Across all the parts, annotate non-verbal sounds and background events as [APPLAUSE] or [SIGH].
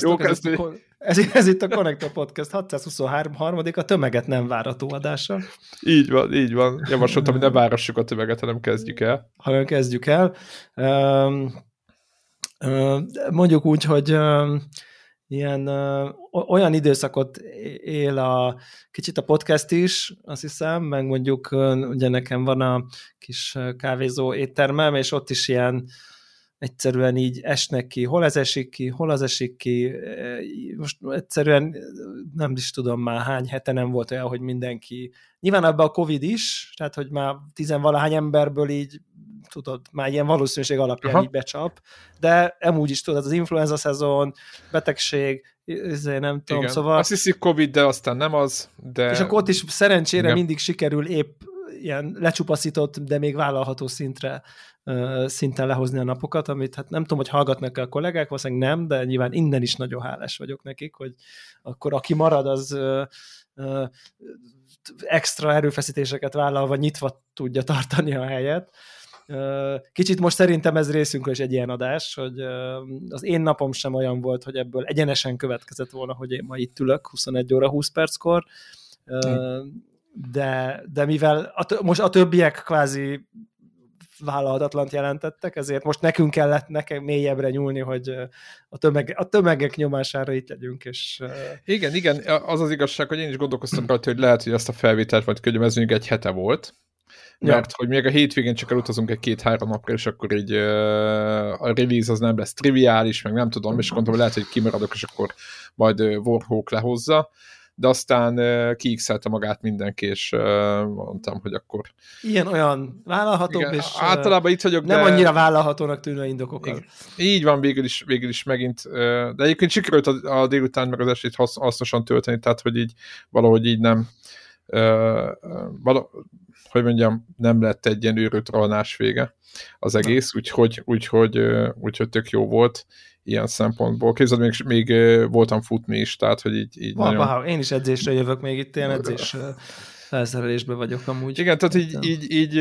Sziasztok, Jó ez, itt a, ez, ez itt a Connector Podcast 623. a tömeget nem várató adása. Így van, így van. Javasoltam, hogy ne várassuk a tömeget, hanem kezdjük el. Hanem kezdjük el. Mondjuk úgy, hogy ilyen olyan időszakot él a kicsit a podcast is, azt hiszem, meg mondjuk ugye nekem van a kis kávézó éttermem, és ott is ilyen egyszerűen így esnek ki, hol ez esik ki, hol az esik ki, most egyszerűen nem is tudom már hány hete nem volt olyan, hogy mindenki, nyilván abban a Covid is, tehát hogy már tizenvalahány emberből így tudod, már ilyen valószínűség alapján Aha. így becsap, de emúgy is tudod, az influenza szezon, betegség, ezért nem tudom, Igen. szóval... Azt hiszik Covid, de aztán nem az, de... És akkor ott is szerencsére Igen. mindig sikerül épp ilyen lecsupaszított, de még vállalható szintre szinten lehozni a napokat, amit hát nem tudom, hogy hallgatnak -e a kollégák, valószínűleg nem, de nyilván innen is nagyon hálás vagyok nekik, hogy akkor aki marad, az extra erőfeszítéseket vállalva nyitva tudja tartani a helyet. Kicsit most szerintem ez részünkről is egy ilyen adás, hogy az én napom sem olyan volt, hogy ebből egyenesen következett volna, hogy én ma itt ülök 21 óra 20 perckor, de, de mivel a, most a többiek kvázi vállalhatatlant jelentettek, ezért most nekünk kellett nekem mélyebbre nyúlni, hogy a, tömeg, a tömegek nyomására itt legyünk. És, igen, igen, az az igazság, hogy én is gondolkoztam rajta, hogy lehet, hogy ezt a felvételt majd ez még egy hete volt, mert ja. hogy még a hétvégén csak elutazunk egy két-három napra, és akkor így uh, a release az nem lesz triviális, meg nem tudom, és gondolom, hogy lehet, hogy kimaradok, és akkor majd uh, Warhawk lehozza de aztán kiixelte magát mindenki, és mondtam, hogy akkor... Ilyen-olyan vállalható, és általában itt vagyok, nem de... annyira vállalhatónak tűnő indokokkal. Igen. Így van, végül is, végül is megint, de egyébként sikerült a, a délután meg az estét hasznosan tölteni, tehát hogy így valahogy így nem vala, hogy mondjam, nem lett egy ilyen őrült rohanás vége az egész, úgyhogy, úgyhogy, úgyhogy tök jó volt ilyen szempontból. Képzeld, még, még voltam futni is, tehát, hogy így, így wow, nagyon... Én is edzésre jövök, még itt ilyen edzés felszerelésben vagyok amúgy. Igen, tehát így, így, így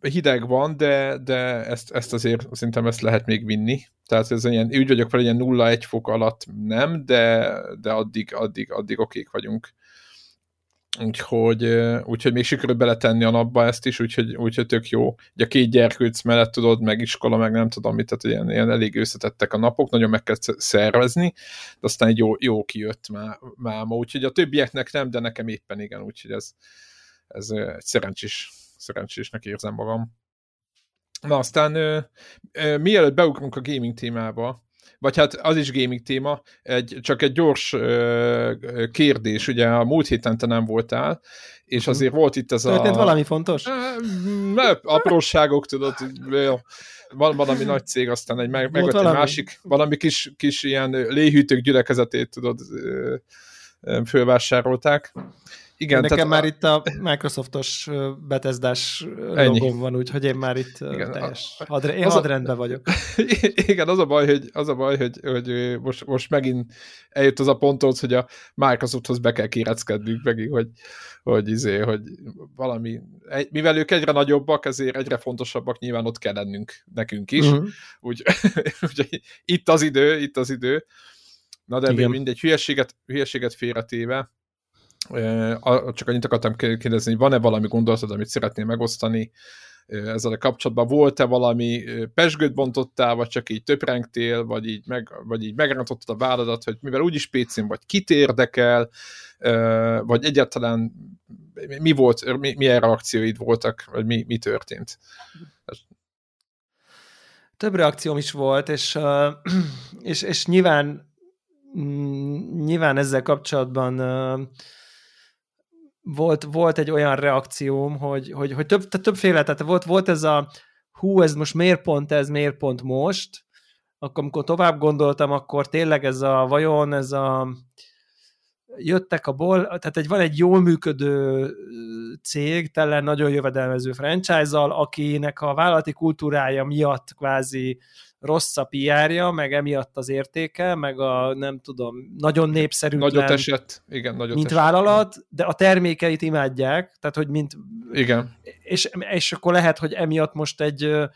hideg van, de, de ezt, ezt azért szerintem ezt lehet még vinni. Tehát ez ilyen, úgy vagyok fel, ilyen 0-1 fok alatt nem, de, de addig, addig, addig okék vagyunk. Úgyhogy, úgyhogy még sikerült beletenni a napba ezt is, úgyhogy, úgyhogy tök jó. Ugye a két gyerkőc mellett tudod, meg iskola, meg nem tudom mit, tehát ilyen, ilyen elég összetettek a napok, nagyon meg kell szervezni, de aztán egy jó, jó kijött má, máma, úgyhogy a többieknek nem, de nekem éppen igen, úgyhogy ez, ez egy szerencsés, szerencsésnek érzem magam. Na aztán mielőtt beugrunk a gaming témába, vagy hát az is gaming téma, egy, csak egy gyors ö, kérdés, ugye a múlt héten te nem voltál, és mhm. azért volt itt ez a... Történt valami fontos? Ne, apróságok, tudod, van valami nagy cég, aztán egy, meg, meg egy másik, valami kis, kis ilyen léhűtők gyülekezetét, tudod, fölvásárolták. Igen, nekem tehát már itt a Microsoftos betezdás logom van, úgyhogy én már itt igen, teljes a, hadre, én hadrendben a... vagyok. [LAUGHS] Igen, az a baj, hogy, az a baj, hogy, hogy most, most megint eljött az a ponthoz, hogy a Microsofthoz be kell kéreckednünk megint, hogy, hogy, izé, hogy valami, mivel ők egyre nagyobbak, ezért egyre fontosabbak, nyilván ott kell lennünk nekünk is. Uh-huh. Úgy, [LAUGHS] úgy, itt az idő, itt az idő. Na de mindegy, hülyeséget, hülyeséget félretéve, csak annyit akartam kérdezni, van-e valami gondolatod, amit szeretnél megosztani ezzel a kapcsolatban? Volt-e valami pesgőt bontottál, vagy csak így töprengtél, vagy így, meg, vagy így megrántottad a válladat, hogy mivel úgyis PC-n vagy, kit érdekel, vagy egyáltalán mi volt, mi, milyen reakcióid voltak, vagy mi, mi történt? Több reakcióm is volt, és, és, és nyilván mm, nyilván ezzel kapcsolatban volt, volt egy olyan reakcióm, hogy, hogy, hogy több, tehát többféle, tehát volt, volt ez a hú, ez most miért pont ez, miért pont most, akkor amikor tovább gondoltam, akkor tényleg ez a vajon, ez a jöttek a ból, tehát egy, van egy jól működő cég, tele nagyon jövedelmező franchise-zal, akinek a vállalati kultúrája miatt kvázi rossz a PR-ja, meg emiatt az értéke, meg a nem tudom, nagyon népszerű. Nagyot esett, igen, nagyot Mint esett. vállalat, de a termékeit imádják, tehát hogy mint... Igen. És, és akkor lehet, hogy emiatt most egy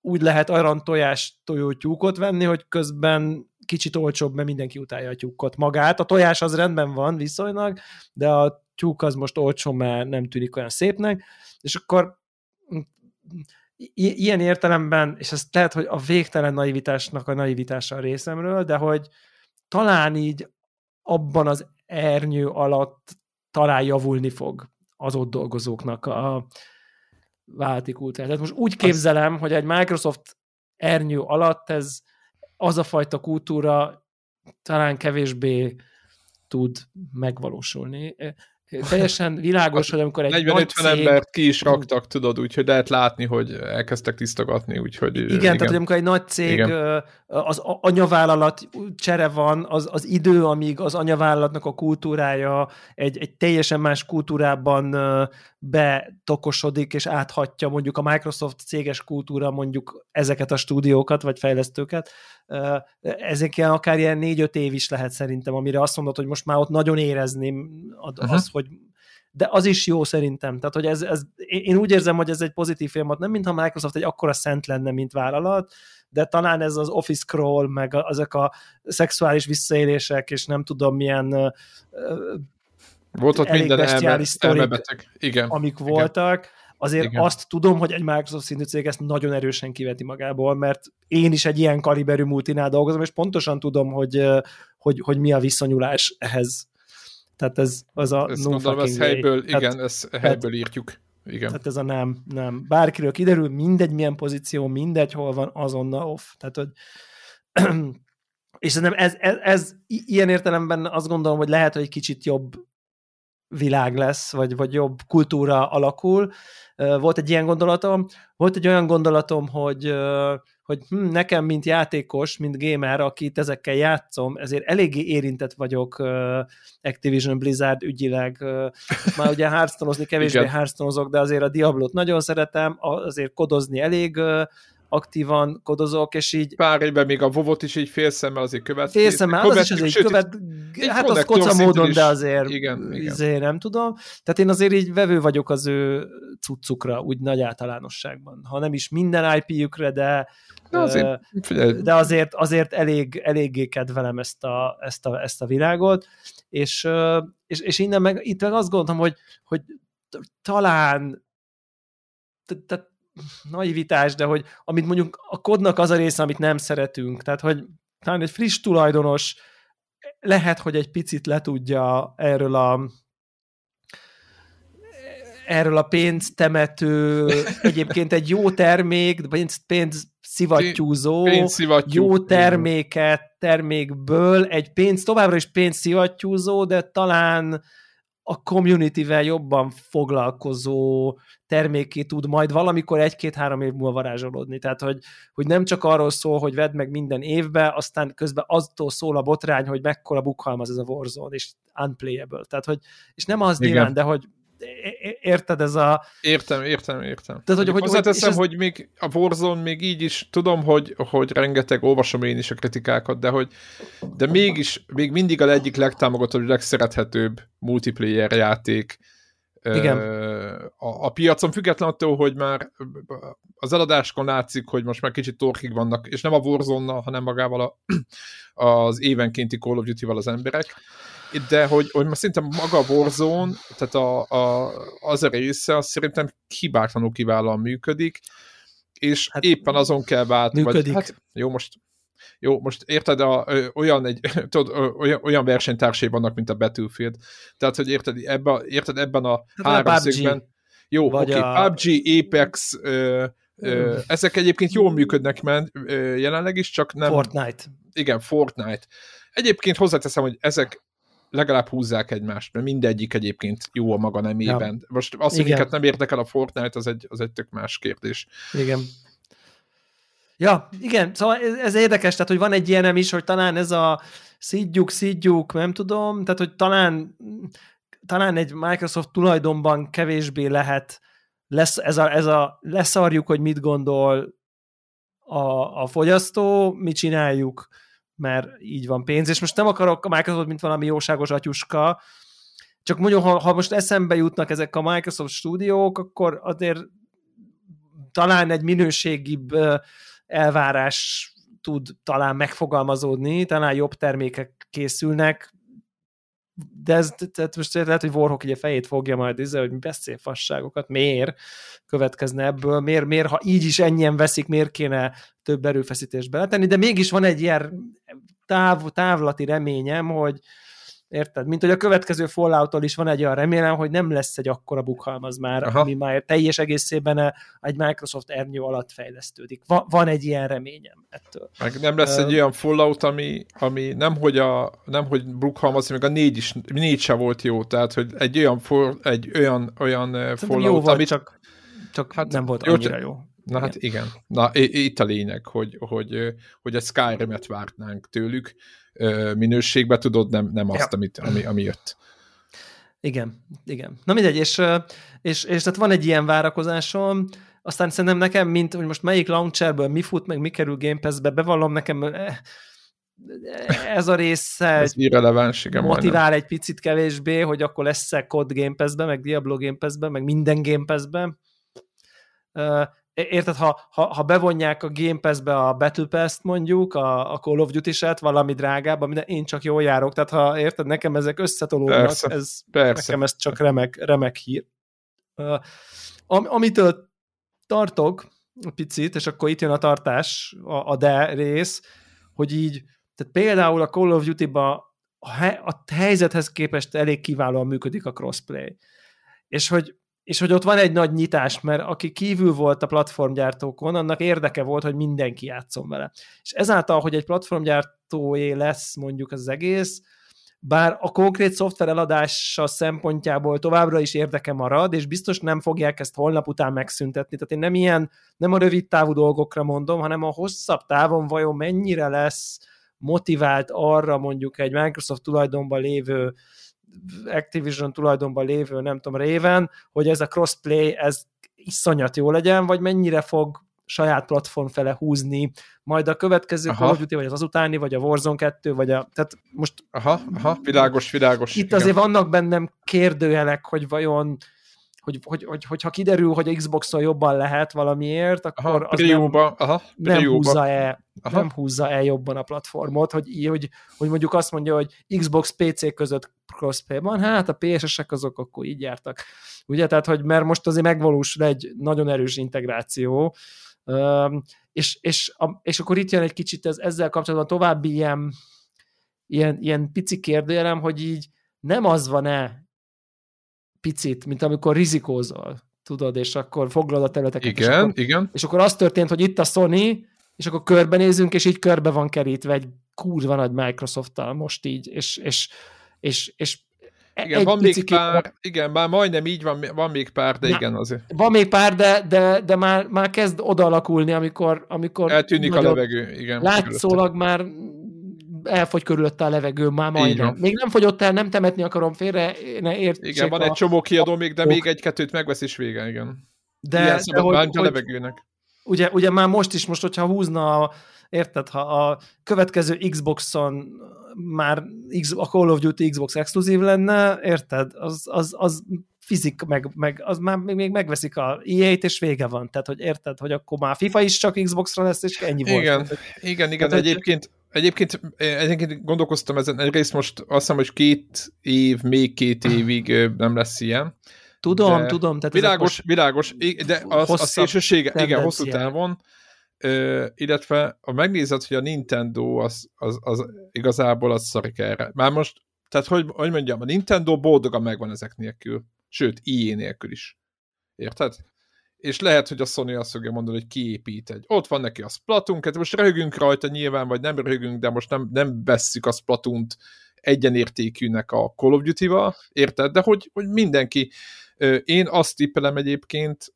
úgy lehet aran tojás tojótyúkot venni, hogy közben kicsit olcsóbb, mert mindenki utálja a tyúkot magát. A tojás az rendben van viszonylag, de a tyúk az most olcsó, mert nem tűnik olyan szépnek, és akkor i- ilyen értelemben, és ez lehet, hogy a végtelen naivitásnak a naivitása a részemről, de hogy talán így abban az ernyő alatt talán javulni fog az ott dolgozóknak a válti kultúra. Tehát most úgy képzelem, hogy egy Microsoft ernyő alatt ez az a fajta kultúra talán kevésbé tud megvalósulni teljesen világos, hogy amikor egy 40-50 cég... embert ki is raktak, tudod, úgyhogy lehet látni, hogy elkezdtek tisztogatni, úgyhogy... Igen, igen. tehát hogy amikor egy nagy cég, igen. az anyavállalat csere van, az, az idő, amíg az anyavállalatnak a kultúrája egy, egy teljesen más kultúrában betokosodik, és áthatja mondjuk a Microsoft céges kultúra mondjuk ezeket a stúdiókat, vagy fejlesztőket, ezek ilyen, akár ilyen négy-öt év is lehet szerintem, amire azt mondod, hogy most már ott nagyon érezni az, uh-huh. hogy de az is jó szerintem. Tehát, hogy ez, ez, én úgy érzem, hogy ez egy pozitív folyamat, nem mintha Microsoft egy akkora szent lenne, mint vállalat, de talán ez az office scroll, meg ezek a szexuális visszaélések, és nem tudom milyen volt ott minden elme, elmebeteg. Igen. amik Igen. voltak, azért Igen. azt tudom, hogy egy Microsoft szintű cég ezt nagyon erősen kiveti magából, mert én is egy ilyen kaliberű multinál dolgozom, és pontosan tudom, hogy, hogy, hogy mi a viszonyulás ehhez. Tehát ez az a ezt no mondom, ez helyből, tehát, igen, ezt helyből írtjuk. Igen. Tehát ez a nem, nem. Bárkiről kiderül, mindegy milyen pozíció, mindegy hol van, azonnal off. Tehát, hogy [CLEARS THROAT] és nem ez, ez, ez, ilyen értelemben azt gondolom, hogy lehet, hogy egy kicsit jobb világ lesz, vagy, vagy jobb kultúra alakul. Volt egy ilyen gondolatom. Volt egy olyan gondolatom, hogy, hogy hm, nekem, mint játékos, mint gamer, akit ezekkel játszom, ezért eléggé érintett vagyok Activision Blizzard ügyileg. Már ugye hearthstone kevésbé hearthstone de azért a Diablo-t nagyon szeretem, azért kodozni elég aktívan kodozok, és így... Pár évben még a Vovot is így félszemmel azért követ. Félszemmel, az is azért követ, hát az koca módon, de azért, igen, igen. azért nem tudom. Tehát én azért így vevő vagyok az ő cuccukra, úgy nagy általánosságban. Ha nem is minden IP-jükre, de de azért, de azért, azért elég, eléggé kedvelem ezt a, ezt a, ezt a világot, és, és, és innen meg, itt meg azt gondolom, hogy, hogy talán tehát naivitás, de hogy amit mondjuk a kodnak az a része, amit nem szeretünk, tehát hogy talán egy friss tulajdonos lehet, hogy egy picit letudja erről a erről a pénztemető, egyébként egy jó termék, pénz, pénz szivattyúzó, jó terméket, termékből egy pénz, továbbra is pénz szivattyúzó, de talán a community-vel jobban foglalkozó terméké tud majd valamikor egy-két-három év múlva varázsolódni. Tehát, hogy, hogy nem csak arról szól, hogy vedd meg minden évbe, aztán közben attól szól a botrány, hogy mekkora bukhalmaz ez a Warzone, és unplayable. Tehát, hogy, és nem az Igen. nyilván, de hogy érted ez a... Értem, értem, értem. Tehát, hogy, hogy, Hozzáteszem, ez... hogy még a Warzone még így is tudom, hogy, hogy rengeteg, olvasom én is a kritikákat, de hogy de mégis, még mindig a egyik legtámogatottabb, legszerethetőbb multiplayer játék igen. A, a piacon, független attól, hogy már az eladáskon látszik, hogy most már kicsit torkig vannak, és nem a warzone hanem magával a, [CLEARS THROAT] az évenkénti Call of Duty-val az emberek, de hogy, hogy már szerintem maga a Warzone, tehát a, a, az a része, az szerintem hibátlanul kiválóan működik, és hát éppen azon kell váltani. Működik. Vagy, hát, jó, most jó, most érted, a, ö, olyan, egy, [LAUGHS] tudod, olyan, olyan versenytársai vannak, mint a Battlefield. Tehát, hogy érted, ebben, érted, ebben a hát háromszögben... Jó, oké, okay, a... PUBG, Apex, ö, ö, ezek egyébként jól működnek men, ö, jelenleg is, csak nem... Fortnite. Igen, Fortnite. Egyébként hozzáteszem, hogy ezek legalább húzzák egymást, mert mindegyik egyébként jó a maga nemében. Ja. Most azt, hogy minket nem érdekel a Fortnite, az egy, az egy tök más kérdés. Igen. Ja, igen, szóval ez, ez érdekes, tehát hogy van egy ilyenem is, hogy talán ez a szidjuk, szidjuk, nem tudom, tehát hogy talán talán egy Microsoft tulajdonban kevésbé lehet lesz, ez a, ez a leszarjuk, hogy mit gondol a, a fogyasztó, mi csináljuk, mert így van pénz, és most nem akarok a Microsoft, mint valami jóságos atyuska, csak mondjuk, ha, ha most eszembe jutnak ezek a Microsoft stúdiók, akkor azért talán egy minőségibb elvárás tud talán megfogalmazódni, talán jobb termékek készülnek, de ez, tehát most lehet, hogy Warhawk ugye fejét fogja majd izé, hogy beszél fasságokat, miért következne ebből, miért, miért, ha így is ennyien veszik, miért kéne több erőfeszítést beletenni, de mégis van egy ilyen táv, távlati reményem, hogy, Érted? Mint hogy a következő fallout is van egy olyan remélem, hogy nem lesz egy akkora bukhalmaz már, Aha. ami már teljes egészében egy Microsoft ernyő alatt fejlesztődik. Va- van egy ilyen reményem ettől. Meg nem lesz uh, egy olyan Fallout, ami, ami nem, hogy a, nem, hogy bukhalmaz, még a négy is, négy se volt jó, tehát, hogy egy olyan, for, egy olyan, olyan Fallout, jó volt, amit, csak, csak hát nem volt jó, annyira jó. Na igen. hát igen. Na, itt a lényeg, hogy, hogy, hogy a Skyrim-et vártnánk tőlük, minőségbe, tudod, nem, nem azt, ja. amit, ami, ami jött. Igen, igen. Na mindegy, és, és, és tehát van egy ilyen várakozásom, aztán szerintem nekem, mint hogy most melyik launcherből mi fut, meg mi kerül Game Pass-be, bevallom nekem eh, ez a része ez irreleváns, igen, motivál majdnem. egy picit kevésbé, hogy akkor lesz-e COD Game Pass-be, meg Diablo Game Pass-be, meg minden Game Pass-be. Érted, ha, ha, ha bevonják a Game Pass-be a Battle Pass-t mondjuk, a, a Call of Duty-set, valami drágább, de én csak jól járok, tehát ha érted, nekem ezek összetolódnak, persze, ez, persze. nekem ez csak remek, remek hír. Uh, am, amitől tartok picit, és akkor itt jön a tartás, a, a de rész, hogy így, tehát például a Call of Duty-ba a, he, a helyzethez képest elég kiválóan működik a crossplay. És hogy és hogy ott van egy nagy nyitás, mert aki kívül volt a platformgyártókon, annak érdeke volt, hogy mindenki játszon vele. És ezáltal, hogy egy platformgyártóé lesz mondjuk az egész, bár a konkrét szoftver eladása szempontjából továbbra is érdeke marad, és biztos nem fogják ezt holnap után megszüntetni. Tehát én nem ilyen, nem a rövid távú dolgokra mondom, hanem a hosszabb távon vajon mennyire lesz motivált arra mondjuk egy Microsoft tulajdonban lévő Activision tulajdonban lévő, nem tudom, réven, hogy ez a crossplay, ez iszonyat jó legyen, vagy mennyire fog saját platform fele húzni, majd a következő Call of Duty, vagy az azutáni, vagy a Warzone 2, vagy a... Tehát most... Aha, aha, világos, világos. Itt igen. azért vannak bennem kérdőjelek, hogy vajon hogy, hogy, hogy, hogyha kiderül, hogy a Xbox-on jobban lehet valamiért, akkor aha, az nem, aha, nem húzza-e nem húzza-e jobban a platformot, hogy, hogy, hogy mondjuk azt mondja, hogy Xbox PC között crossplay van, hát a PSS-ek azok akkor így jártak. Ugye, tehát, hogy mert most azért megvalósul egy nagyon erős integráció, és, és, és akkor itt jön egy kicsit ez, ezzel kapcsolatban további ilyen, ilyen, ilyen pici kérdőjelem, hogy így nem az van-e picit, mint amikor rizikózol, tudod, és akkor foglalod a területeket. Igen, és akkor, igen. És akkor az történt, hogy itt a Sony, és akkor körbenézünk, és így körbe van kerítve egy kurva nagy Microsoft-tal most így, és, és, és, és igen, van még pár, igen, már majdnem így van, van még pár, de Na, igen azért. Van még pár, de, de, de már, már kezd oda alakulni, amikor, amikor eltűnik a levegő, igen. Látszólag már elfogy körülötte a levegő, már majdnem. Még nem fogyott el, nem temetni akarom félre, ne értsék Igen, van a... egy csomó kiadó még, de még egy-kettőt megvesz is vége, igen. De, Ilyen de hogy, a levegőnek. Ugye, ugye már most is, most, hogyha húzna a, érted, ha a következő Xbox-on már X, a Call of Duty Xbox exkluzív lenne, érted, az, az, az fizik, meg, meg az már még, még megveszik a EA-t, és vége van. Tehát, hogy érted, hogy akkor már FIFA is csak Xbox-ra lesz, és ennyi volt. Igen, Tehát, igen, igen. Tehát, egyébként, egyébként, egyébként gondolkoztam ezen, egyrészt most azt hiszem, hogy két év, még két évig nem lesz ilyen. Tudom, de tudom. Tehát világos, világos, de az, a szélsősége, igen, hosszú távon, Ö, illetve ha megnézed, hogy a Nintendo az, az, az igazából az szarik erre. Már most, tehát hogy, hogy mondjam, a Nintendo boldogan megvan ezek nélkül. Sőt, IE nélkül is. Érted? És lehet, hogy a Sony azt fogja mondani, hogy kiépít egy. Ott van neki a Splatoon, hát most röhögünk rajta nyilván, vagy nem röhögünk, de most nem, nem vesszük a Splatoon-t egyenértékűnek a Call of Duty-val, érted? De hogy, hogy mindenki, én azt tippelem egyébként,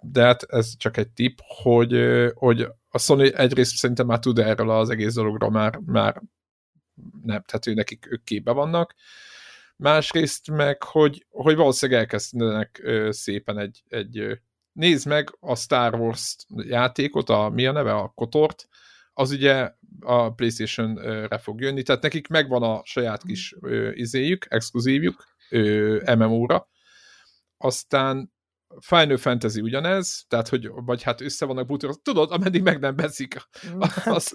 de hát ez csak egy tipp, hogy, hogy a Sony egyrészt szerintem már tud erről az egész dologról már, már nem, tehát ő nekik ők képbe vannak, másrészt meg, hogy, hogy valószínűleg elkezdenek szépen egy, egy nézd meg a Star Wars játékot, a, mi a neve, a Kotort, az ugye a Playstation-re fog jönni, tehát nekik megvan a saját kis izéjük, exkluzívjuk, MMO-ra, aztán Final Fantasy ugyanez, tehát hogy, vagy hát össze vannak bútorok, tudod, ameddig meg nem veszik. Mm. Az...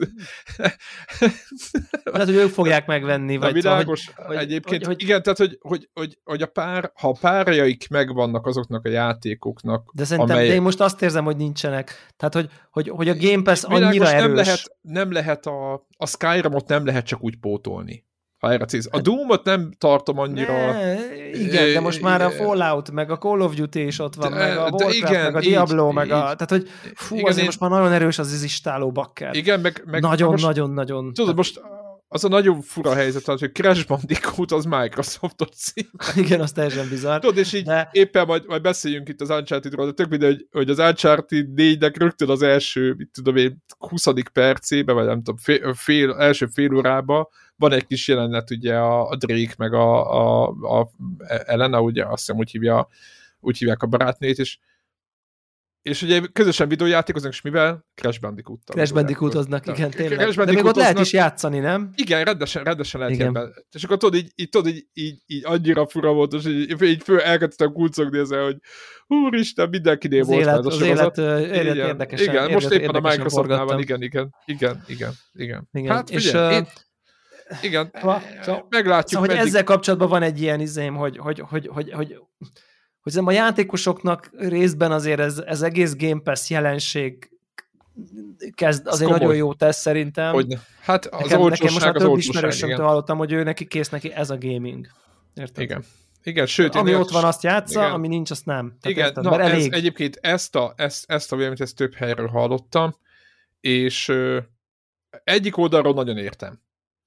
Lehet, hogy ők fogják megvenni. Vagy világos, szóval, hogy, egyébként, hogy, hogy, igen, tehát hogy, hogy, hogy, hogy a pár, ha a párjaik megvannak azoknak a játékoknak, De szerintem, amely... de én most azt érzem, hogy nincsenek. Tehát, hogy, hogy, hogy a Game Pass annyira világos, erős. Nem lehet, nem lehet a, a Skyrimot nem lehet csak úgy pótolni ha erre célz. A Doom-ot nem tartom annyira... Ne, igen, de most már a Fallout, meg a Call of Duty is ott van, de, meg a Warcraft, igen, meg a Diablo, így, meg a... Tehát, hogy fú, igen, azért én... most már nagyon erős az izistáló bakker. Igen, meg... meg nagyon, nagyon, nagyon. Tudod, most az a nagyon fura helyzet, hogy Crash Bandicoot az Microsoftot szín. Igen, az teljesen bizarr. Tudod, és így de... éppen majd, majd beszéljünk itt az Uncharted-ról, de tök mindegy, hogy, hogy az Uncharted 4-nek rögtön az első, mit tudom én, 20. percébe, vagy nem tudom, fél, fél, első fél órába van egy kis jelenet, ugye a, a Drake, meg a, a, a Elena, ugye azt hiszem úgy, hívja, úgy hívják a barátnét, és és ugye közösen videójátékoznak, és mivel? Crash Bandicoot-tal. Crash Bandicoot-oznak, igen, tényleg. Crash De még ott lehet is játszani, nem? Igen, rendesen, rendesen lehet igen. Ebben. És akkor tudod, így, így, tudod, így, így, így annyira fura volt, és így, így föl elkezdtem kulcogni ezzel, hogy úristen, mindenkinél az volt élet, az, az élet, élet igen, érdekesen. Igen, most éppen a Microsoftnál van, igen, igen, igen, igen, igen. igen. Hát figyelj, és, én, igen, szóval, meglátjuk. Szóval, hogy ezzel kapcsolatban van egy ilyen izém, hogy, hogy, hogy, hogy, hogy hogy a játékosoknak részben azért ez, ez egész Game Pass jelenség kezd, azért Szkomoly. nagyon jó tesz szerintem. Hogy, hát az nekem, nekem most már több ismerősömtől hallottam, hogy ő neki kész neki ez a gaming. Érted? Igen. Igen, sőt, ami ott van, azt játsza, igen. ami nincs, azt nem. Tehát igen, érted, na, ez, elég. egyébként ezt a, ezt, ezt a véleményt ezt több helyről hallottam, és ö, egyik oldalról nagyon értem.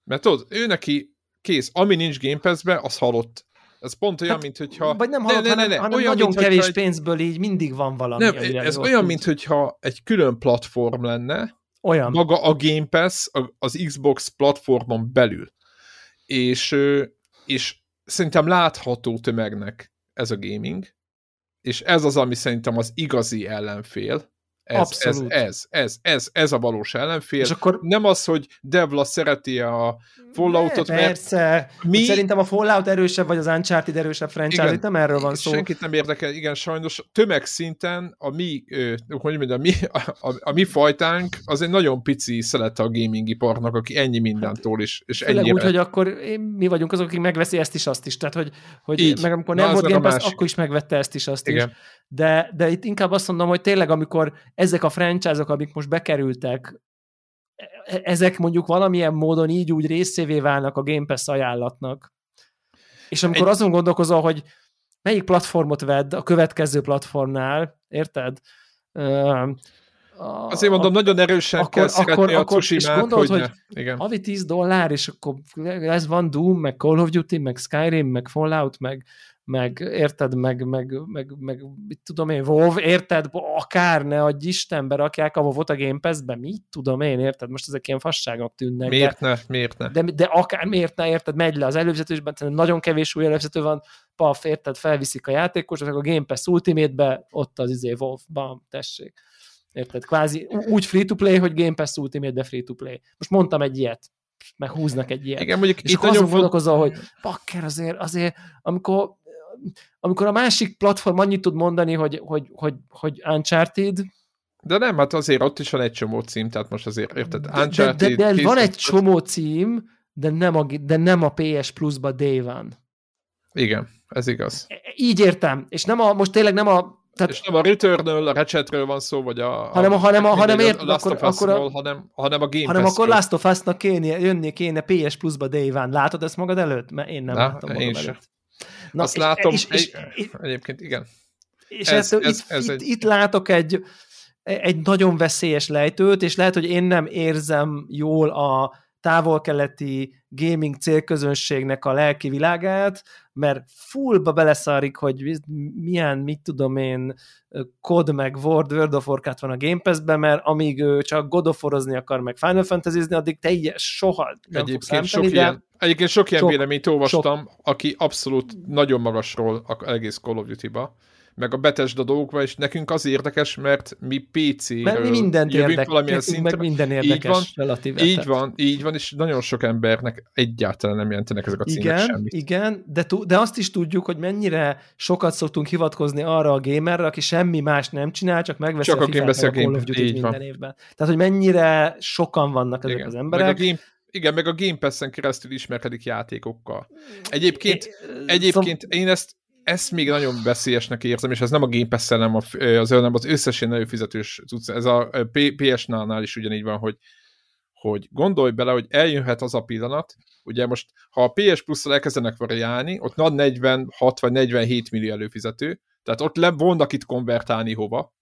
Mert tudod, ő neki kész, ami nincs Game Pass-be, az halott. Ez pont olyan, hát, mint hogyha... Vagy nem halott, ne, ne, ne, ne. hanem olyan, nagyon mint, kevés egy... pénzből így mindig van valami. Nem, ez olyan, tud. mint hogyha egy külön platform lenne, olyan. maga a Game Pass az Xbox platformon belül. És, és szerintem látható tömegnek ez a gaming, és ez az, ami szerintem az igazi ellenfél, ez, Abszolút. Ez, ez, ez, ez, ez a valós ellenfél. És akkor nem az, hogy Devla szereti a Falloutot, mert persze. Mi... Szerintem a Fallout erősebb, vagy az Uncharted erősebb franchise, igen, itt nem erről van szó. Senkit nem érdekel, igen, sajnos tömegszinten a mi, hogy mondjam, a mi, a, a, a mi fajtánk az egy nagyon pici szelete a gaming iparnak, aki ennyi mindentől is, és ennyi. úgy, hogy akkor mi vagyunk azok, akik megveszi ezt is, azt is, tehát hogy, hogy Így. meg amikor nem Na, volt Game Pass, akkor is megvette ezt is, azt igen. is. De, de itt inkább azt mondom, hogy tényleg, amikor ezek a franchise-ok, amik most bekerültek, e, ezek mondjuk valamilyen módon így úgy részévé válnak a Game Pass ajánlatnak. És amikor Egy... azon gondolkozol, hogy melyik platformot vedd a következő platformnál, érted? A, Azért mondom, a, nagyon erősen akkor, kell akkor, a és gondolod, hogy, hogy igen. havi 10 dollár, és akkor ez van Doom, meg Call of Duty, meg Skyrim, meg Fallout, meg meg érted, meg, meg, meg, meg mit tudom én, WoW, érted, akár ne adj Isten, berakják a WoW-ot a Game Pass-be, mit tudom én, érted, most ezek ilyen fasságok tűnnek. Miért de, ne, miért ne? De, de akár miért ne, érted, megy le az előfizetősben, nagyon kevés új előfizető van, paf, érted, felviszik a játékosok, a Game Pass Ultimate-be, ott az izé WoW, bam, tessék. Érted? Kvázi úgy free-to-play, hogy Game Pass Ultimate-be free-to-play. Most mondtam egy ilyet, meg húznak egy ilyet. Igen, mondjuk és itt azon gondolkozol, hogy bakker azért, azért, amikor amikor a másik platform annyit tud mondani, hogy, hogy, hogy, hogy Uncharted, de nem, hát azért ott is van egy csomó cím, tehát most azért érted, Uncharted... De, de, de van egy csomó cím, de nem a, de nem a PS Plus-ba Day van. Igen, ez igaz. E, így értem, és nem a, most tényleg nem a tehát, és nem a Returnről, a Ratchetről van szó, vagy a... Hanem, a, hanem, a, hanem ért, a akkor, akkor a, hanem, hanem a Game Hanem akkor Last of Us-nak kéne, jönni kéne PS Plus-ba Day One. Látod ezt magad előtt? Mert én nem Na, látom magam én előtt. Na, Azt és, látom, és, és, egy, egyébként igen. És ez, ez, ez, ez itt, egy... itt látok egy, egy nagyon veszélyes lejtőt, és lehet, hogy én nem érzem jól a távol-keleti gaming célközönségnek a lelki világát, mert fullba beleszarik, hogy milyen, mit tudom én, kod meg Word, World of Warcraft van a Game Pass-ben, mert amíg ő csak God of War-ozni akar, meg Final fantasy addig teljes soha nem egyébként sok de ilyen, Egyébként sok ilyen sok, véleményt olvastam, sok. aki abszolút nagyon magasról egész Call of Duty-ba, meg a Bethesda dolgokba, és nekünk az érdekes, mert mi PC Mert mi mindent érdek, valamilyen szintre. meg minden érdekes így van, relatíve. Így van, így van, és nagyon sok embernek egyáltalán nem jelentenek ezek a címek igen, semmit. Igen, de, de azt is tudjuk, hogy mennyire sokat szoktunk hivatkozni arra a gamerre, aki semmi más nem csinál, csak megveszi csak a, a FIFA-t, a Call of Duty minden van. évben. Tehát, hogy mennyire sokan vannak ezek igen. az emberek. Meg a game igen, meg a Game Pass-en keresztül ismerkedik játékokkal. Egyébként, egyébként szóval... én ezt, ezt még nagyon veszélyesnek érzem, és ez nem a Game pass nem az, nem az összes ilyen előfizetős ez a PS-nál is ugyanígy van, hogy, hogy gondolj bele, hogy eljöhet az a pillanat, ugye most, ha a PS Plus-szal elkezdenek variálni, ott nagy 46 vagy 47 millió előfizető, tehát ott le volnak itt konvertálni hova,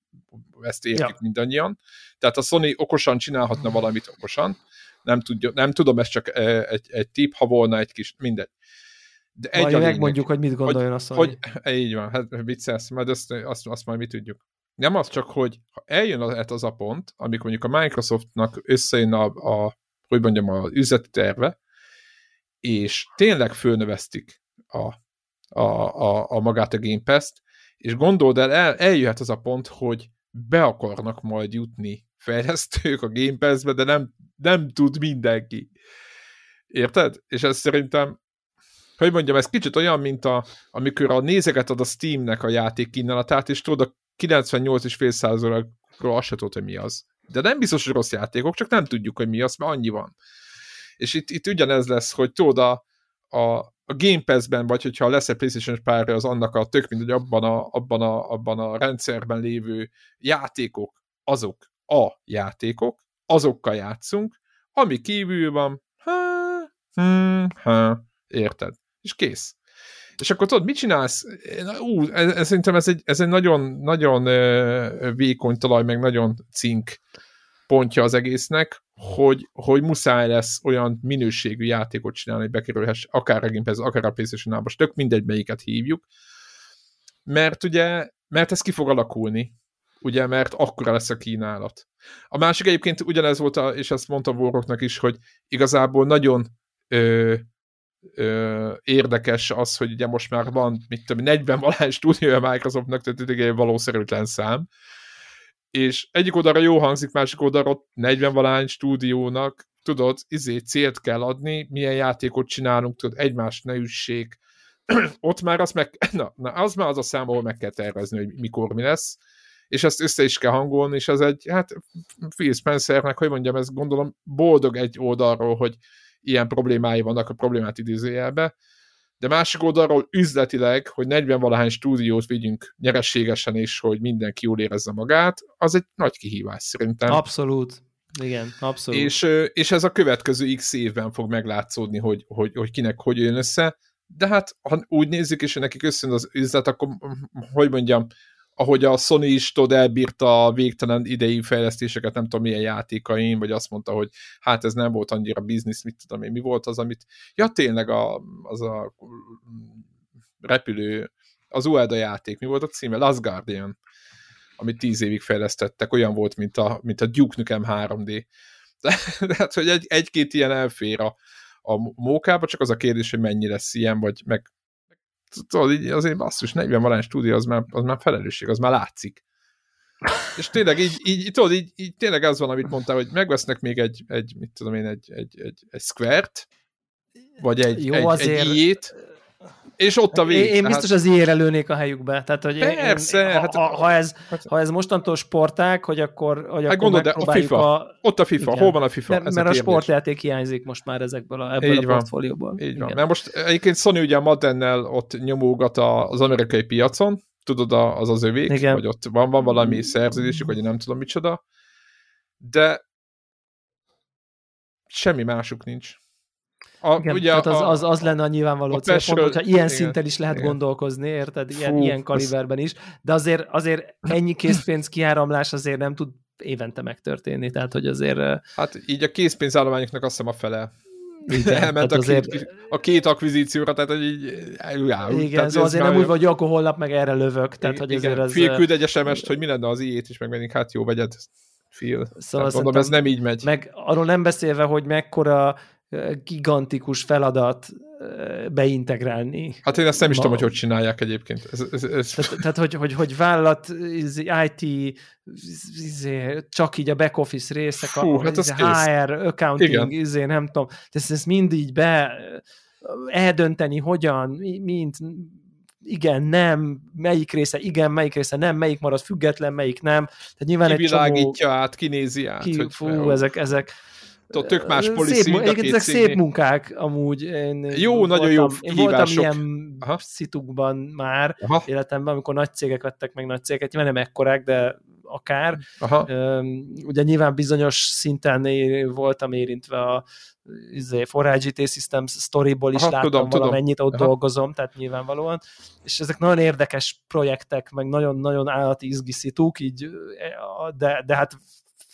ezt értjük ja. mindannyian, tehát a Sony okosan csinálhatna valamit okosan, nem, tudja, nem tudom, ez csak egy, egy tip, ha volna egy kis, mindegy. De egy majd megmondjuk, hogy mit gondoljon hogy, a Sony. Hogy, [LAUGHS] így van, hát viccelsz, majd azt, azt, azt majd mi tudjuk. Nem az csak, hogy ha eljön az, az a pont, amikor mondjuk a Microsoftnak összejön a, a hogy mondjam, az üzleti terve, és tényleg fölnövesztik a, a, a, a magát a Game Pass-t, és gondold el, el, eljöhet az a pont, hogy be akarnak majd jutni fejlesztők a Game Pass-be, de nem, nem tud mindenki. Érted? És ez szerintem hogy mondjam, ez kicsit olyan, mint a, amikor a nézegeted a Steamnek a játék kínálatát, és tudod, a 98,5%-ról azt se tudod, hogy mi az. De nem biztos, hogy rossz játékok, csak nem tudjuk, hogy mi az, mert annyi van. És itt, itt ugyanez lesz, hogy tudod, a, a, a Game Pass-ben, vagy hogyha lesz egy PlayStation párja, az annak a tök mindegy abban a, abban, a, abban a rendszerben lévő játékok, azok a játékok, azokkal játszunk, ami kívül van, ha, hmm, ha, érted? És kész. És akkor tudod, mit csinálsz? Ú, ez, ez, szerintem ez egy, ez egy nagyon, nagyon vékony talaj, meg nagyon cink pontja az egésznek, hogy, hogy muszáj lesz olyan minőségű játékot csinálni, hogy bekerülhess akár a Game akár a playstation most tök mindegy, melyiket hívjuk, mert ugye, mert ez ki fog alakulni, ugye, mert akkora lesz a kínálat. A másik egyébként ugyanez volt, a, és ezt mondta Voroknak is, hogy igazából nagyon ö, érdekes az, hogy ugye most már van, mit tudom, 40 valány stúdiója Microsoftnak, tehát egy valószerűtlen szám, és egyik oldalra jó hangzik, másik oldalra 40 valány stúdiónak, tudod, izé célt kell adni, milyen játékot csinálunk, tudod, egymást ne üssék. [CLEARS THROAT] Ott már az meg, [CLEARS THROAT] na, na, az már az a szám, ahol meg kell tervezni, hogy mikor mi lesz, és ezt össze is kell hangolni, és ez egy, hát Phil Spencernek, hogy mondjam, ez gondolom boldog egy oldalról, hogy ilyen problémái vannak a problémát idézőjelbe, de másik oldalról üzletileg, hogy 40 valahány stúdiót vigyünk nyerességesen, és hogy mindenki jól érezze magát, az egy nagy kihívás szerintem. Abszolút. Igen, abszolút. És, és ez a következő x évben fog meglátszódni, hogy, hogy, hogy kinek hogy jön össze, de hát ha úgy nézzük, és nekik összejön az üzlet, akkor hogy mondjam, ahogy a Sony is tudod, elbírta a végtelen idei fejlesztéseket, nem tudom milyen játékain, vagy azt mondta, hogy hát ez nem volt annyira biznisz, mit tudom én, mi volt az, amit, ja tényleg a, az a repülő, az Ueda játék, mi volt a címe? Last Guardian, amit tíz évig fejlesztettek, olyan volt, mint a, mint a Duke Nukem 3D. Tehát, hogy egy, egy-két ilyen elfér a, a mókába, csak az a kérdés, hogy mennyi lesz ilyen, vagy meg tudod, így azért basszus, 40 valány stúdió, az már, az már felelősség, az már látszik. És tényleg így, így, tudod, így, így tényleg az van, amit mondtál, hogy megvesznek még egy, egy mit tudom én, egy, egy, egy, egy square-t, vagy egy, Jó, egy, azért... egy ilyét, és ott a vég. Én, én biztos az ilyen előnék a helyükbe. Tehát, hogy Persze. Én, hát, ha, ha, ez, hát, ha ez mostantól sporták, hogy akkor, hogy hát akkor gondolod, a FIFA. A... Ott a FIFA. Igen. Hol van a FIFA? Mert, mert a, a sportjáték hiányzik most már ezekből a, ebből Így a portfólióból. Így van. Mert most egyébként Sony ugye a Maddennel ott nyomógat az amerikai piacon, tudod, az az övék, Igen. vagy ott van, van valami szerződésük, vagy nem tudom micsoda, de semmi másuk nincs. A, igen, ugye tehát az, az, az lenne a nyilvánvaló a célpont, hogyha ilyen igen, szinten is lehet igen. gondolkozni, érted? Ilyen, Fú, ilyen kaliberben is, de azért, azért ennyi készpénz kiáramlás azért nem tud évente megtörténni, tehát hogy azért... Hát így a készpénzállományoknak azt hiszem a fele igen, [LAUGHS] elment a, azért... két, a két akvizícióra, tehát hogy így já, Igen, tehát szóval azért nem úgy vagy, akkor holnap meg erre lövök, tehát hogy igen, ez... Fél küld egy sms hogy mi lenne az ilyét is megvennénk, hát jó, vegyed. Phil. Szóval mondom, ez nem így megy. Meg arról nem beszélve, hogy mekkora gigantikus feladat beintegrálni. Hát én ezt nem is tudom, hogy hogy csinálják egyébként. Ez, ez, ez... Tehát, tehát hogy, hogy, hogy vállalat, IT, izé, csak így a back office részek, Fú, a, hát izé, HR, accounting, Igen. izé, nem tudom, ezt, ezt mind így be eldönteni, hogyan, mint igen, nem, melyik része igen, melyik része nem, melyik marad független, melyik nem. Tehát nyilván egy csomó... át, kinézi át. Ki, fú, ezek, ezek, ott tök más policy, szép, egyébként ezek szép munkák amúgy. Én jó, voltam, nagyon jó Én voltam ilyen Aha. szitukban már Aha. életemben, amikor nagy cégek vettek meg nagy cégeket, nyilván nem ekkorák, de akár. Aha. Ugye nyilván bizonyos szinten voltam érintve a izé, Forage IT Systems storyból is Aha, láttam tudom, valamennyit, tudom. ott Aha. dolgozom, tehát nyilvánvalóan. És ezek nagyon érdekes projektek, meg nagyon-nagyon állati izgiszituk, így, de, de hát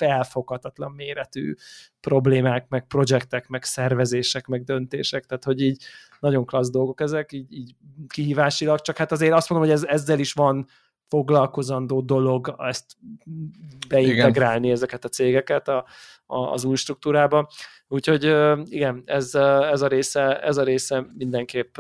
felfoghatatlan méretű problémák, meg projektek, meg szervezések, meg döntések, tehát hogy így nagyon klassz dolgok ezek, így, így kihívásilag, csak hát azért azt mondom, hogy ez, ezzel is van foglalkozandó dolog ezt beintegrálni igen. ezeket a cégeket a, a, az új struktúrába. Úgyhogy igen, ez, ez, a része, ez a része mindenképp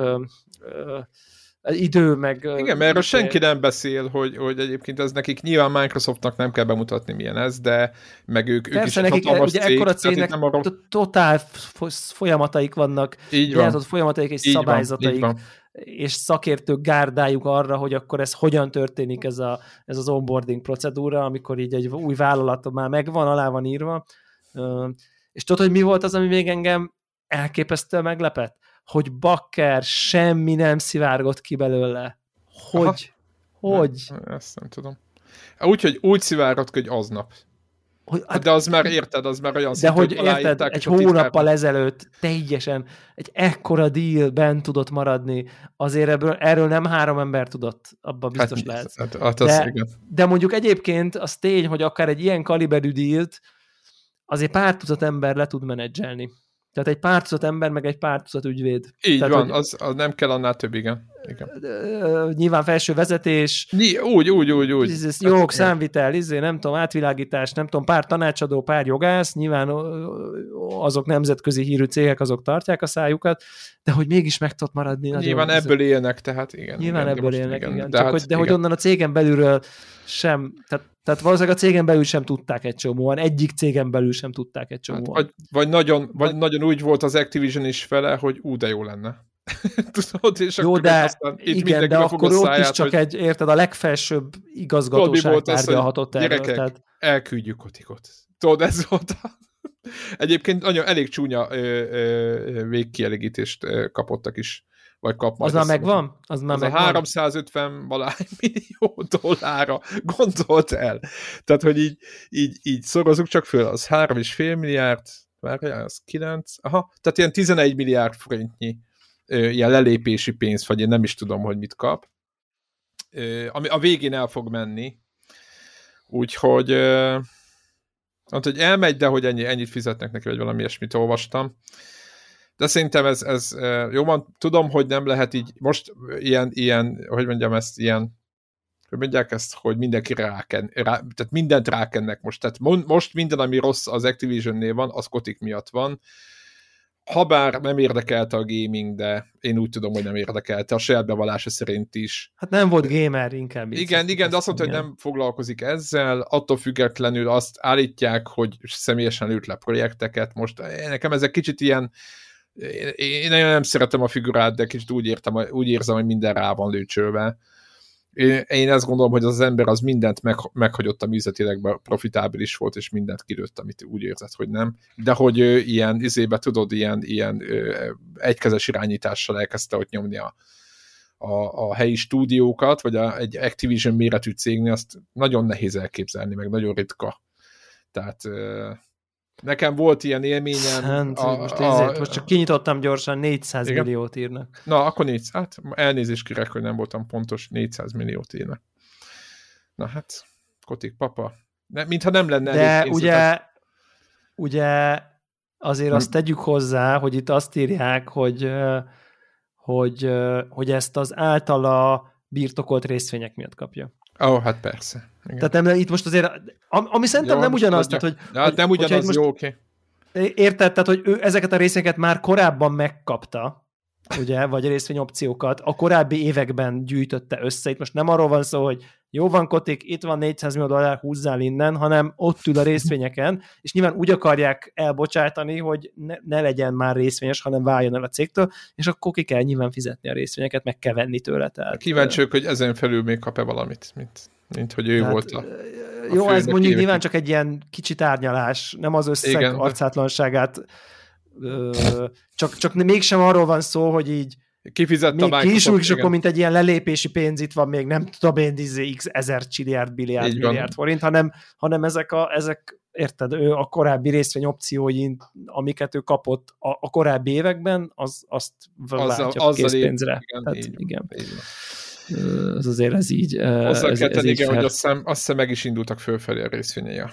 idő, meg... Igen, mert erről senki nem beszél, hogy, hogy egyébként ez nekik nyilván Microsoftnak nem kell bemutatni milyen ez, de meg ők, Persze, ők is nekik, ugye cég, ekkora cégnek nem arra... totál folyamataik vannak, így van. folyamataik és így szabályzataik, van, így van. és szakértők gárdájuk arra, hogy akkor ez hogyan történik ez, a, ez az onboarding procedúra, amikor így egy új vállalat már megvan, alá van írva, és tudod, hogy mi volt az, ami még engem elképesztően meglepett? Hogy Bakker semmi nem szivárgott ki belőle. Hogy? Aha. Hogy? Nem, ezt nem tudom. Úgy, hogy úgy szivárgott hogy aznap. Hogy, hát, de az már érted, az már olyan De hogy érted, egy hónappal ezelőtt teljesen egy ekkora deal ben tudott maradni, azért ebből, erről nem három ember tudott, abban hát biztos hát, lehet. Hát, hát de, igen. de mondjuk egyébként az tény, hogy akár egy ilyen kaliberű dealt azért pár tucat ember le tud menedzselni. Tehát egy pár tucat ember, meg egy pár tucat ügyvéd. Így Tehát, van, hogy, az, az nem kell annál több, igen. Igen. Nyilván felső vezetés. Úgy, úgy, úgy, úgy. Jog, számvitel, izé, nem tudom, átvilágítás, nem tudom, pár tanácsadó, pár jogász, nyilván azok nemzetközi hírű cégek, azok tartják a szájukat, de hogy mégis meg tudott maradni. Nyilván nagyon, ebből élnek, tehát igen. Nyilván igen, ebből élnek, igen. igen. De, Csak hát, hogy, de igen. hogy onnan a cégen belülről sem, tehát tehát valószínűleg a cégen belül sem tudták egy csomóan, egyik cégen belül sem tudták egy csomóan. Hát, vagy, vagy, nagyon, vagy nagyon úgy volt az Activision is fele, hogy ú, de jó lenne. [LAUGHS] Tudod, és jó, de igen, de akkor ott is csak hogy... egy, érted, a legfelsőbb igazgatóság volt tárgyalhatott erről. Gyerekek, tehát... elküldjük Kotikot. Tudod, ez volt a... [LAUGHS] Egyébként nagyon elég csúnya végkielégítést kapottak is vagy kap majd. Az már megvan? Az már az megvan? a 350 valány millió dollárra gondolt el. Tehát, hogy így, így, így szorozunk csak föl, az 3,5 milliárd, várjál, az 9, aha, tehát ilyen 11 milliárd forintnyi ilyen lelépési pénz, vagy én nem is tudom, hogy mit kap, ami a végén el fog menni. Úgyhogy hát, hogy elmegy, de hogy ennyi, ennyit fizetnek neki, vagy valami ilyesmit olvastam. De szerintem ez, ez jó van, tudom, hogy nem lehet így, most ilyen, ilyen hogy mondjam ezt, ilyen hogy mondják ezt, hogy mindenki ráken, rá, tehát mindent rákennek most, tehát most minden, ami rossz az Activision-nél van, az Kotik miatt van, habár nem érdekelte a gaming, de én úgy tudom, hogy nem érdekelte, a saját bevallása szerint is. Hát nem volt gamer inkább. Igen, igen, de azt mondta, hogy nem foglalkozik ezzel, attól függetlenül azt állítják, hogy személyesen ült le projekteket. Most nekem ezek kicsit ilyen, én, én nagyon nem szeretem a figurát, de kicsit úgy, értem, úgy érzem, hogy minden rá van lőcsölve. Én, ezt gondolom, hogy az ember az mindent meg, meghagyott a műzetileg profitábilis volt, és mindent kilőtt, amit úgy érzett, hogy nem. De hogy ilyen izébe, tudod, ilyen, ilyen egykezes irányítással elkezdte ott nyomni a, a, a helyi stúdiókat, vagy a, egy Activision méretű cégnél, azt nagyon nehéz elképzelni, meg nagyon ritka. Tehát Nekem volt ilyen élményem. Hát, a, most, a, ezért, most csak kinyitottam gyorsan, 400 igen? milliót írnak. Na, akkor 400, hát elnézést kérek, hogy nem voltam pontos, 400 milliót írnak. Na hát, Kotik papa. Ne, mintha nem lenne De ugye, az... ugye azért azt tegyük hozzá, hogy itt azt írják, hogy, hogy, hogy ezt az általa birtokolt részvények miatt kapja. Ó, oh, hát persze. Igen. Tehát nem, itt most azért, ami szerintem Jó, nem ugyanaz, tehát, hogy... De hát nem ugyanaz, most, jó, oké. Okay. Érted? Tehát, hogy ő ezeket a részeket már korábban megkapta, ugye, vagy részvényopciókat, a korábbi években gyűjtötte össze. Itt most nem arról van szó, hogy jó van Kotik, itt van 400 millió dollár, húzzál innen, hanem ott ül a részvényeken, és nyilván úgy akarják elbocsátani, hogy ne, ne legyen már részvényes, hanem váljon el a cégtől, és akkor ki kell nyilván fizetni a részvényeket, meg kell venni tőle. Tehát, Kíváncsiak, hogy ezen felül még kap-e valamit, mint, mint hogy ő tehát, volt a, a Jó, ez mondjuk nyilván csak egy ilyen kicsi tárnyalás, nem az összeg Igen, arcátlanságát, ö, csak, csak mégsem arról van szó, hogy így Kifizett még a Microsoft. és akkor mint egy ilyen lelépési pénz itt van még, nem tudom én, x ezer csilliárd, biliárd, milliárd forint, hanem, hanem ezek, a, ezek érted, ő a korábbi részvény opcióin, amiket ő kapott a, a korábbi években, az, azt váltja azzal készpénzre. Igen, Tehát, így, igen. Így ez azért ez így. Hozzá ez, kell tenni, igen, fel... hogy azt hiszem, azt hiszem meg is indultak fölfelé a részvényei a,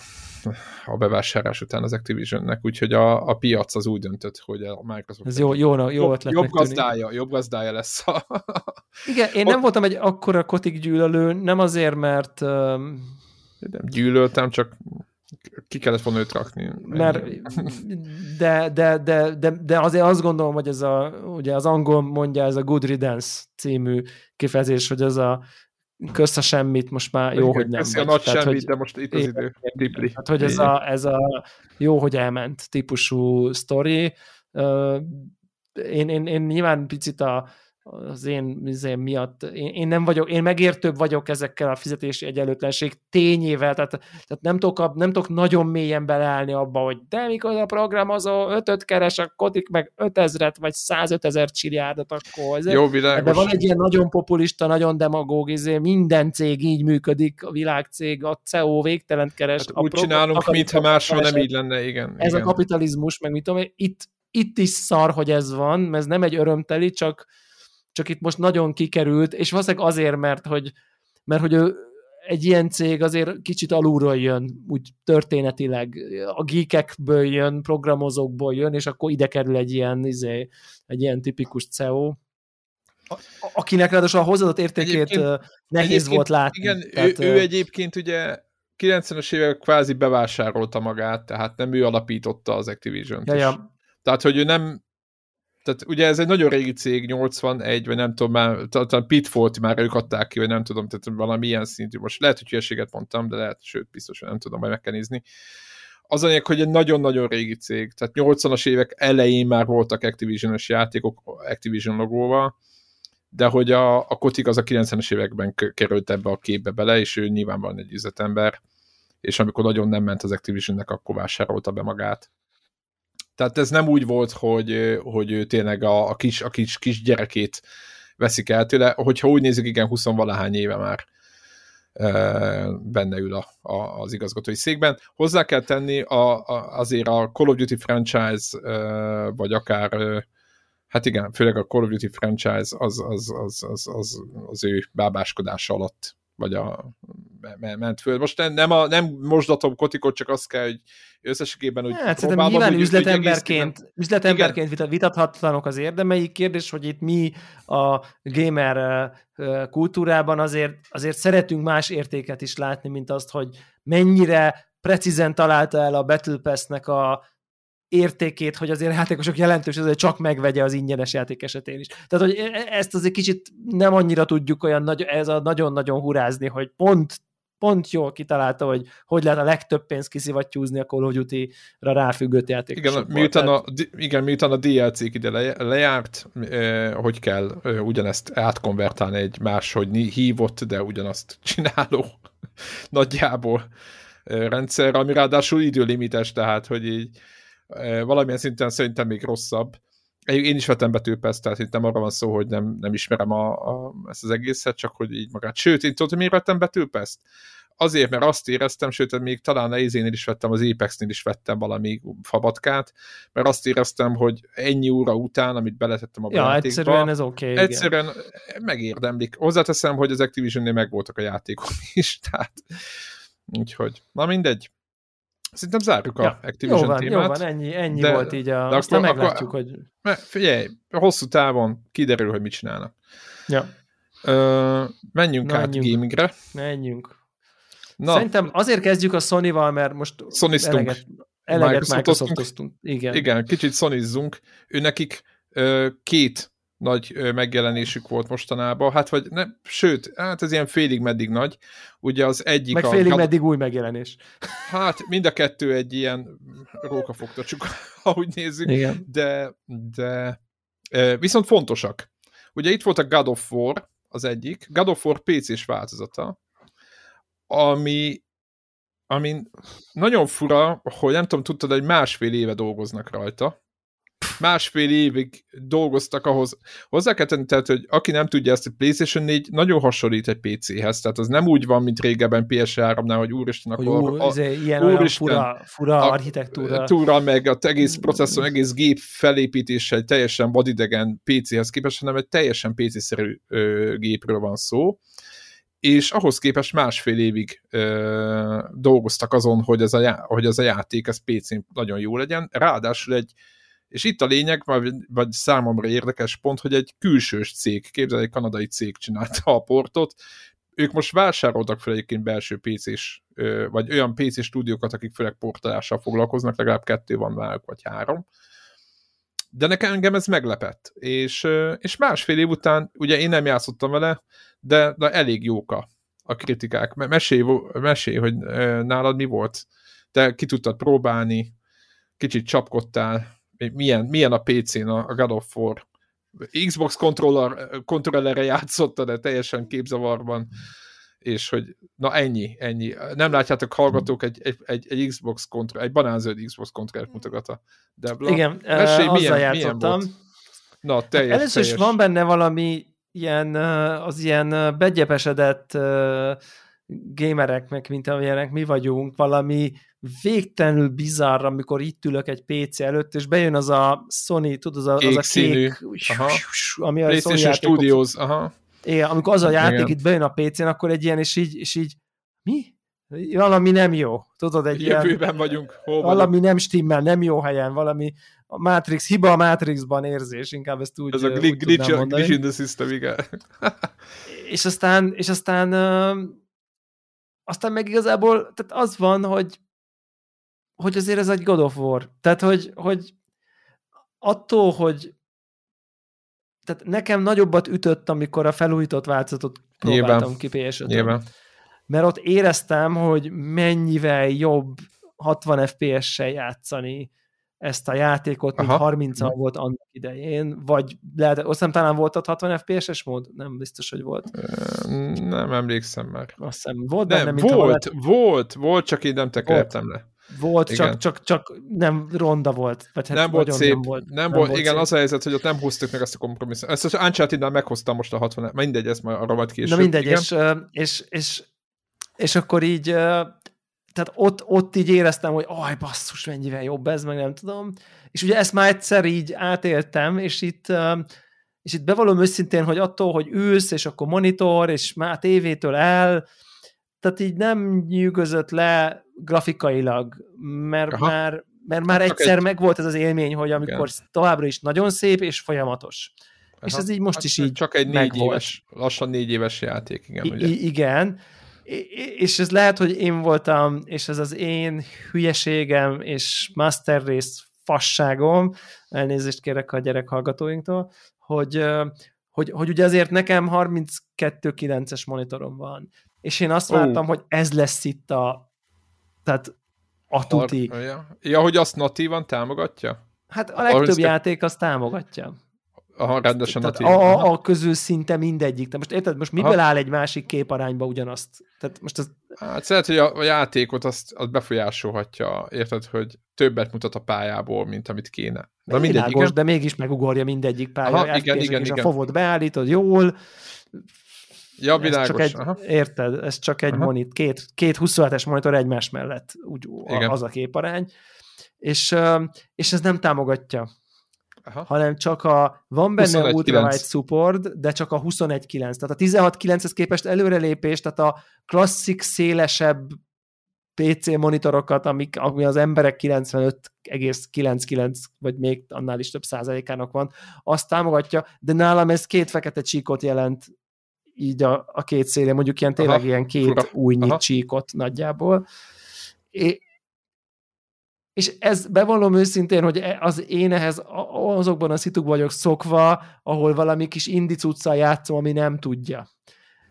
a bevásárlás után az Activisionnek, úgyhogy a, a piac az úgy döntött, hogy a Microsoft... Ez jó, jó, jó ötlet jobb, gazdája, jobb gazdája lesz. A... [LAUGHS] Igen, én Ott... nem voltam egy akkora kotik gyűlölő, nem azért, mert... Um... Nem gyűlöltem, csak ki kellett volna őt rakni. Mert, [LAUGHS] de, de, de, de, de azért azt gondolom, hogy ez a, ugye az angol mondja, ez a Good Riddance című kifejezés, hogy ez a kösz a semmit, most már jó, Igen, hogy nem. Köszi a nagy tehát, semmit, hogy, de most itt az idő. Tipli. Hát, hogy ez a, ez a jó, hogy elment típusú sztori. Én, én, én nyilván picit a, az én, én miatt, én, én, nem vagyok, én megértőbb vagyok ezekkel a fizetési egyenlőtlenség tényével, tehát, tehát nem, tudok, nem tudok nagyon mélyen beleállni abba, hogy de mikor a programozó ötöt keres, a kodik meg ötezret, vagy százötezer csiliárdot, akkor ez Jó, világos. De van egy ilyen nagyon populista, nagyon demagóg, izé, minden cég így működik, a világcég, a CEO végtelent keres. Hát a úgy csinálunk, mintha máshol nem így lenne, igen. Ez igen. a kapitalizmus, meg mit tudom, itt, itt is szar, hogy ez van, mert ez nem egy örömteli, csak csak itt most nagyon kikerült, és valószínűleg azért, mert hogy, mert hogy ő, egy ilyen cég azért kicsit alulról jön, úgy történetileg. A geekekből jön, programozókból jön, és akkor ide kerül egy ilyen, izé, egy ilyen tipikus CEO, akinek ráadásul a hozzáadott értékét egyébként, nehéz egyébként, volt látni. Igen, tehát, ő, ő egyébként ugye 90-es évek kvázi bevásárolta magát, tehát nem ő alapította az Activision-t. Ja, ja. Tehát, hogy ő nem, tehát ugye ez egy nagyon régi cég, 81, vagy nem tudom, már, talán Pitfall már ők adták ki, vagy nem tudom, tehát valami ilyen szintű. Most lehet, hogy hülyeséget mondtam, de lehet, sőt, biztos, hogy nem tudom, majd meg kell nézni. Az anyag, hogy egy nagyon-nagyon régi cég, tehát 80-as évek elején már voltak Activision-es játékok Activision logóval, de hogy a, a Kotik az a 90-es években került ebbe a képbe bele, és ő nyilvánvalóan egy üzletember, és amikor nagyon nem ment az Activisionnek, akkor vásárolta be magát. Tehát ez nem úgy volt, hogy, hogy ő tényleg a, a, kis, a kis, kis gyerekét veszik el tőle, hogyha úgy nézzük, igen, 20 valahány éve már benne ül a, a, az igazgatói székben. Hozzá kell tenni a, a, azért a Call of Duty franchise, vagy akár, hát igen, főleg a Call of Duty franchise az, az, az, az, az, az ő bábáskodása alatt vagy a ment föl. Most nem, a, nem mosdatom kotikot, csak azt kell, hogy összességében úgy hát, próbálom, nyilván hogy üzletemberként, hogy üzletemberként vitat, vitathatlanok az érdemei. Kérdés, hogy itt mi a gamer kultúrában azért, azért szeretünk más értéket is látni, mint azt, hogy mennyire precízen találta el a Battle Pass-nek a értékét, hogy azért a játékosok jelentős, azért csak megvegye az ingyenes játék esetén is. Tehát, hogy e- e- ezt azért kicsit nem annyira tudjuk olyan nagy, ez a nagyon-nagyon hurázni, hogy pont pont jól kitalálta, hogy hogy lehet a legtöbb pénzt kiszivattyúzni a Call of Duty-ra ráfüggött játékosokból. Igen, miután a, igen, miután a DLC-k ide lejárt, eh, hogy kell eh, ugyanezt átkonvertálni egy máshogy hívott, de ugyanazt csináló [LAUGHS] nagyjából eh, rendszer, ami ráadásul időlimites, tehát hogy így valamilyen szinten szerintem még rosszabb. Én is vettem betűpeszt, tehát itt nem arra van szó, hogy nem, nem ismerem a, a, ezt az egészet, csak hogy így magát. Sőt, én tudom, hogy miért vettem betűpeszt? Azért, mert azt éreztem, sőt, még talán a Izénél is vettem, az Apexnél is vettem valami fabatkát, mert azt éreztem, hogy ennyi óra után, amit beletettem a ja, játékba, egyszerűen ez oké. Okay, egyszerűen igen. megérdemlik. Hozzáteszem, hogy az Activision-nél megvoltak a játékok is, [LAUGHS] tehát úgyhogy, na mindegy. Szerintem zárjuk ja. a Activision jó van, témát. Jó van, ennyi, ennyi de, volt így a... De aztán akkor, meglátjuk, akkor, hogy... Figyelj, hosszú távon kiderül, hogy mit csinálnak. Ja. Ö, menjünk Na, át menjünk. gamingre. Menjünk. Na. Szerintem azért kezdjük a Sony-val, mert most Sony eleget, eleget Microsoftoztunk. Igen. Igen, kicsit szonizzunk. Ő nekik ö, két nagy megjelenésük volt mostanában, hát vagy ne, sőt, hát ez ilyen félig meddig nagy, ugye az egyik Meg félig a... meddig új megjelenés. Hát mind a kettő egy ilyen rókafogtacsuk, [LAUGHS] ahogy nézzük, Igen. de, de viszont fontosak. Ugye itt volt a God of War, az egyik, God of War PC-s változata, ami ami nagyon fura, hogy nem tudom, tudtad, hogy másfél éve dolgoznak rajta, másfél évig dolgoztak ahhoz. Hozzá kell tenni, tehát, hogy aki nem tudja ezt, a PlayStation 4 nagyon hasonlít egy PC-hez, tehát az nem úgy van, mint régebben PS3-nál, hogy úristen, akkor... Hogy úr, a, izé, ilyen úristen, fura, fura a, architektúra. Túra, meg az egész processzor, egész gép felépítése egy teljesen vadidegen PC-hez képest, hanem egy teljesen PC-szerű ö, gépről van szó és ahhoz képest másfél évig ö, dolgoztak azon, hogy ez, a, já, hogy ez a játék ez PC-n nagyon jó legyen, ráadásul egy és itt a lényeg, vagy, vagy számomra érdekes pont, hogy egy külsős cég, képzel, egy kanadai cég csinálta a portot, ők most vásároltak fel egyébként belső PC-s, vagy olyan PC stúdiókat, akik főleg portalással foglalkoznak, legalább kettő van náluk, vagy három. De nekem engem ez meglepett, és, és másfél év után, ugye én nem játszottam vele, de, de elég jók a, a kritikák. Mesélj, mesélj, hogy nálad mi volt? Te ki tudtad próbálni, kicsit csapkodtál, milyen, milyen a PC-n a God of War. Xbox controller, kontrollerre játszotta, de teljesen képzavarban, és hogy na ennyi, ennyi. Nem látjátok hallgatók egy, egy, egy, egy Xbox kontroll, egy banánzöld Xbox kontrollert mutogatta. De bla, Igen, mesélj, azzal milyen, játszottam. Milyen Na, teljes, Először teljes. is van benne valami ilyen, az ilyen begyepesedett gamerek, meg mint amilyenek mi vagyunk, valami végtelenül bizarr, amikor itt ülök egy PC előtt, és bejön az a Sony, tudod, az a, kék, az a kék, aha. ami a Sony Studios, aha. Igen, amikor az a játék Igen. itt bejön a PC-n, akkor egy ilyen, és így, és így mi? Valami nem jó. Tudod, egy Jövőben ilyen, vagyunk. Hol valami vagyunk? nem stimmel, nem jó helyen, valami a Matrix, hiba a Matrixban érzés, inkább ezt úgy Ez a glitch, glitch, glitch in the system, igen. [LAUGHS] és aztán, és aztán aztán meg igazából tehát az van, hogy hogy azért ez egy God of War. Tehát, hogy, hogy attól, hogy tehát nekem nagyobbat ütött, amikor a felújított változatot próbáltam Nyilván. ki ps Nyilván. Mert ott éreztem, hogy mennyivel jobb 60 FPS-sel játszani ezt a játékot, mint 30 al volt annak idején, vagy lehet, azt nem talán volt ott 60 FPS-es mód? Nem biztos, hogy volt. Nem emlékszem már. Azt hiszem, volt nem, benne, volt, volt, volt, volt, csak én nem tekertem le. Volt, csak, csak, csak nem ronda volt. Vagy hát nem volt szép. Nem volt, nem, nem volt, volt igen, szép. az a helyzet, hogy ott nem hoztuk meg ezt a kompromisszumot. Ezt az uncharted meghoztam most a 60 mindegy, ez majd arra majd később. Na mindegy, és, és, és, és, akkor így tehát ott, ott így éreztem, hogy aj, basszus, mennyivel jobb ez, meg nem tudom. És ugye ezt már egyszer így átéltem, és itt, és itt bevallom őszintén, hogy attól, hogy ülsz, és akkor monitor, és már tévétől el, tehát így nem nyűgözött le grafikailag, mert Aha. már, mert már egyszer egy... megvolt ez az élmény, hogy amikor Igen. továbbra is nagyon szép és folyamatos. Aha. És ez így most hát is így Csak egy négy éves, lassan négy éves játék, igen. I- ugye? igen, és ez lehet, hogy én voltam, és ez az én hülyeségem és master race fasságom, elnézést kérek a gyerek hallgatóinktól, hogy, hogy, hogy ugye azért nekem 32.9-es monitorom van, és én azt vártam, uh. hogy ez lesz itt a tehát a tuti. Ja. ja, hogy azt natívan támogatja? Hát a legtöbb Arra játék azt támogatja. Aha, rendesen Tehát a, a, a közül szinte mindegyik. De most érted, most miből Aha. áll egy másik képarányba ugyanazt? Tehát most az... Hát szeret, hogy a, a játékot azt, azt befolyásolhatja, érted, hogy többet mutat a pályából, mint amit kéne. De, mindegy, Világos, igen. de mégis megugorja mindegyik pálya. Aha, igen, igen, és igen. a fogod beállítod jól, Ja, világos. Ez csak egy, Aha. Érted? Ez csak egy monit, két, két 27-es monitor egymás mellett, úgy Igen. az a képarány. És, és ez nem támogatja. Aha. hanem csak a, van benne ultrawide support, de csak a 21.9. Tehát a 16.9-hez képest előrelépés, tehát a klasszik, szélesebb PC monitorokat, amik, ami az emberek 95,99 vagy még annál is több százalékának van, azt támogatja, de nálam ez két fekete csíkot jelent így a, a két szélén, mondjuk ilyen tényleg Aha, ilyen két fura. új csíkot nagyjából. É, és ez bevallom őszintén, hogy e- az én ehhez azokban a szitukban vagyok szokva, ahol valami kis indicuccal játszom, ami nem tudja.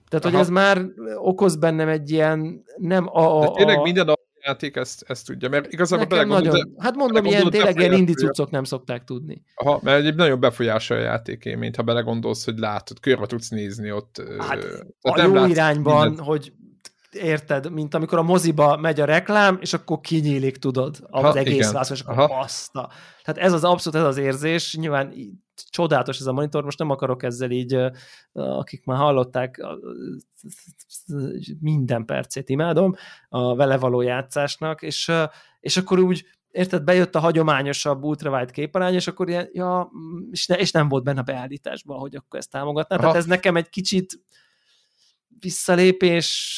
Tehát, Aha. hogy ez már okoz bennem egy ilyen nem a... a De tényleg a... minden játék ezt, ezt tudja, mert igazából belegondolod... Nagyon, hát mondom, ilyen, tényleg ilyen indicucok nem szokták tudni. Aha, mert egy nagyon befolyásolja a játékéményt, ha belegondolsz, hogy látod, körbe tudsz nézni ott. Hát, a nem jó irányban, mindent. hogy érted, mint amikor a moziba megy a reklám, és akkor kinyílik, tudod, az ha, egész vász, és akkor baszta. Tehát ez az abszolút, ez az érzés, nyilván csodálatos ez a monitor, most nem akarok ezzel így, akik már hallották, minden percét imádom a vele való játszásnak, és, és akkor úgy érted, bejött a hagyományosabb ultrawide képarány, és akkor ilyen, ja, és, ne, és nem volt benne a beállításban, hogy akkor ezt támogatná. Tehát ez nekem egy kicsit visszalépés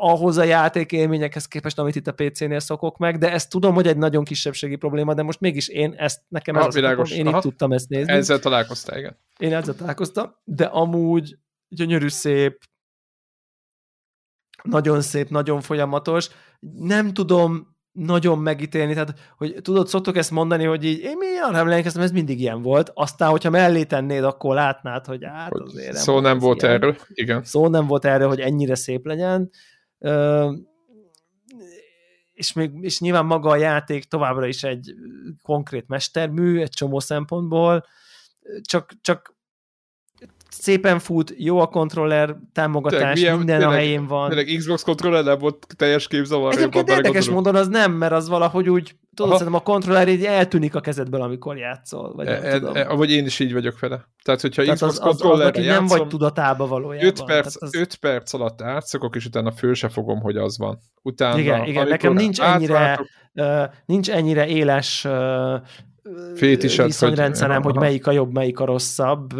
ahhoz a játékélményekhez képest, amit itt a PC-nél szokok meg, de ezt tudom, hogy egy nagyon kisebbségi probléma, de most mégis én ezt, nekem ez világos. én Aha. itt tudtam ezt nézni. Ezzel találkoztál, igen. Én ezzel találkoztam, de amúgy gyönyörű szép, nagyon szép, nagyon folyamatos. Nem tudom nagyon megítélni, tehát, hogy tudod, szoktok ezt mondani, hogy így, én mi arra emlékeztem, ez mindig ilyen volt, aztán, hogyha mellé tennéd, akkor látnád, hogy hát azért nem Szó nem volt ilyen. erről, igen. Szó nem volt erről, hogy ennyire szép legyen, Ö, és, még, és nyilván maga a játék továbbra is egy konkrét mestermű, egy csomó szempontból, csak, csak szépen fut, jó a kontroller, támogatás, milyen, minden tényleg, a helyén van. Tényleg Xbox kontroller nem volt teljes képzavar. Egyébként érdekes mondon az nem, mert az valahogy úgy, tudod, szerintem a kontroller így eltűnik a kezedből, amikor játszol. Vagy e, nem e, Vagy én is így vagyok vele. Tehát, hogyha Tehát Xbox az, kontroller nem vagy tudatába valójában. 5 perc, az... 5 perc alatt átszokok, és utána föl se fogom, hogy az van. Utána, igen, igen, nekem nincs ennyire, uh, nincs ennyire éles uh, viszonyrendszerem, hogy, hogy melyik a jobb, melyik a rosszabb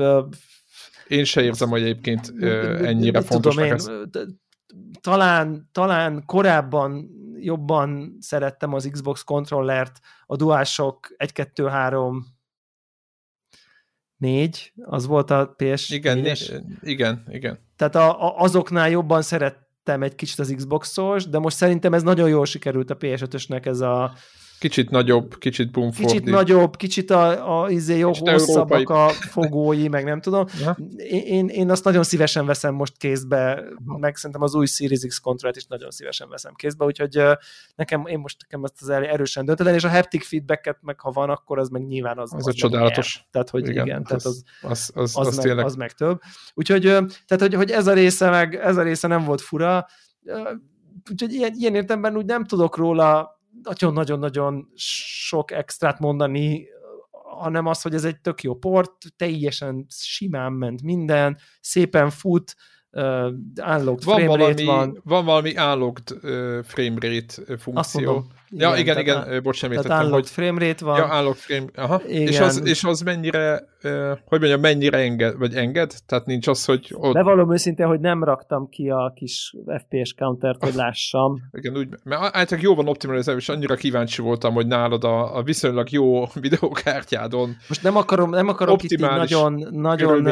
én se érzem, hogy egyébként ennyire fontos. Talán, talán korábban jobban szerettem az Xbox kontrollert, a DualShock 1, 2, 3, 4, az volt a PS Igen, igen, igen. Tehát a, a, azoknál jobban szerettem egy kicsit az Xbox-os, de most szerintem ez nagyon jól sikerült a PS5-ösnek ez a Kicsit nagyobb, kicsit bumfordi. Kicsit nagyobb, kicsit a, a izé, jó, hosszabbak európai. a fogói, meg nem tudom. Én, én azt nagyon szívesen veszem most kézbe, meg szerintem az új Series X kontrollt is nagyon szívesen veszem kézbe, úgyhogy nekem, én most nekem ezt az erősen döntetlen, és a haptic feedbacket meg ha van, akkor az meg nyilván az, az a csodálatos. Nyer. Tehát, hogy igen, igen tehát az, az, az, az, az, meg, tényleg. az meg több. Úgyhogy, tehát, hogy, hogy ez a része meg, ez a része nem volt fura, úgyhogy ilyen, ilyen értemben úgy nem tudok róla nagyon-nagyon-nagyon sok extrát mondani, hanem az, hogy ez egy tök jó port, teljesen simán ment minden, szépen fut, uh, unlocked van frame valami, van. Van valami unlocked uh, frame rate funkció. Ja, igen, igen, igen bocs, sem értettem, hogy... frame rate van. Ja, unlocked frame, aha. Igen. És, az, és az mennyire, uh, hogy mondjam, mennyire enged, vagy enged? Tehát nincs az, hogy ott... Bevallom őszintén, hogy nem raktam ki a kis FPS countert, hogy lássam. Igen, úgy, mert általában jó van optimalizálva, és annyira kíváncsi voltam, hogy nálad a, a viszonylag jó [LAUGHS] videókártyádon Most nem akarom, nem akarok itt nagyon, nagyon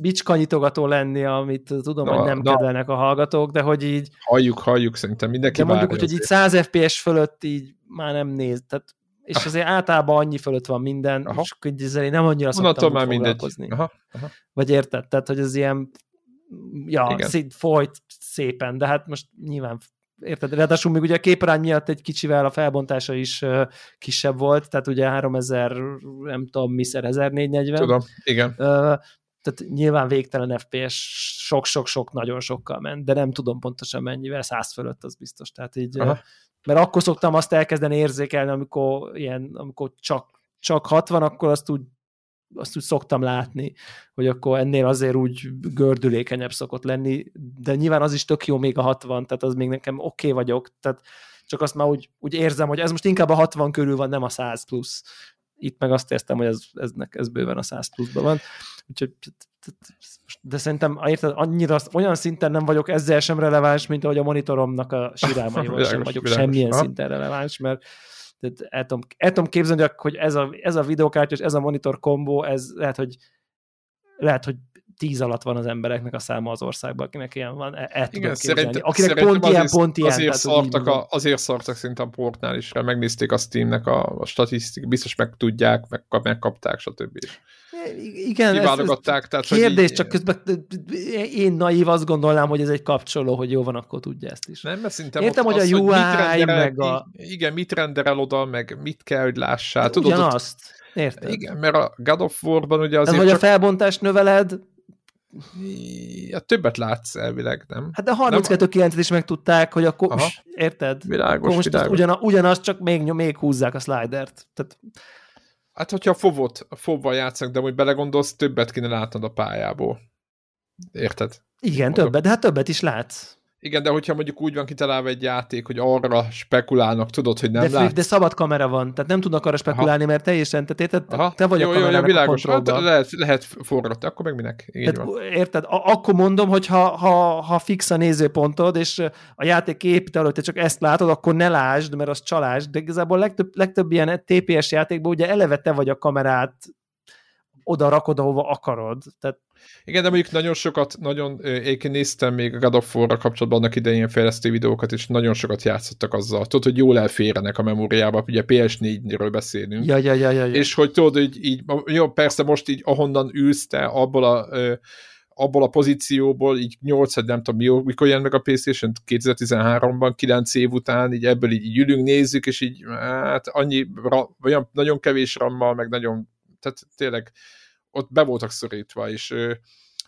bicskanyitogató lenni, amit tudom, na, hogy nem na. kedvelnek a hallgatók, de hogy így... Halljuk, halljuk, szerintem mindenki De mondjuk úgy, hogy így 100 FPS fölött így már nem néz, tehát és azért általában annyi fölött van minden, aha. és akkor ezzel nem annyira szoktam már foglalkozni. Aha, aha. Vagy érted? Tehát, hogy ez ilyen ja, szét, folyt szépen, de hát most nyilván érted? Ráadásul még ugye a képarány miatt egy kicsivel a felbontása is uh, kisebb volt, tehát ugye 3000, nem tudom, miszer 1440. Tudom, igen. Uh, tehát nyilván végtelen FPS sok-sok-sok, nagyon sokkal ment, de nem tudom pontosan mennyivel, száz fölött az biztos. Tehát így Aha mert akkor szoktam azt elkezdeni érzékelni, amikor, ilyen, amikor csak, csak 60, akkor azt úgy, azt úgy szoktam látni, hogy akkor ennél azért úgy gördülékenyebb szokott lenni, de nyilván az is tök jó még a 60, tehát az még nekem oké okay vagyok, tehát csak azt már úgy, úgy érzem, hogy ez most inkább a 60 körül van, nem a 100 plusz. Itt meg azt értem, hogy ez, eznek, ez bőven a 100 pluszban van. Úgyhogy de szerintem érted, annyira, olyan szinten nem vagyok ezzel sem releváns, mint ahogy a monitoromnak a sírálmaival [LAUGHS] sem vagyok világos. semmilyen ha? szinten releváns, mert tehát el, tudom, el tudom képzelni, hogy ez a, ez a videokártya és ez a monitor kombó, ez lehet, hogy lehet, hogy tíz alatt van az embereknek a száma az országban, akinek ilyen van, el, el Igen, szerint, Akinek pont azért, ilyen, pont ilyen. Azért, szartak, a, azért szartak szerintem a portnál is, mert megnézték a Steamnek a, a statisztikát, biztos meg tudják, meg, megkapták, stb. Igen, Kiválogatták. Ez, tehát, kérdés, így... csak közben én naív azt gondolnám, hogy ez egy kapcsoló, hogy jó van, akkor tudja ezt is. Nem, mert szerintem Értem, hogy az, a UI, hogy meg a... Igen, mit renderel oda, meg mit kell, hogy lássál. Tudod, Ugyanazt. Érted? Igen, mert a God of War-ban ugye azért Ez, hogy csak... a felbontást növeled, Ja, többet látsz elvileg, nem? Hát de 32 9 is megtudták, hogy akkor, Aha. érted? Világos, akkor most világos. Ugyan, ugyanaz, csak még, még húzzák a slidert. Tehát... Hát, hogyha a fovot, a fovval játszanak, de hogy belegondolsz, többet kéne látnod a pályából. Érted? Igen, Mondok. többet, de hát többet is látsz. Igen, de hogyha mondjuk úgy van kitalálva egy játék, hogy arra spekulálnak, tudod, hogy nem de, látsz. De szabad kamera van, tehát nem tudnak arra spekulálni, Aha. mert teljesen, tehát érted, Aha. te vagy jó, a kamerának jó, jó, világos. a hát, lehet, lehet forgatni, akkor meg minek? Így tehát, van. Érted? A, akkor mondom, hogy ha, ha, ha fix a nézőpontod, és a játék épít előtt, te csak ezt látod, akkor ne lásd, mert az csalás, de igazából legtöbb, legtöbb ilyen TPS játékban ugye eleve te vagy a kamerát oda rakod, ahova akarod. Tehát igen, de mondjuk nagyon sokat, nagyon, én néztem még a God of War-ra kapcsolatban annak idején fejlesztő videókat, és nagyon sokat játszottak azzal. Tudod, hogy jól elférenek a memóriába, ugye PS4-ről beszélünk. Ja, ja, ja, ja, ja. És hogy tudod, hogy így, jó, persze most így ahonnan ülsz te, abból a, abból a pozícióból, így 8 nem tudom, mikor jön meg a PlayStation 2013-ban, 9 év után, így ebből így, így ülünk, nézzük, és így hát annyi, olyan nagyon kevés rammal, meg nagyon, tehát tényleg ott be voltak szorítva, és,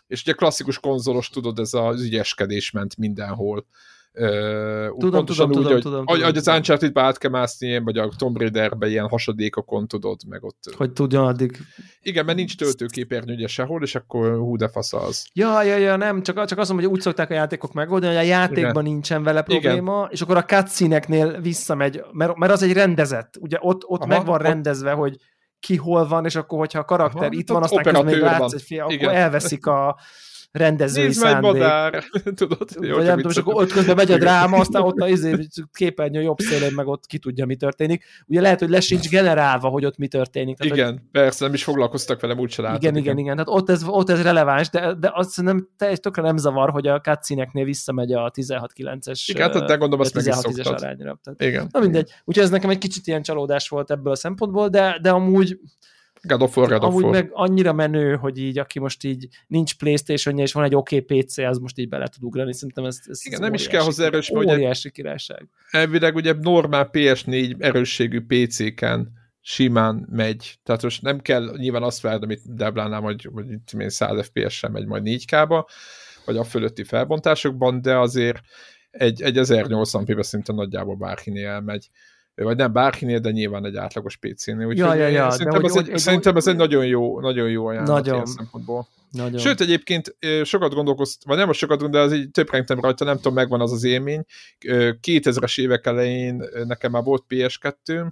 és ugye klasszikus konzolos, tudod, ez az ügyeskedés ment mindenhol. Uh, tudom, tudom, úgy, tudom, hogy, tudom, hogy, hogy az Uncharted-be át kell mászni, vagy a Tomb Raider-be ilyen hasadékokon tudod, meg ott... Hogy tudja addig... Igen, mert nincs töltőképernyő ugye sehol, és akkor hú, de fasz az. Ja, ja, ja, nem, csak, csak azt mondom, hogy úgy szokták a játékok megoldani, hogy a játékban Igen. nincsen vele probléma, Igen. és akkor a cutscene visszamegy, mert, mert az egy rendezett, ugye ott, ott Aha, meg van rendezve, hogy ki hol van, és akkor, hogyha a karakter Aha, itt van, aztán közben még látsz egy fél, akkor elveszik a [LAUGHS] rendezői Nézd szándék. Nézd madár, [LAUGHS] tudod? Jó, Vagy nem tudom, és akkor ott közben megy a dráma, aztán ott a izé, képernyő jobb szélén, meg ott ki tudja, mi történik. Ugye lehet, hogy le sincs generálva, hogy ott mi történik. Tehát, igen, hogy... persze, nem is foglalkoztak vele, úgyse látod. Igen, igen, igen. Tehát ott ez, ott ez releváns, de, de azt nem teljes tökre nem zavar, hogy a cutscene visszamegy a 16-9-es. Igen, hát de gondolom azt meg is szoktad. Arányra. Tehát, igen. Na mindegy. Úgyhogy ez nekem egy kicsit ilyen csalódás volt ebből a szempontból, de, de amúgy God of War, God of Amúgy meg annyira menő, hogy így, aki most így nincs playstation és van egy oké okay PC, az most így bele tud ugrani. Szerintem ez, ez Igen, nem is kell hozzá erős, mert óriási királyság. Elvileg ugye normál PS4 erősségű PC-ken simán megy. Tehát most nem kell nyilván azt várni, amit Deblánál, hogy, hogy itt 100 FPS-en megy majd 4K-ba, vagy a fölötti felbontásokban, de azért egy, egy 1080p-be szinte nagyjából bárkinél megy vagy nem bárkinél, de nyilván egy átlagos PC-nél. Úgyhogy ja, ja, ja, szerintem, ez, egy, szerintem ez egy nagyon jó, nagyon jó ajánlat nagyon, ilyen szempontból. Nagyon. Sőt, egyébként sokat gondolkoztam, vagy nem most sokat gondolkoztam, de az így több rajta, nem tudom, megvan az az élmény. 2000-es évek elején nekem már volt PS2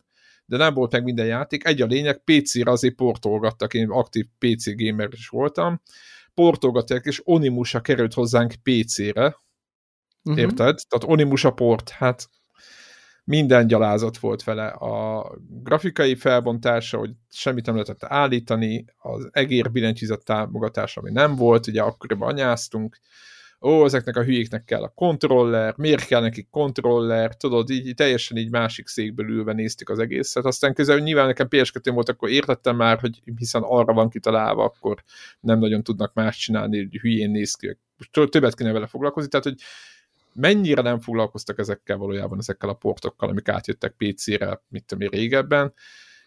de nem volt meg minden játék. Egy a lényeg, PC-re azért portolgattak, én aktív PC gamer is voltam, portolgatják, és Onimusa került hozzánk PC-re, uh-huh. érted? Tehát Onimusa port, hát minden gyalázat volt vele. A grafikai felbontása, hogy semmit nem lehetett állítani, az egér billentyűzet támogatás, ami nem volt, ugye akkoriban anyáztunk, ó, ezeknek a hülyéknek kell a kontroller, miért kell nekik kontroller, tudod, így teljesen így másik székből ülve néztük az egészet, aztán közel nyilván nekem ps volt, akkor értettem már, hogy hiszen arra van kitalálva, akkor nem nagyon tudnak más csinálni, hogy hülyén néz ki, többet kéne vele foglalkozni, tehát hogy mennyire nem foglalkoztak ezekkel valójában, ezekkel a portokkal, amik átjöttek PC-re, mit tudom én, régebben,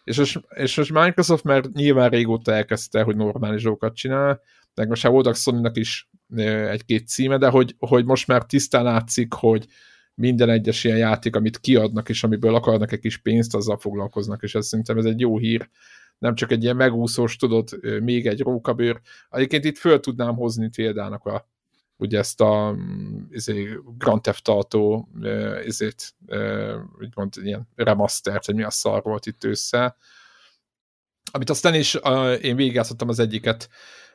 és most, és most Microsoft már nyilván régóta elkezdte, hogy normális dolgokat csinál, de most már voltak sony is egy-két címe, de hogy, hogy most már tisztán látszik, hogy minden egyes ilyen játék, amit kiadnak, és amiből akarnak egy kis pénzt, azzal foglalkoznak, és ez szerintem ez egy jó hír, nem csak egy ilyen megúszós, tudod, még egy rókabőr. Egyébként itt föl tudnám hozni példának a ugye ezt a izé, Grand Theft Auto izét, úgymond ilyen remastert, hogy mi a szar volt itt össze, amit aztán is én végigjátszottam az egyiket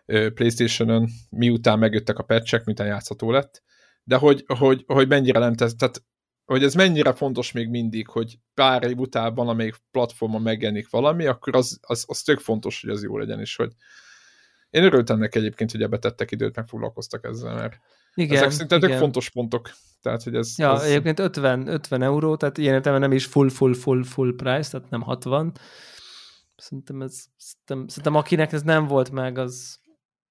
Playstation-ön, miután megjöttek a patchek, miután játszható lett, de hogy, hogy, hogy mennyire nem tesz, tehát hogy ez mennyire fontos még mindig, hogy pár év után valamelyik platformon megjelenik valami, akkor az, az, az tök fontos, hogy az jó legyen, és hogy Én örültem neki egyébként, hogy ebbe tettek időt, meg foglalkoztak ezzel, mert igen, ezek szinte tök fontos pontok. Tehát, hogy ez, ja, ez... egyébként 50, 50 euró, tehát ilyen értelemben nem is full, full, full, full price, tehát nem 60. Szerintem ez, szerintem, szerintem akinek ez nem volt meg, az,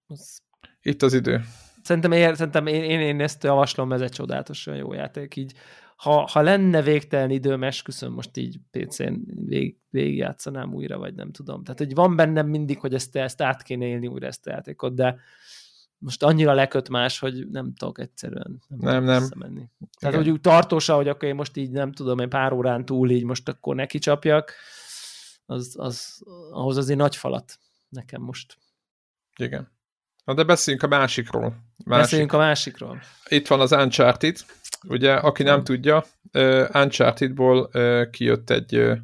az... Itt az idő. Szerintem, ér, szerintem én, én, én ezt javaslom, ez egy csodálatosan jó játék. Így, ha, ha lenne végtelen időm, esküszöm, most így PC-n vég, végigjátszanám újra, vagy nem tudom. Tehát, hogy van bennem mindig, hogy ezt, ezt át kéne élni újra ezt a játékot, de most annyira leköt más, hogy nem tudok egyszerűen nem, nem. menni. Tehát, hogy úgy tartósa, hogy akkor én most így nem tudom, én pár órán túl így most akkor neki csapjak, az, az, ahhoz azért nagy falat nekem most. Igen. Na de beszéljünk a másikról. Másik. Beszéljünk a másikról. Itt van az Uncharted, ugye, aki nem tudja, uh, Uncharted-ból kijött egy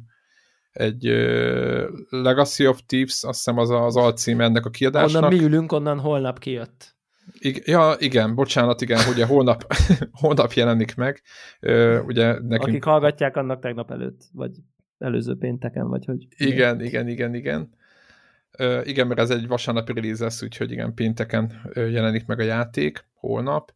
egy Legacy of Thieves, azt hiszem az az alcím ennek a kiadásnak. Onnan mi ülünk, onnan holnap kijött. I- ja, igen, bocsánat, igen, ugye holnap, [LAUGHS] holnap jelenik meg. Ugye nekünk... Akik hallgatják, annak tegnap előtt, vagy előző pénteken, vagy hogy... Igen, igen, igen, igen. Uh, igen, mert ez egy vasárnapi release lesz, úgyhogy igen, pénteken jelenik meg a játék, holnap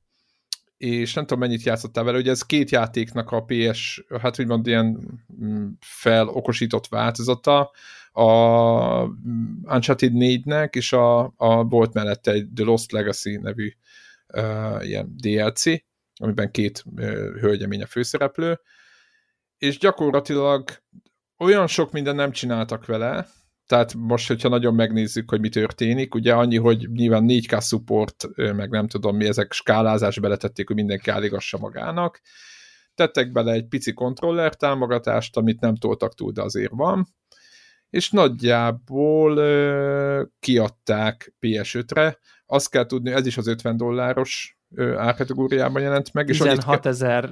és nem tudom mennyit játszottál vele, ugye ez két játéknak a PS, hát úgymond ilyen mm, felokosított változata, a mm, Uncharted 4-nek, és a, a volt mellette egy The Lost Legacy nevű uh, ilyen DLC, amiben két uh, hölgyemény a főszereplő, és gyakorlatilag olyan sok minden nem csináltak vele, tehát most, hogyha nagyon megnézzük, hogy mi történik, ugye annyi, hogy nyilván 4K support, meg nem tudom mi, ezek skálázás beletették, hogy mindenki állígassa magának. Tettek bele egy pici kontroller támogatást, amit nem toltak túl, de azért van. És nagyjából ö, kiadták PS5-re. Azt kell tudni, ez is az 50 dolláros árkategóriában jelent meg. 16 ezer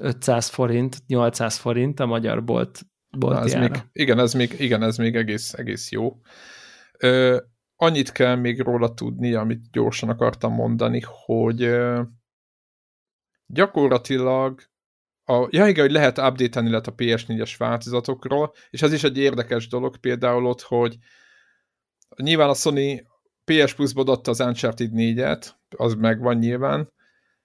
500 forint, 800 forint a magyar bolt Na, ez még, igen, ez még, igen, ez még egész, egész jó. Ö, annyit kell még róla tudni, amit gyorsan akartam mondani, hogy ö, gyakorlatilag a, ja igen, hogy lehet update-elni lehet a PS4-es változatokról, és ez is egy érdekes dolog például ott, hogy nyilván a Sony PS Plus-ba adta az Uncharted 4-et, az megvan nyilván,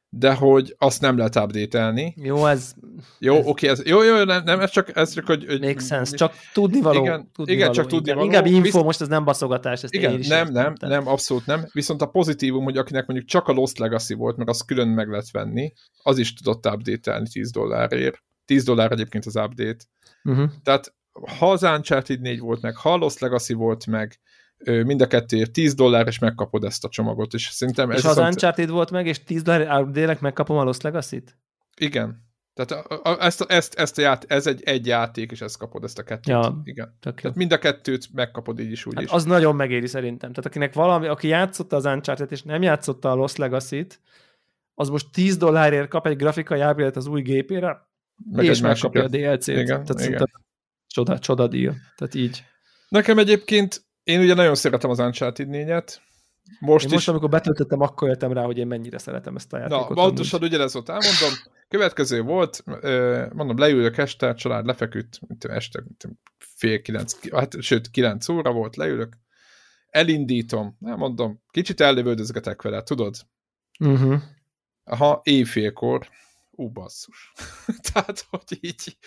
de hogy azt nem lehet update-elni. Jó, ez... Jó, ez... oké, ez, jó, jó, nem, nem, ez csak, ez csak hogy... hogy Make sense, csak tudni való. Igen, tudni igen való, csak tudni való. Inkább info, Visz... most ez nem baszogatás, ezt igen, én is nem, értem, nem, nem, abszolút nem. Viszont a pozitívum, hogy akinek mondjuk csak a Lost Legacy volt, meg azt külön meg lehet venni, az is tudott update-elni 10 dollárért. 10 dollár egyébként az update. Uh-huh. Tehát ha az Uncharted 4 volt meg, ha a Lost Legacy volt meg, mind a kettőért 10 dollár, és megkapod ezt a csomagot. És szerintem és ez az viszont... Uncharted volt meg, és 10 dollár délek megkapom a Lost Legacy-t? Igen. Tehát a, a, ezt, ezt, ezt a ját, ez egy, egy játék, és ezt kapod, ezt a kettőt. Ja, Igen. Tehát mind a kettőt megkapod így is, úgy hát is. Az nagyon megéri szerintem. Tehát akinek valami, aki játszotta az uncharted és nem játszotta a Lost Legacy-t, az most 10 dollárért kap egy grafikai ábrélet az új gépére, meg és megkapja a DLC-t. Igen, Tehát igen. Csoda, csoda deal. Tehát így. Nekem egyébként én ugye nagyon szeretem az Uncharted 4-et. Most, én most, is... amikor betöltöttem, akkor jöttem rá, hogy én mennyire szeretem ezt a játékot. Na, pontosan ugyanez volt, elmondom. Következő volt, mondom, leülök este, család lefeküdt, este fél kilenc, hát sőt, kilenc óra volt, leülök, elindítom, nem mondom, kicsit ellövődözgetek vele, tudod? Uh-huh. Aha, éjfélkor, ú, basszus. [LAUGHS] Tehát, hogy így,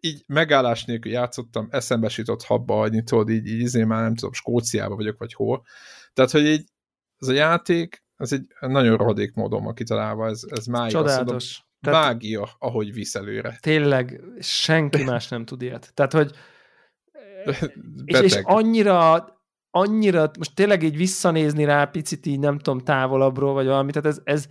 így megállás nélkül játszottam, eszembe sütott habba hagyni, tudod, így, így izé már nem tudom, Skóciába vagyok, vagy hol. Tehát, hogy így ez a játék, ez egy nagyon rohadék módon van kitalálva, ez, ez mágia. Csodálatos. Tehát, mágia, ahogy visz előre. Tényleg, senki más nem tud ilyet. Tehát, hogy [LAUGHS] és, és annyira, annyira, most tényleg így visszanézni rá picit így nem tudom, távolabbról, vagy valami, tehát ez, ez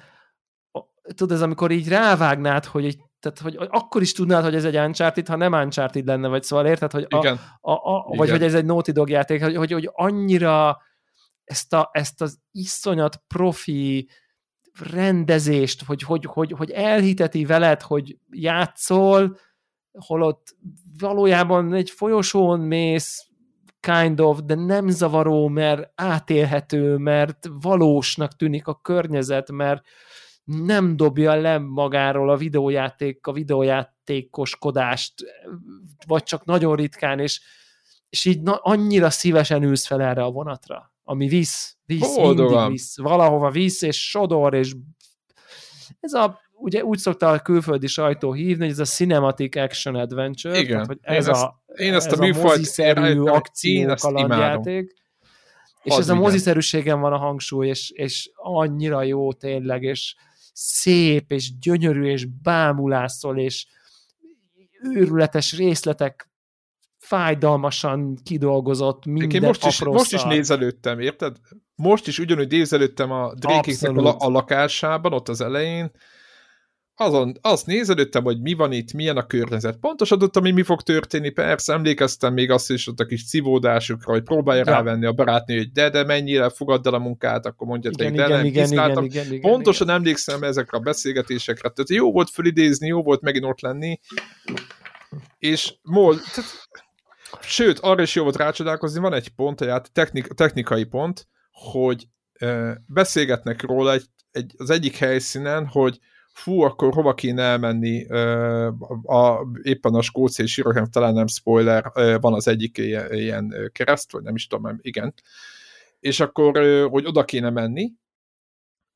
tudod, ez amikor így rávágnád, hogy egy tehát, hogy akkor is tudnád, hogy ez egy Uncharted, ha nem Uncharted lenne, vagy szóval érted, hogy a, Igen. A, a, Igen. vagy hogy ez egy Naughty Dog játék, hogy, hogy, hogy annyira ezt, a, ezt az iszonyat profi rendezést, hogy, hogy, hogy, hogy elhiteti veled, hogy játszol, holott valójában egy folyosón mész, kind of, de nem zavaró, mert átélhető, mert valósnak tűnik a környezet, mert nem dobja le magáról a videójáték, a videójátékoskodást, vagy csak nagyon ritkán, és, és így na, annyira szívesen ülsz fel erre a vonatra. ami visz, visz, Boldogan. mindig visz, valahova visz, és sodor, és ez a ugye úgy szokta a külföldi sajtó hívni, hogy ez a Cinematic Action Adventure, Igen. Tehát, hogy ez én a, én ezt a műfajt akció kalandjáték. És ez a moziszerűségen van a hangsúly, és, és annyira jó tényleg, és szép, és gyönyörű, és bámulászol, és őrületes részletek fájdalmasan kidolgozott minden Én most is, most is nézelődtem, érted? Most is ugyanúgy nézelődtem a drake a, a lakásában, ott az elején, azon, azt nézelődtem, hogy mi van itt, milyen a környezet. Pontosan tudtam, hogy mi fog történni, persze emlékeztem még azt is, ott a kis civódásukra, hogy próbálja ja. rávenni a barátnő, hogy de, de mennyire fogadd el a munkát, akkor mondja, igen, de igen, nem, igen, igen, igen, Pontosan igen. emlékszem ezekre a beszélgetésekre, tehát jó volt fölidézni, jó volt megint ott lenni, és mol, tehát, sőt, arra is jó volt rácsodálkozni, van egy pont, egy technik, technikai pont, hogy e, beszélgetnek róla egy, egy, az egyik helyszínen, hogy fú, akkor hova kéne elmenni, a, éppen a skóciai síroknak talán nem spoiler, van az egyik ilyen, ilyen kereszt, vagy nem is tudom, igen, és akkor, hogy oda kéne menni,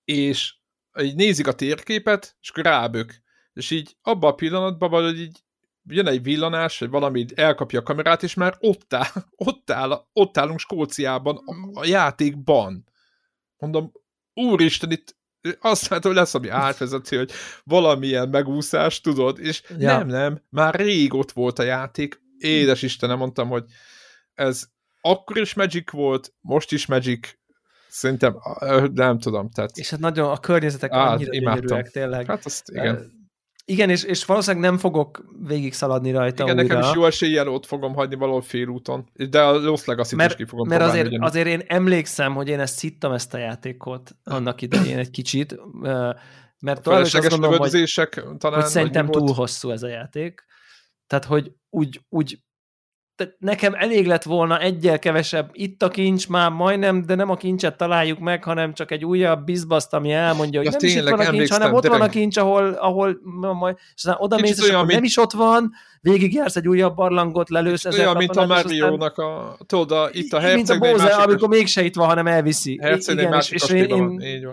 és így nézik a térképet, és akkor rábök. És így abban a pillanatban valahogy így jön egy villanás, vagy valami elkapja a kamerát, és már ott, áll, [LAUGHS] ott, áll, ott állunk Skóciában, a, a játékban. Mondom, úristen, itt azt hát, hogy lesz, ami átvezeti, hogy valamilyen megúszás, tudod, és ja. nem, nem, már rég ott volt a játék, édes Istenem, mondtam, hogy ez akkor is Magic volt, most is Magic, szerintem, nem tudom, tehát... És hát nagyon a környezetek annyira gyönyörűek, tényleg. Hát azt, igen. Igen, és, és valószínűleg nem fogok végig szaladni rajta Igen, újra. nekem is jó eséllyel ott fogom hagyni valahol félúton, de a Lost legacy mert, is ki fogom Mert azért, azért én emlékszem, hogy én ezt szittam ezt a játékot annak idején egy kicsit, mert tovább is azt gondolom, hogy, talán, hogy szerintem túl hosszú ez a játék. Tehát, hogy úgy, úgy nekem elég lett volna egyel kevesebb, itt a kincs már majdnem, de nem a kincset találjuk meg, hanem csak egy újabb bizbaszt, ami elmondja, hogy ja, nem tényleg, is itt van a kincs, hanem ott van a kincs, ahol, ahol majd, és aztán oda mész, és olyan, mint... nem is ott van, végigjársz egy újabb barlangot, lelősz ezer Olyan, mint a Mario-nak a, tudod, a, itt a herceg, Mint a Bowser, másik, amikor mégse itt van, hanem elviszi. Igen, és, és én, én,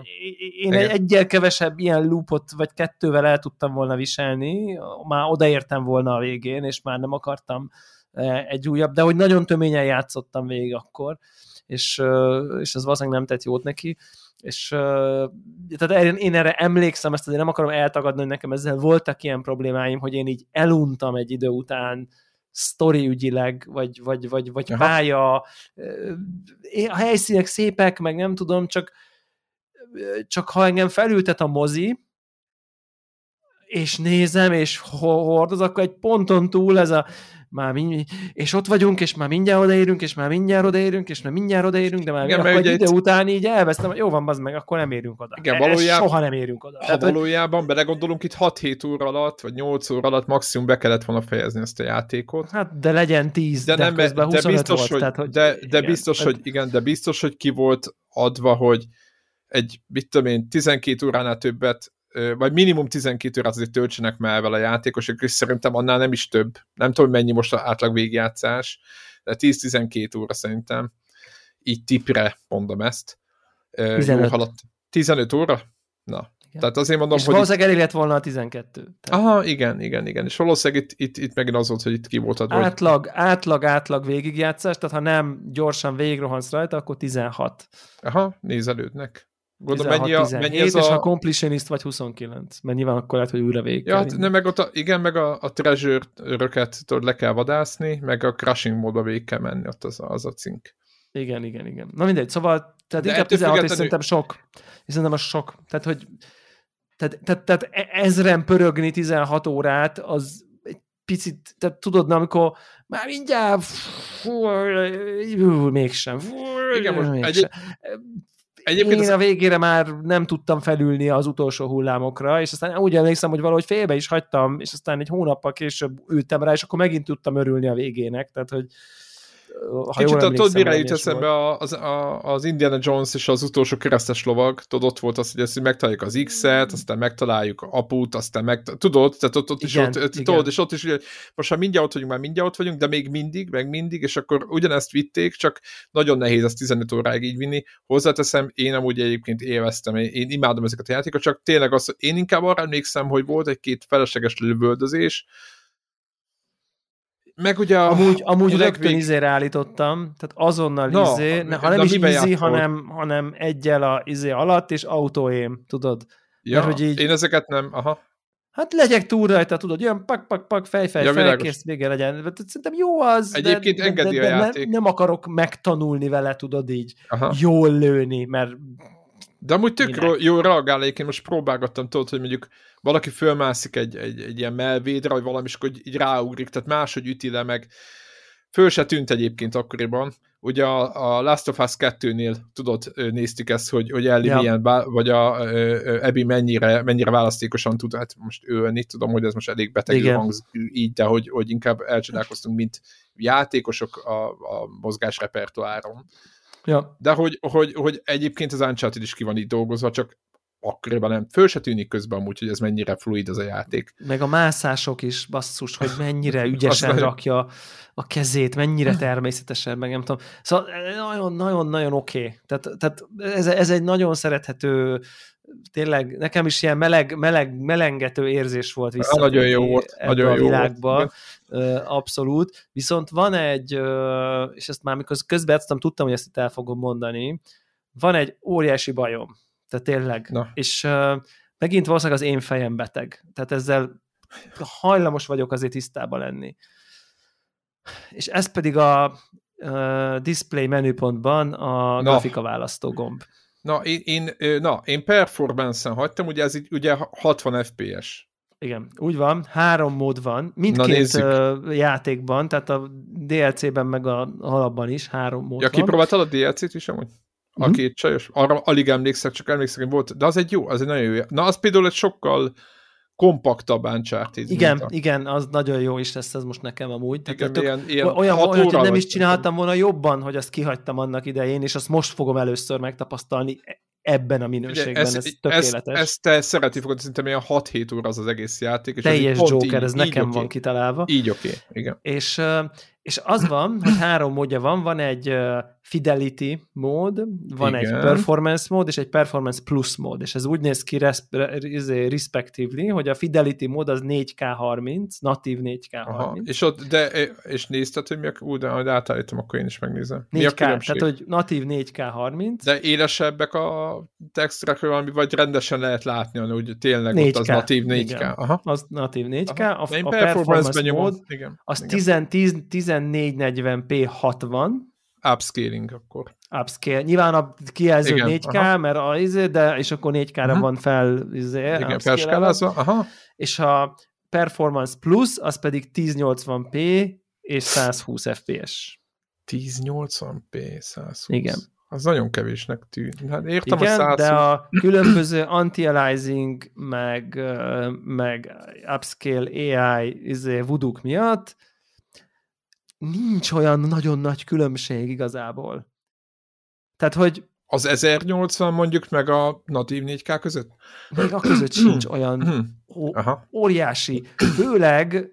én egy egyel kevesebb ilyen loopot, vagy kettővel el tudtam volna viselni, már odaértem volna a végén, és már nem akartam egy újabb, de hogy nagyon töményen játszottam végig akkor, és, és ez valószínűleg nem tett jót neki, és tehát én erre emlékszem, ezt azért nem akarom eltagadni, hogy nekem ezzel voltak ilyen problémáim, hogy én így eluntam egy idő után sztori ügyileg, vagy, vagy, vagy, vagy pálya, a helyszínek szépek, meg nem tudom, csak, csak ha engem felültet a mozi, és nézem, és hordoz, akkor egy ponton túl ez a már mind, és ott vagyunk, és már mindjárt odaérünk, és már mindjárt odaérünk, és már mindjárt odaérünk, de már igen, akkor egy idő itt... után így elvesztem, hogy jó van, az meg, akkor nem érünk oda. Igen, valójában, soha nem érünk oda. Ha Tehát, valójában hogy... belegondolunk, itt 6-7 óra alatt, vagy 8 óra alatt maximum be kellett volna fejezni ezt a játékot. Hát, de legyen 10, de, de nem, közben de biztos, volt, hogy, tehát, hogy de, de igen, biztos, hogy igen, de biztos, hogy ki volt adva, hogy egy, mit tudom én, 12 óránál többet vagy minimum 12 órát azért töltsenek már vele a játékosok, és szerintem annál nem is több. Nem tudom, mennyi most az átlag végjátszás, de 10-12 óra szerintem. Így tipre mondom ezt. 15. Haladt. 15 óra? Na, igen. Tehát azért mondom, és hogy... valószínűleg elég lett volna a 12. Tehát... Aha, igen, igen, igen. És valószínűleg itt, itt, itt megint az volt, hogy itt ki volt adva. Átlag, hogy... átlag, átlag végigjátszás, tehát ha nem gyorsan végigrohansz rajta, akkor 16. Aha, nézelődnek. Gondolom, 16, mennyi, a, 17, mennyi ez és a... ha completionist vagy 29, mert nyilván akkor lehet, hogy újra végig Ja, hát, nem, meg ott a, igen, meg a, a treasure-röket tudod, le kell vadászni, meg a crushing módba végig kell menni, ott az, az a cink. Igen, igen, igen. Na mindegy, szóval tehát inkább 16 és szerintem sok. És szerintem az sok. Tehát, hogy tehát, tehát, tehát e- ezren pörögni 16 órát, az egy picit, tehát tudod, na, amikor már mindjárt fú, mégsem, fú, Igen, most mégsem. Egy, Egyébként Én az... a végére már nem tudtam felülni az utolsó hullámokra, és aztán úgy emlékszem, hogy valahogy félbe is hagytam, és aztán egy hónappal később ültem rá, és akkor megint tudtam örülni a végének, tehát hogy ha Kicsit jól a, tudod, mire jut eszembe az, a, az Indiana Jones és az utolsó keresztes lovag, tudod, ott volt az, hogy ezt megtaláljuk az X-et, aztán megtaláljuk a aput, aztán meg, tudod, tehát ott, ott is Igen, ott, igen. tudod, és ott is, most már mindjárt ott vagyunk, már mindjárt ott vagyunk, de még mindig, meg mindig, és akkor ugyanezt vitték, csak nagyon nehéz ezt 15 óráig így vinni. Hozzáteszem, én amúgy egyébként élveztem, én imádom ezeket a játékokat, csak tényleg az, én inkább arra emlékszem, hogy volt egy-két felesleges lövöldözés, meg ugye a, Amúgy, amúgy a rögtön legvég- izére állítottam, tehát azonnal Na, izé, ne, ha nem is izé, hanem, hanem egyel a izé alatt, és autóém, tudod? ja, mert hogy így- én ezeket nem, aha. Hát legyek túl rajta, tudod, jön pak, pak, pak, fej, fej, Ja, fej, kész, vége legyen. Tehát Szerintem jó az, Egyébként de, engedi de, a de, de játék. nem, nem akarok megtanulni vele, tudod így, aha. jól lőni, mert De amúgy tök Minek? ro- jó reagál, én most próbálgattam, tudod, hogy mondjuk valaki fölmászik egy, egy, egy ilyen melvédre, vagy valami, és akkor így ráugrik, tehát máshogy üti le meg. Föl se tűnt egyébként akkoriban. Ugye a, a Last of Us 2-nél, tudod, néztük ezt, hogy, hogy Ellie Ja. milyen, vagy a ö, ö, Abby mennyire, mennyire választékosan tud hát most ölni, tudom, hogy ez most elég beteg hangzik így, de hogy, hogy inkább elcsodálkoztunk, mint játékosok a, a mozgás repertoáron. Ja, De hogy, hogy, hogy egyébként az Uncharted is ki van így dolgozva, csak akkoriban nem. Föl se tűnik közben amúgy, hogy ez mennyire fluid az a játék. meg a mászások is, basszus, hogy mennyire [LAUGHS] ügyesen rakja a kezét, mennyire természetesen, meg nem tudom. Szóval nagyon-nagyon-nagyon oké. Okay. Tehát, tehát ez, ez egy nagyon szerethető, tényleg nekem is ilyen meleg, meleg, melengető érzés volt vissza. nagyon jó volt, nagyon a jó volt, világba. igen. Ö, Abszolút. Viszont van egy, ö, és ezt már mikor közben tudtam, hogy ezt itt el fogom mondani, van egy óriási bajom. Tehát tényleg. Na. És ö, megint valószínűleg az én fejem beteg. Tehát ezzel hajlamos vagyok azért tisztában lenni. És ez pedig a uh, display menüpontban a Na. grafika választó gomb. Na, én, én, na, én performance-en hagytam, ugye ez így, ugye 60 FPS. Igen, úgy van, három mód van, mindkét uh, játékban, tehát a DLC-ben meg a alapban is három mód Ja, van. kipróbáltad a DLC-t is amúgy? A Mhm. két csajos? Arra alig emlékszek, csak emlékszek, hogy volt. De az egy jó, az egy nagyon jó. Na, az például egy sokkal kompaktabb Uncharted. Igen, mint a- igen, az nagyon jó is lesz ez most nekem amúgy. Tehát igen tök, ilyen, ilyen olyan, olyan hogy nem is csináltam volna jobban, hogy azt kihagytam annak idején, és azt most fogom először megtapasztalni ebben a minőségben, ez, ez ezt, tökéletes. ezt te szereti fogod, szerintem ilyen 6-7 óra az az egész játék. És Teljes így Joker, így, ez így nekem oké. van kitalálva. Így oké, okay. igen. És, és az van, hogy három módja van, van egy Fidelity mód, van egy Igen. Performance mód, és egy Performance Plus mód, és ez úgy néz ki res, izé, respectively, hogy a Fidelity mód az 4K30, natív 4K30. Aha. És, ott, de, és nézted, hogy mi a, ú, de majd átállítom, akkor én is megnézem. Mi a 4K, különbség? tehát hogy natív 4K30, De élesebbek a texturák, vagy valami, vagy rendesen lehet látni, hogy tényleg 4K, ott az natív 4K. igen. Aha. az natív 4K, Aha. a, a Performance nyomom. mód Igen. az igen. 10, 10, 1440p 60, Upscaling akkor. upscale. Nyilván a kijelző Igen, 4K, aha. mert a, izé, de és akkor 4K-ra Aha. van fel izé, Igen, felskálázva. Aha. és a Performance Plus az pedig 1080p és 120 fps. 1080p, 120. Igen. Az nagyon kevésnek tűnt. Hát értem Igen, a 120. de a különböző anti-aliasing, meg, meg upscale AI izé, vuduk miatt nincs olyan nagyon nagy különbség igazából. Tehát, hogy Az 1080 mondjuk meg a natív 4K között? még a között sincs [CLEARS THROAT] olyan Hm. Aha. óriási. Főleg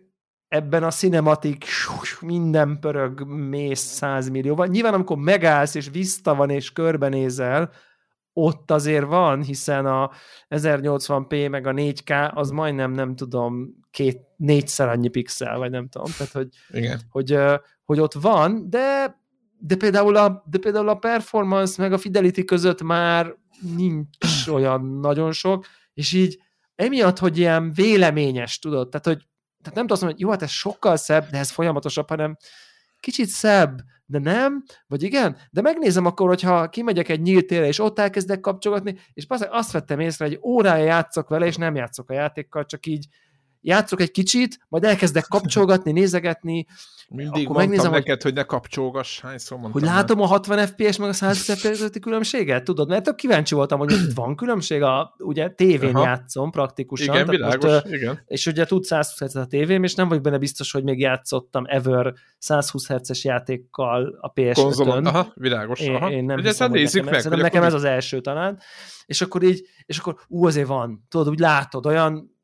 ebben a cinematik minden pörög mész 100 millióval. Nyilván amikor megállsz és vissza van és körbenézel, ott azért van, hiszen a 1080p meg a 4K az majdnem nem tudom két, négyszer annyi pixel, vagy nem tudom, tehát hogy, Igen. hogy, hogy ott van, de, de, például a, de például a performance meg a fidelity között már nincs [CLEARS THROAT] olyan nagyon sok, és így emiatt, hogy ilyen véleményes, tudod, tehát hogy tehát nem tudom hogy jó, hát ez sokkal szebb, de ez folyamatosabb, hanem kicsit szebb, de nem, vagy igen, de megnézem akkor, hogyha kimegyek egy nyílt térre, és ott elkezdek kapcsolgatni, és bazdmeg azt vettem észre, hogy órája játszok vele, és nem játszok a játékkal, csak így játszok egy kicsit, majd elkezdek kapcsolgatni, nézegetni, Mindig Akkor megnézem, hogy- neked, hogy... ne kapcsolgass, hányszor mondtam hogy látom a 60 FPS meg a 120 FPS közötti különbséget, tudod? Mert tök kíváncsi voltam, hogy itt van különbség, a, ugye tévén Aha. játszom praktikusan. Igen, világos, Most, igen. és ugye tud 120 Hz a tévém, és nem vagyok benne biztos, hogy még játszottam ever 120 Hz-es játékkal a Konzolon, PS5-ön. aha, világos. Én, aha. én nem Ugye, hiszem, hogy nézzük nekem, meg, szerintem hogy nekem ez az első talán. És akkor így, és akkor ú, azért van. Tudod, úgy látod, olyan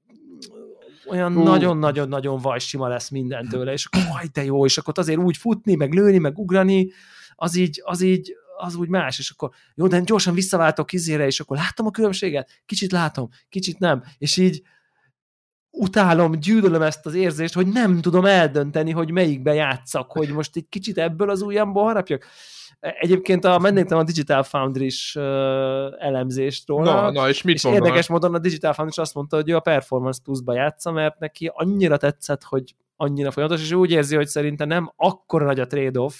olyan nagyon-nagyon-nagyon vajsima lesz minden tőle, és akkor majd de jó, és akkor azért úgy futni, meg lőni, meg ugrani, az így, az így, az úgy más, és akkor jó, de gyorsan visszaváltok izére, és akkor látom a különbséget, kicsit látom, kicsit nem, és így utálom, gyűlölöm ezt az érzést, hogy nem tudom eldönteni, hogy melyikbe játszak, hogy most egy kicsit ebből az ujjamból harapjak. Egyébként a, megnéztem a Digital Foundry-s uh, elemzést róla, Na, na, és mit és mondanak? érdekes módon a Digital Foundry azt mondta, hogy ő a Performance Plus-ba játsza, mert neki annyira tetszett, hogy annyira folyamatos, és úgy érzi, hogy szerintem nem akkora nagy a trade-off,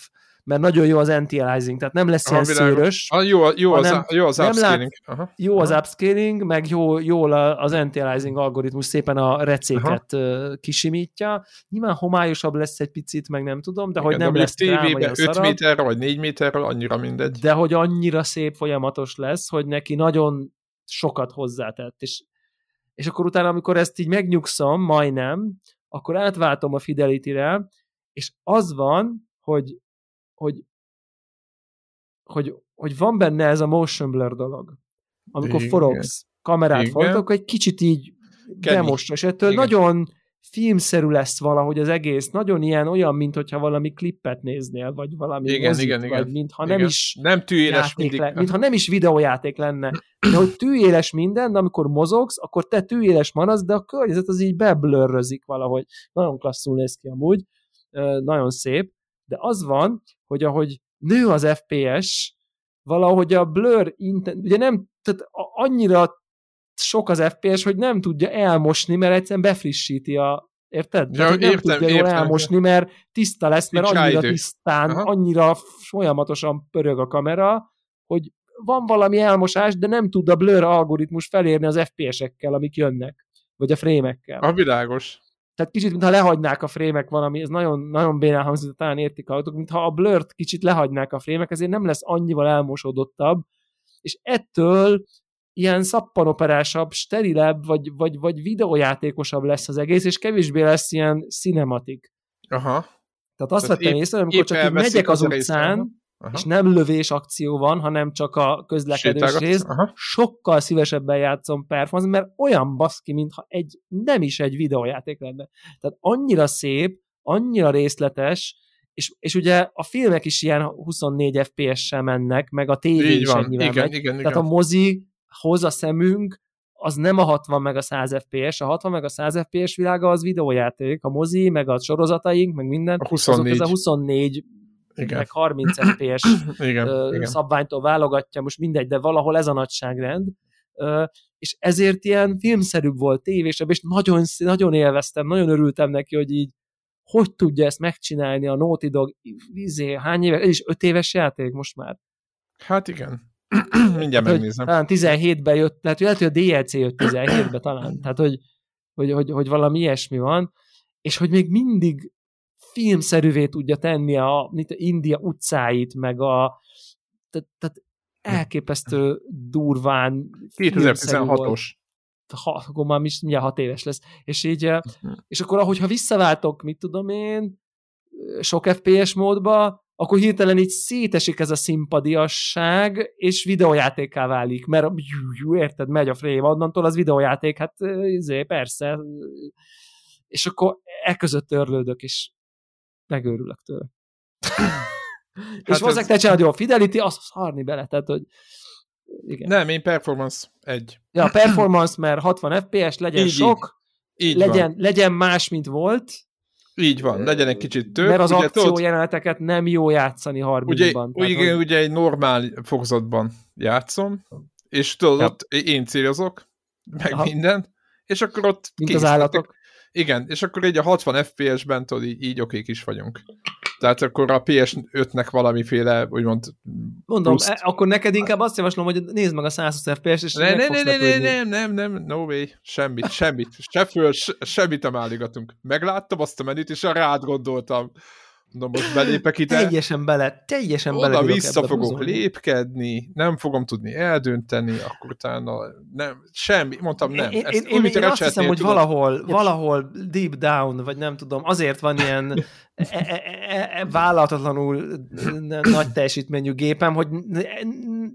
mert nagyon jó az anti-aliasing, tehát nem lesz Aha, ilyen világos. szőrös, Ah, jó, jó, az, jó az upscaling. Aha. jó az Aha. upscaling, meg jó, jól a- az anti-aliasing algoritmus szépen a recéket ö, kisimítja. Nyilván homályosabb lesz egy picit, meg nem tudom, de hogy Igen, nem de lesz a 5 szarabb, méterről, vagy 4 méterről, annyira mindegy. de hogy annyira szép folyamatos lesz, hogy neki nagyon sokat hozzátett. És, és akkor utána, amikor ezt így megnyugszom, majdnem, akkor átváltom a Fidelity-re, és az van, hogy, hogy, hogy, hogy van benne ez a motion blur dolog. Amikor Igen. forogsz, kamerát Igen. akkor egy kicsit így Kenny. bemosra, és ettől Igen. nagyon filmszerű lesz valahogy az egész, nagyon ilyen, olyan, mint hogyha valami klippet néznél, vagy valami Igen, mozit, igen, vagy igen. mintha nem Igen. is Nem tűéles mindig. le, mintha nem is videójáték lenne. De hogy tűéles minden, de amikor mozogsz, akkor te tűéles maradsz, de a környezet az így beblörrözik valahogy. Nagyon klasszul néz ki amúgy, nagyon szép, de az van, hogy ahogy nő az FPS, valahogy a blur, inten- ugye nem, tehát annyira sok az FPS, hogy nem tudja elmosni, mert egyszerűen befrissíti a Érted? Ja, Tehát, nem értem, tudja jól értem. elmosni, mert tiszta lesz, mert Nincs annyira idő. tisztán, Aha. annyira folyamatosan pörög a kamera, hogy van valami elmosás, de nem tud a blur algoritmus felérni az FPS-ekkel, amik jönnek, vagy a frémekkel. A világos. Tehát kicsit, mintha lehagynák a frémek valami, ez nagyon, nagyon bénán de talán értik a autók, mintha a blurt kicsit lehagynák a frémek, ezért nem lesz annyival elmosódottabb, és ettől ilyen szappanoperásabb, sterilebb, vagy, vagy, vagy videójátékosabb lesz az egész, és kevésbé lesz ilyen cinematik. Aha. Tehát azt vettem épp- észre, amikor épp csak így megyek az az utcán, aha. És nem lövés akció van, hanem csak a közlekedős Sétálgatsz? rész, Aha. sokkal szívesebben játszom performance, mert olyan baszki, mintha egy, nem is egy videójáték lenne. Tehát annyira szép, annyira részletes, és, és ugye a filmek is ilyen 24 FPS-sel mennek, meg a tévé Így is van. ennyivel Igen, megy. igen, Tehát a igen. mozihoz a szemünk az nem a 60 meg a 100 FPS, a 60 meg a 100 FPS világa az videójáték, a mozi, meg a sorozataink, meg minden, A azok 24. ez a 24 Igen. meg 30 FPS [COUGHS] Igen, ö, igen. szabványtól válogatja, most mindegy, de valahol ez a nagyságrend, Ö, és ezért ilyen filmszerűbb volt, tévésebb, és nagyon, nagyon élveztem, nagyon örültem neki, hogy így hogy tudja ezt megcsinálni a Naughty Dog, izé, hány éve, ez is öt éves játék most már. Hát igen. [COUGHS] Mindjárt hogy megnézem. talán 17-ben jött, tehát lehet, hogy a DLC jött 17-ben talán, tehát hogy, hogy, hogy, hogy valami ilyesmi van, és hogy még mindig filmszerűvé tudja tenni a mint a India utcáit, meg a tehát, tehát elképesztő durván filmszerű volt. 2016-os. Ha, akkor már is mindjárt hat éves lesz. És így, Mhm. és akkor ahogyha visszaváltok, mit tudom én, sok FPS módba, akkor hirtelen így szétesik ez a szimpadiasság, és videójátékká válik, mert jú, jú, érted, megy a frame, onnantól az videójáték, hát izé, persze. És akkor e között törlődök, és megőrülök tőle. [COUGHS] és Hát valószínűleg ez- te csinálod jó a Fidelity, azt szarni bele, tehát, hogy igen. Nem, én performance egy. Ja, performance, mert 60 FPS, legyen Így, sok, Így legyen, van. legyen más, mint volt, Így van. Legyen egy kicsit több. mert az Ugye, akció tudod, jeleneteket nem jó játszani 30-ban. Ugye, Tehát, ugye, hogy- ugye egy normál fokozatban játszom, és tudod, Ja. ott én célozok, meg Aha. minden, és akkor ott mint kész. az állatok. Igen, és akkor így a 60 FPS-ben tudod, így, így okék is vagyunk. Tehát akkor a PS5-nek valamiféle, úgymond Mondom, pluszt... akkor neked inkább azt javaslom, hogy nézd meg a 120 FPS, és ne, ne, ne, ne, ne, nem, nem, nem, no way, semmit, semmit, se föl, se, semmit nem állígatunk. Megláttam azt a menüt, és a rád gondoltam. Na most belépek ide. Teljesen bele, teljesen bele. Oda vissza fogok lépkedni, nem fogom tudni eldönteni, akkor utána nem, semmi, mondtam nem. Én, Ezt, én, én, én azt hiszem, hogy tudom, valahol, valahol deep down, vagy nem tudom, azért van ilyen [LAUGHS] e, e, e, vállalatlanul nagy teljesítményű gépem, hogy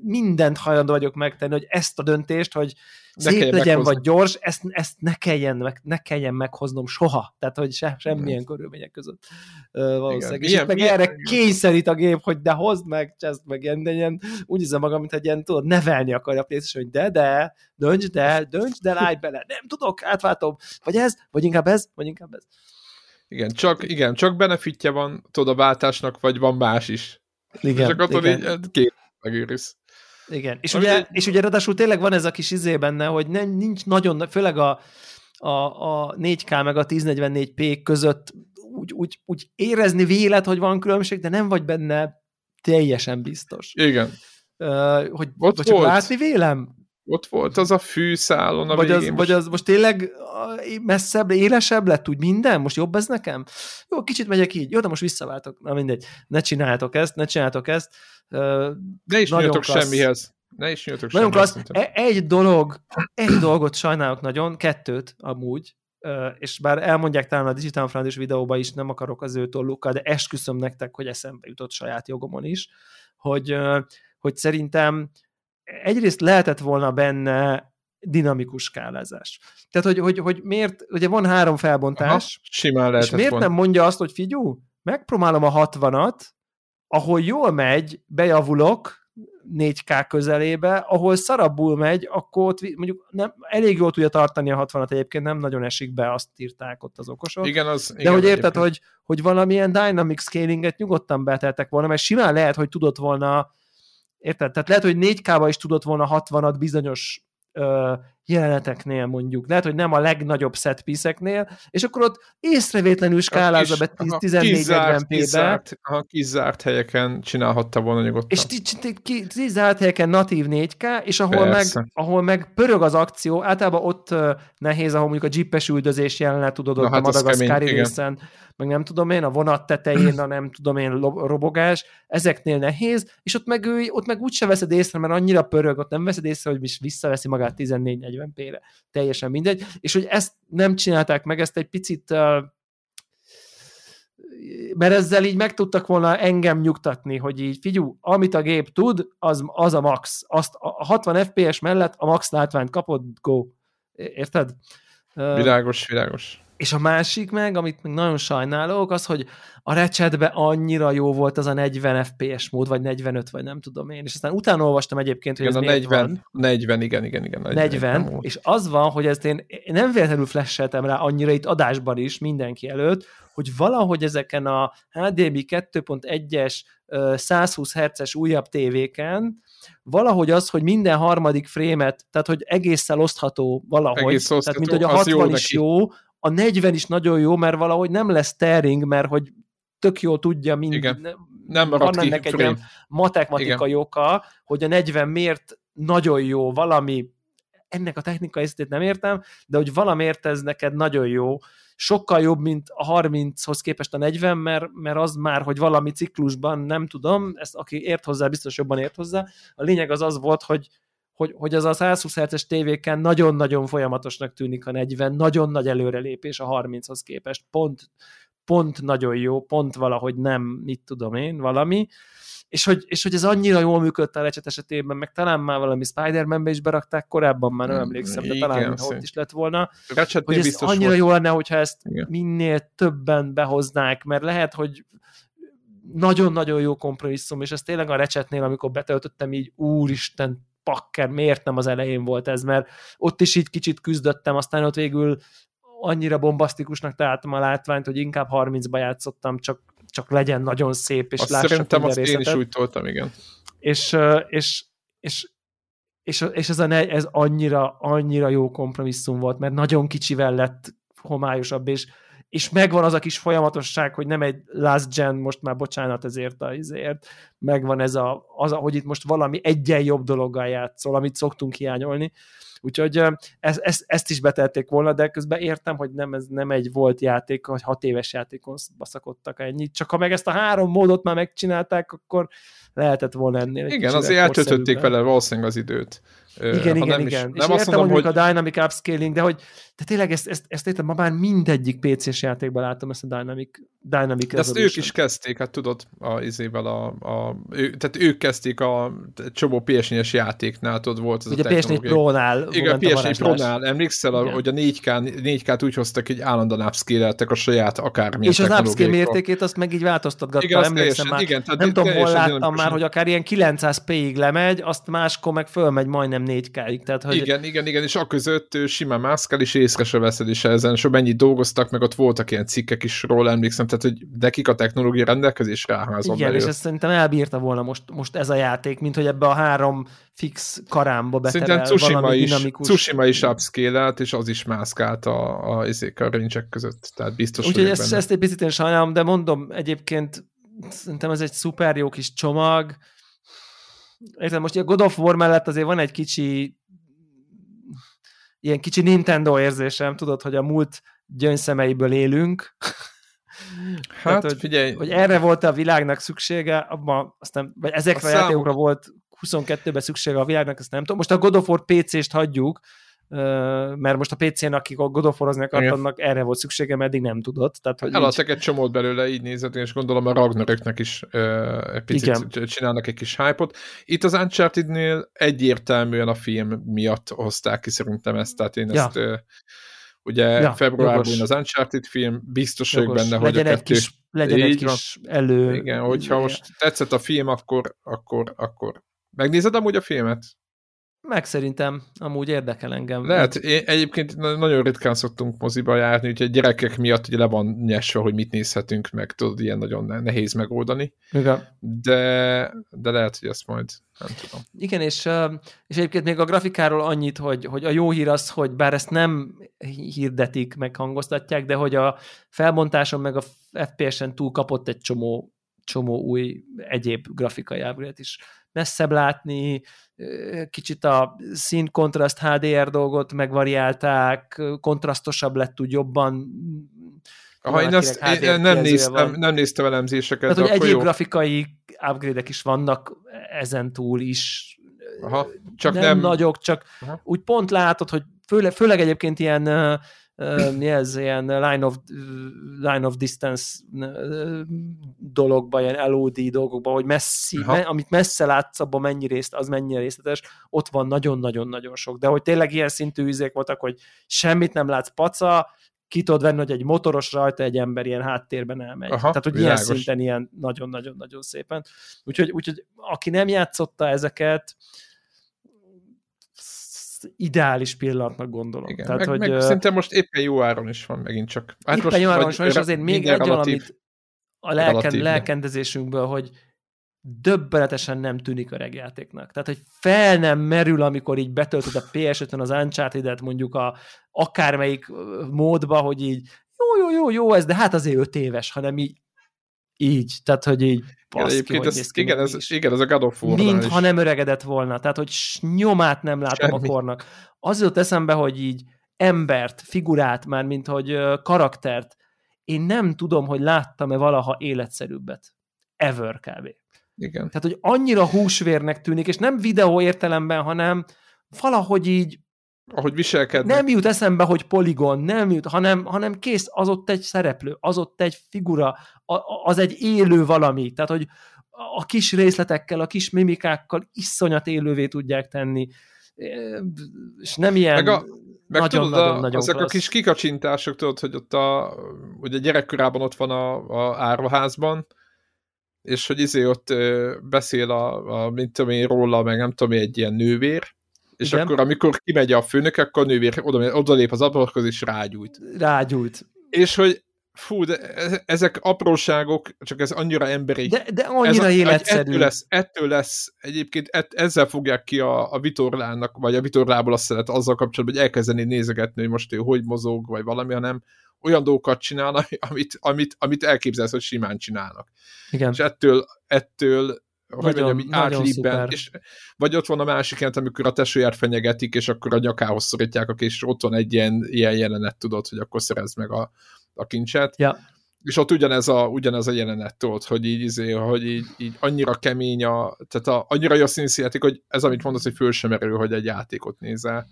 mindent hajlandó vagyok megtenni, hogy ezt a döntést, hogy szép legyen, meghozni. vagy gyors, ezt, ezt ne, kelljen, meg, ne kelljen meghoznom soha. Tehát, hogy se, semmilyen körülmények között valószínűleg. Igen. És milyen, meg milyen, erre kényszerít a gép, hogy de hozd meg, cseszd meg, ilyen, de ilyen, úgy hiszem magam, mint egy ilyen, tudod, nevelni akarja a PlayStation, hogy de, de, dönts, de, dönts, de állj bele. Nem tudok, átváltom. Vagy ez, vagy inkább ez, vagy inkább ez. Igen, csak, igen, csak benefitje van, tudod, a váltásnak, vagy van más is. Igen, és akkor igen. így hát két megőriz. Igen, és ugye, egy... és ugye ráadásul tényleg van ez a kis izé benne, hogy nem, nincs nagyon, főleg a, a, a 4K meg a 1044p között úgy, úgy, úgy érezni vélet, hogy van különbség, de nem vagy benne teljesen biztos. Igen. Uh, hogy Ott vagy csak látni vélem? Ott volt az a fűszálon a vagy végén. Az, most... Vagy az most tényleg messzebb, élesebb lett úgy minden? Most jobb ez nekem? Jó, kicsit megyek így. Jó, de most visszaváltok. Na mindegy. Ne csináltok ezt, ne csináltok ezt. Ne is nyújtok semmihez. Ne is nyújtok Nagyon klassz. E- egy dolog, egy dolgot sajnálok nagyon, kettőt amúgy, és bár elmondják talán a Digital Frandis videóban is, nem akarok az ő tollukkal, de esküszöm nektek, hogy eszembe jutott saját jogomon is, hogy, hogy szerintem egyrészt lehetett volna benne dinamikus skálázás. Tehát, hogy, hogy, hogy miért, ugye van három felbontás, Aha, simán és miért volna. nem mondja azt, hogy figyú, megpróbálom a 60-at, ahol jól megy, bejavulok, 4K közelébe, ahol szarabbul megy, akkor ott mondjuk nem, elég jól tudja tartani a 60-at egyébként, nem nagyon esik be, azt írták ott az okosok. Igen, az, De igen, hogy érted, hogy, hogy valamilyen dynamic scalinget nyugodtan beteltek volna, mert simán lehet, hogy tudott volna Érted? Tehát lehet, hogy 4K-ba is tudott volna 60-at bizonyos ö, jeleneteknél mondjuk. Lehet, hogy nem a legnagyobb setpiece-eknél, és akkor ott észrevétlenül skálázza be 1440p-be. A kizárt helyeken csinálhatta volna nyugodtan. És kizárt helyeken natív 4K, és ahol meg, ahol meg pörög az akció, általában ott nehéz, ahol mondjuk a jeepes üldözés jelenet tudod ott hát a madagaszkári részen, meg nem tudom én, a vonat tetején, a nem tudom én, robogás, ezeknél nehéz, és ott meg, ő, ott meg úgyse veszed észre, mert annyira pörög, ott nem veszed észre, hogy is visszaveszi magát 1440p-re. Teljesen mindegy. És hogy ezt nem csinálták meg, ezt egy picit mert ezzel így meg tudtak volna engem nyugtatni, hogy így figyú, amit a gép tud, az, az a max. Azt a 60 FPS mellett a max látványt kapod, go. Érted? Világos, világos. És a másik meg, amit még nagyon sajnálok, az, hogy a recsetbe annyira jó volt az a 40 FPS mód, vagy 45, vagy nem tudom én. És aztán utána olvastam egyébként, hogy igen, ez a 40, van. 40, igen, igen, igen. 40, 40 és az van, hogy ezt én, nem véletlenül flasheltem rá annyira itt adásban is, mindenki előtt, hogy valahogy ezeken a HDMI 2.1-es 120 Hz-es újabb tévéken valahogy az, hogy minden harmadik frémet, tehát hogy egészen osztható valahogy, Egész tehát mint hogy a 60 jó is neki. jó, a 40 is nagyon jó, mert valahogy nem lesz tearing, mert hogy tök jól tudja mind, Igen. nem van ki ennek egy olyan matematikai Igen. oka, hogy a 40 miért nagyon jó, valami, ennek a technikai részét nem értem, de hogy valamiért ez neked nagyon jó, sokkal jobb, mint a 30-hoz képest a 40, mert, mert az már, hogy valami ciklusban, nem tudom, ezt aki ért hozzá, biztos jobban ért hozzá. A lényeg az az volt, hogy, hogy, hogy az a 120 Hz-es tévéken nagyon-nagyon folyamatosnak tűnik a 40, nagyon nagy előrelépés a 30-hoz képest, pont, pont nagyon jó, pont valahogy nem, mit tudom én, valami, és hogy, és hogy ez annyira jól működött a lecset esetében, meg talán már valami Spider-Man-be is berakták, korábban már nem mm, emlékszem, de talán Igen, ott is lett volna, Ratchet hogy ez annyira volt. jó lenne, hogyha ezt Igen. minél többen behoznák, mert lehet, hogy nagyon-nagyon jó kompromisszum, és ez tényleg a recsetnél, amikor betöltöttem így, úristen, pakker, miért nem az elején volt ez, mert ott is így kicsit küzdöttem, aztán ott végül annyira bombasztikusnak találtam a látványt, hogy inkább 30-ba játszottam, csak, csak legyen nagyon szép, és azt lássak Szerintem azt részletet. én is úgy toltam, igen. És, és, és, és, és ez, a, ez annyira, annyira jó kompromisszum volt, mert nagyon kicsivel lett homályosabb, és és megvan az a kis folyamatosság, hogy nem egy last gen, most már bocsánat ezért a izért, megvan ez a, az hogy itt most valami egyen jobb dologgal játszol, amit szoktunk hiányolni. Úgyhogy ezt, ezt, ezt is betették volna, de közben értem, hogy nem, ez nem egy volt játék, hogy hat éves játékon baszakodtak ennyit. Csak ha meg ezt a három módot már megcsinálták, akkor lehetett volna ennél. Igen, azért eltöltötték vele valószínűleg az időt. Igen, igen, nem igen. Is, és nem azt mondom, hogy a Dynamic Upscaling, de hogy de tényleg ezt, ezt, ezt értem, ma már mindegyik PC-s játékban látom ezt a Dynamic, Dynamic De ezt ők is kezdték, hát tudod, a, izével a, a ő, tehát ők kezdték a csomó PS4-es játéknál, tudod, volt ez Ugye a PS4 Pro-nál Igen, a PS4 Pro-nál, emlékszel, a, hogy a 4K, 4K-t úgy hoztak, hogy állandóan upscale a saját akármilyen És az upscale mértékét azt meg így változtatgatta, igen, emlékszem már. Igen, tehát nem tudom, hol láttam már, hogy akár ilyen 900p-ig lemegy, azt máskor meg fölmegy majdnem 4K-ig. Tehát, hogy... Igen, igen, igen, és a között simán mászkál, és észre se veszed is ezen, és mennyit dolgoztak, meg ott voltak ilyen cikkek is róla, emlékszem, tehát hogy nekik a technológia rendelkezésre házon Igen, belül. és ezt szerintem elbírta volna most, most ez a játék, mint hogy ebbe a három fix karámba beterel Szerintem Tsushima is, dinamikus... Tsushima is upscale és az is mászkált a, a, a, a között, tehát biztos Úgyhogy ezt, ezt egy picit én sajnálom, de mondom, egyébként szerintem ez egy szuper jó kis csomag, Érted, most a God of War mellett azért van egy kicsi ilyen kicsi Nintendo érzésem, tudod, hogy a múlt gyöngyszemeibből élünk. Hát, Tehát, hogy, figyelj. Hogy erre volt a világnak szüksége, abban aztán, vagy ezekre a, a játékokra volt 22-ben szüksége a világnak, ezt nem tudom. Most a God of War PC-st hagyjuk, mert most a PC-n, akik a God of War-ozni akartanak, erre volt szüksége, mert eddig nem tudott. Tehát, hogy Eladtak így... egy csomót belőle, így nézett, és gondolom a Ragnaröknek is uh, egy picit Igen. csinálnak egy kis hype-ot. Itt az Uncharted-nél egyértelműen a film miatt hozták ki szerintem ezt, tehát én ja. ezt uh, ugye ja, februárban az Uncharted film, biztos vagyok benne, hogy legyen a kettő... Kis, legyen egy kis elő... Igen, hogyha most tetszett a film, akkor, akkor, akkor megnézed amúgy a filmet? Meg szerintem, amúgy érdekel engem. Lehet, én egyébként nagyon ritkán szoktunk moziba járni, úgyhogy gyerekek miatt ugye le van nyesve, hogy mit nézhetünk meg, tudod, ilyen nagyon nehéz megoldani. Igen. De, de lehet, hogy ezt majd nem tudom. Igen, és, és egyébként még a grafikáról annyit, hogy, hogy a jó hír az, hogy bár ezt nem hirdetik, meg hangoztatják, de hogy a felmontáson meg a FPS-en túl kapott egy csomó, csomó új egyéb grafikai ábrát is messzebb látni, kicsit a színkontraszt HDR dolgot megvariálták, kontrasztosabb lett úgy jobban Aha, én azt én nem, néztem, nem néztem elemzéseket. Tehát, hogy egyéb jó. grafikai upgrade is vannak ezen túl is. Aha, csak nem, nem... nagyok, csak Aha. úgy pont látod, hogy főleg, főleg egyébként ilyen mi ez, ilyen line of, line of distance dologban, ilyen LOD dolgokban, hogy messzi, me, amit messze látsz, abban mennyi részt, az mennyire részletes, ott van nagyon-nagyon-nagyon sok. De hogy tényleg ilyen szintű üzék voltak, hogy semmit nem látsz paca, ki tudod venni, hogy egy motoros rajta egy ember ilyen háttérben elmegy. Aha, Tehát, hogy világos. ilyen szinten ilyen nagyon-nagyon-nagyon szépen. Úgyhogy, úgyhogy aki nem játszotta ezeket, ideális pillanatnak gondolom. Igen, Tehát, meg, hogy, meg szerintem most éppen jó áron is van megint csak. Hát éppen most, jó áron is van, és azért még egy valamit a lelken, lelkendezésünkből, hogy döbbenetesen nem tűnik a regjátéknak. Tehát, hogy fel nem merül, amikor így betöltöd a PS5-ön az Uncharted-et mondjuk a akármelyik módba, hogy így jó, jó, jó, jó ez, de hát azért öt éves, hanem így így, tehát, hogy így baszki, igen, hogy ez, ki, igen, ez, igen, ez a God of War Mint ha nem öregedett volna, tehát, hogy nyomát nem látom Semmi. a kornak. Az jött eszembe, hogy így embert, figurát már, mint hogy karaktert, én nem tudom, hogy láttam-e valaha életszerűbbet. Ever kb. Igen. Tehát, hogy annyira húsvérnek tűnik, és nem videó értelemben, hanem valahogy így ahogy viselkednek. Nem jut eszembe, hogy poligon, nem jut, hanem, hanem kész, az ott egy szereplő, az ott egy figura, az egy élő valami. Tehát, hogy a kis részletekkel, a kis mimikákkal iszonyat élővé tudják tenni. És nem ilyen meg a, meg nagyon, tudod, nagyon, a, nagyon ezek klassz. a kis kikacsintások, tudod, hogy ott a, ugye gyerekkorában ott van a, a árvaházban, és hogy izé ott beszél a, a, mint tudom én róla, meg nem tudom, egy ilyen nővér, és Igen. akkor amikor kimegy a főnök, akkor a nővér oda, odalép az ablakhoz, és rágyújt. Rágyújt. És hogy fú, de e, ezek apróságok, csak ez annyira emberi. De, de annyira ez, életszerű. Ettől lesz, ettől lesz egyébként ett, ezzel fogják ki a, a vitorlának, vagy a vitorlából azt szeret azzal kapcsolatban, hogy elkezdeni nézegetni, hogy most ő hogy mozog, vagy valami, hanem olyan dolgokat csinál, [LAUGHS] amit, amit, amit elképzelsz, hogy simán csinálnak. Igen. És ettől, ettől hogy Nagyon- mondjam, így átlibben, és vagy ott van a másik jelent, amikor a tesóját fenyegetik, és akkor a nyakához szorítják és ott van egy ilyen, ilyen jelenet, tudod, hogy akkor szerezd meg a, a kincset. Ja. És ott ugyanez a, ugyanez a jelenet tudod, hogy így, izé, hogy így, így annyira kemény, a, tehát a, annyira jó színszínetik, hogy ez, amit mondasz, hogy föl sem merül, hogy egy játékot nézel.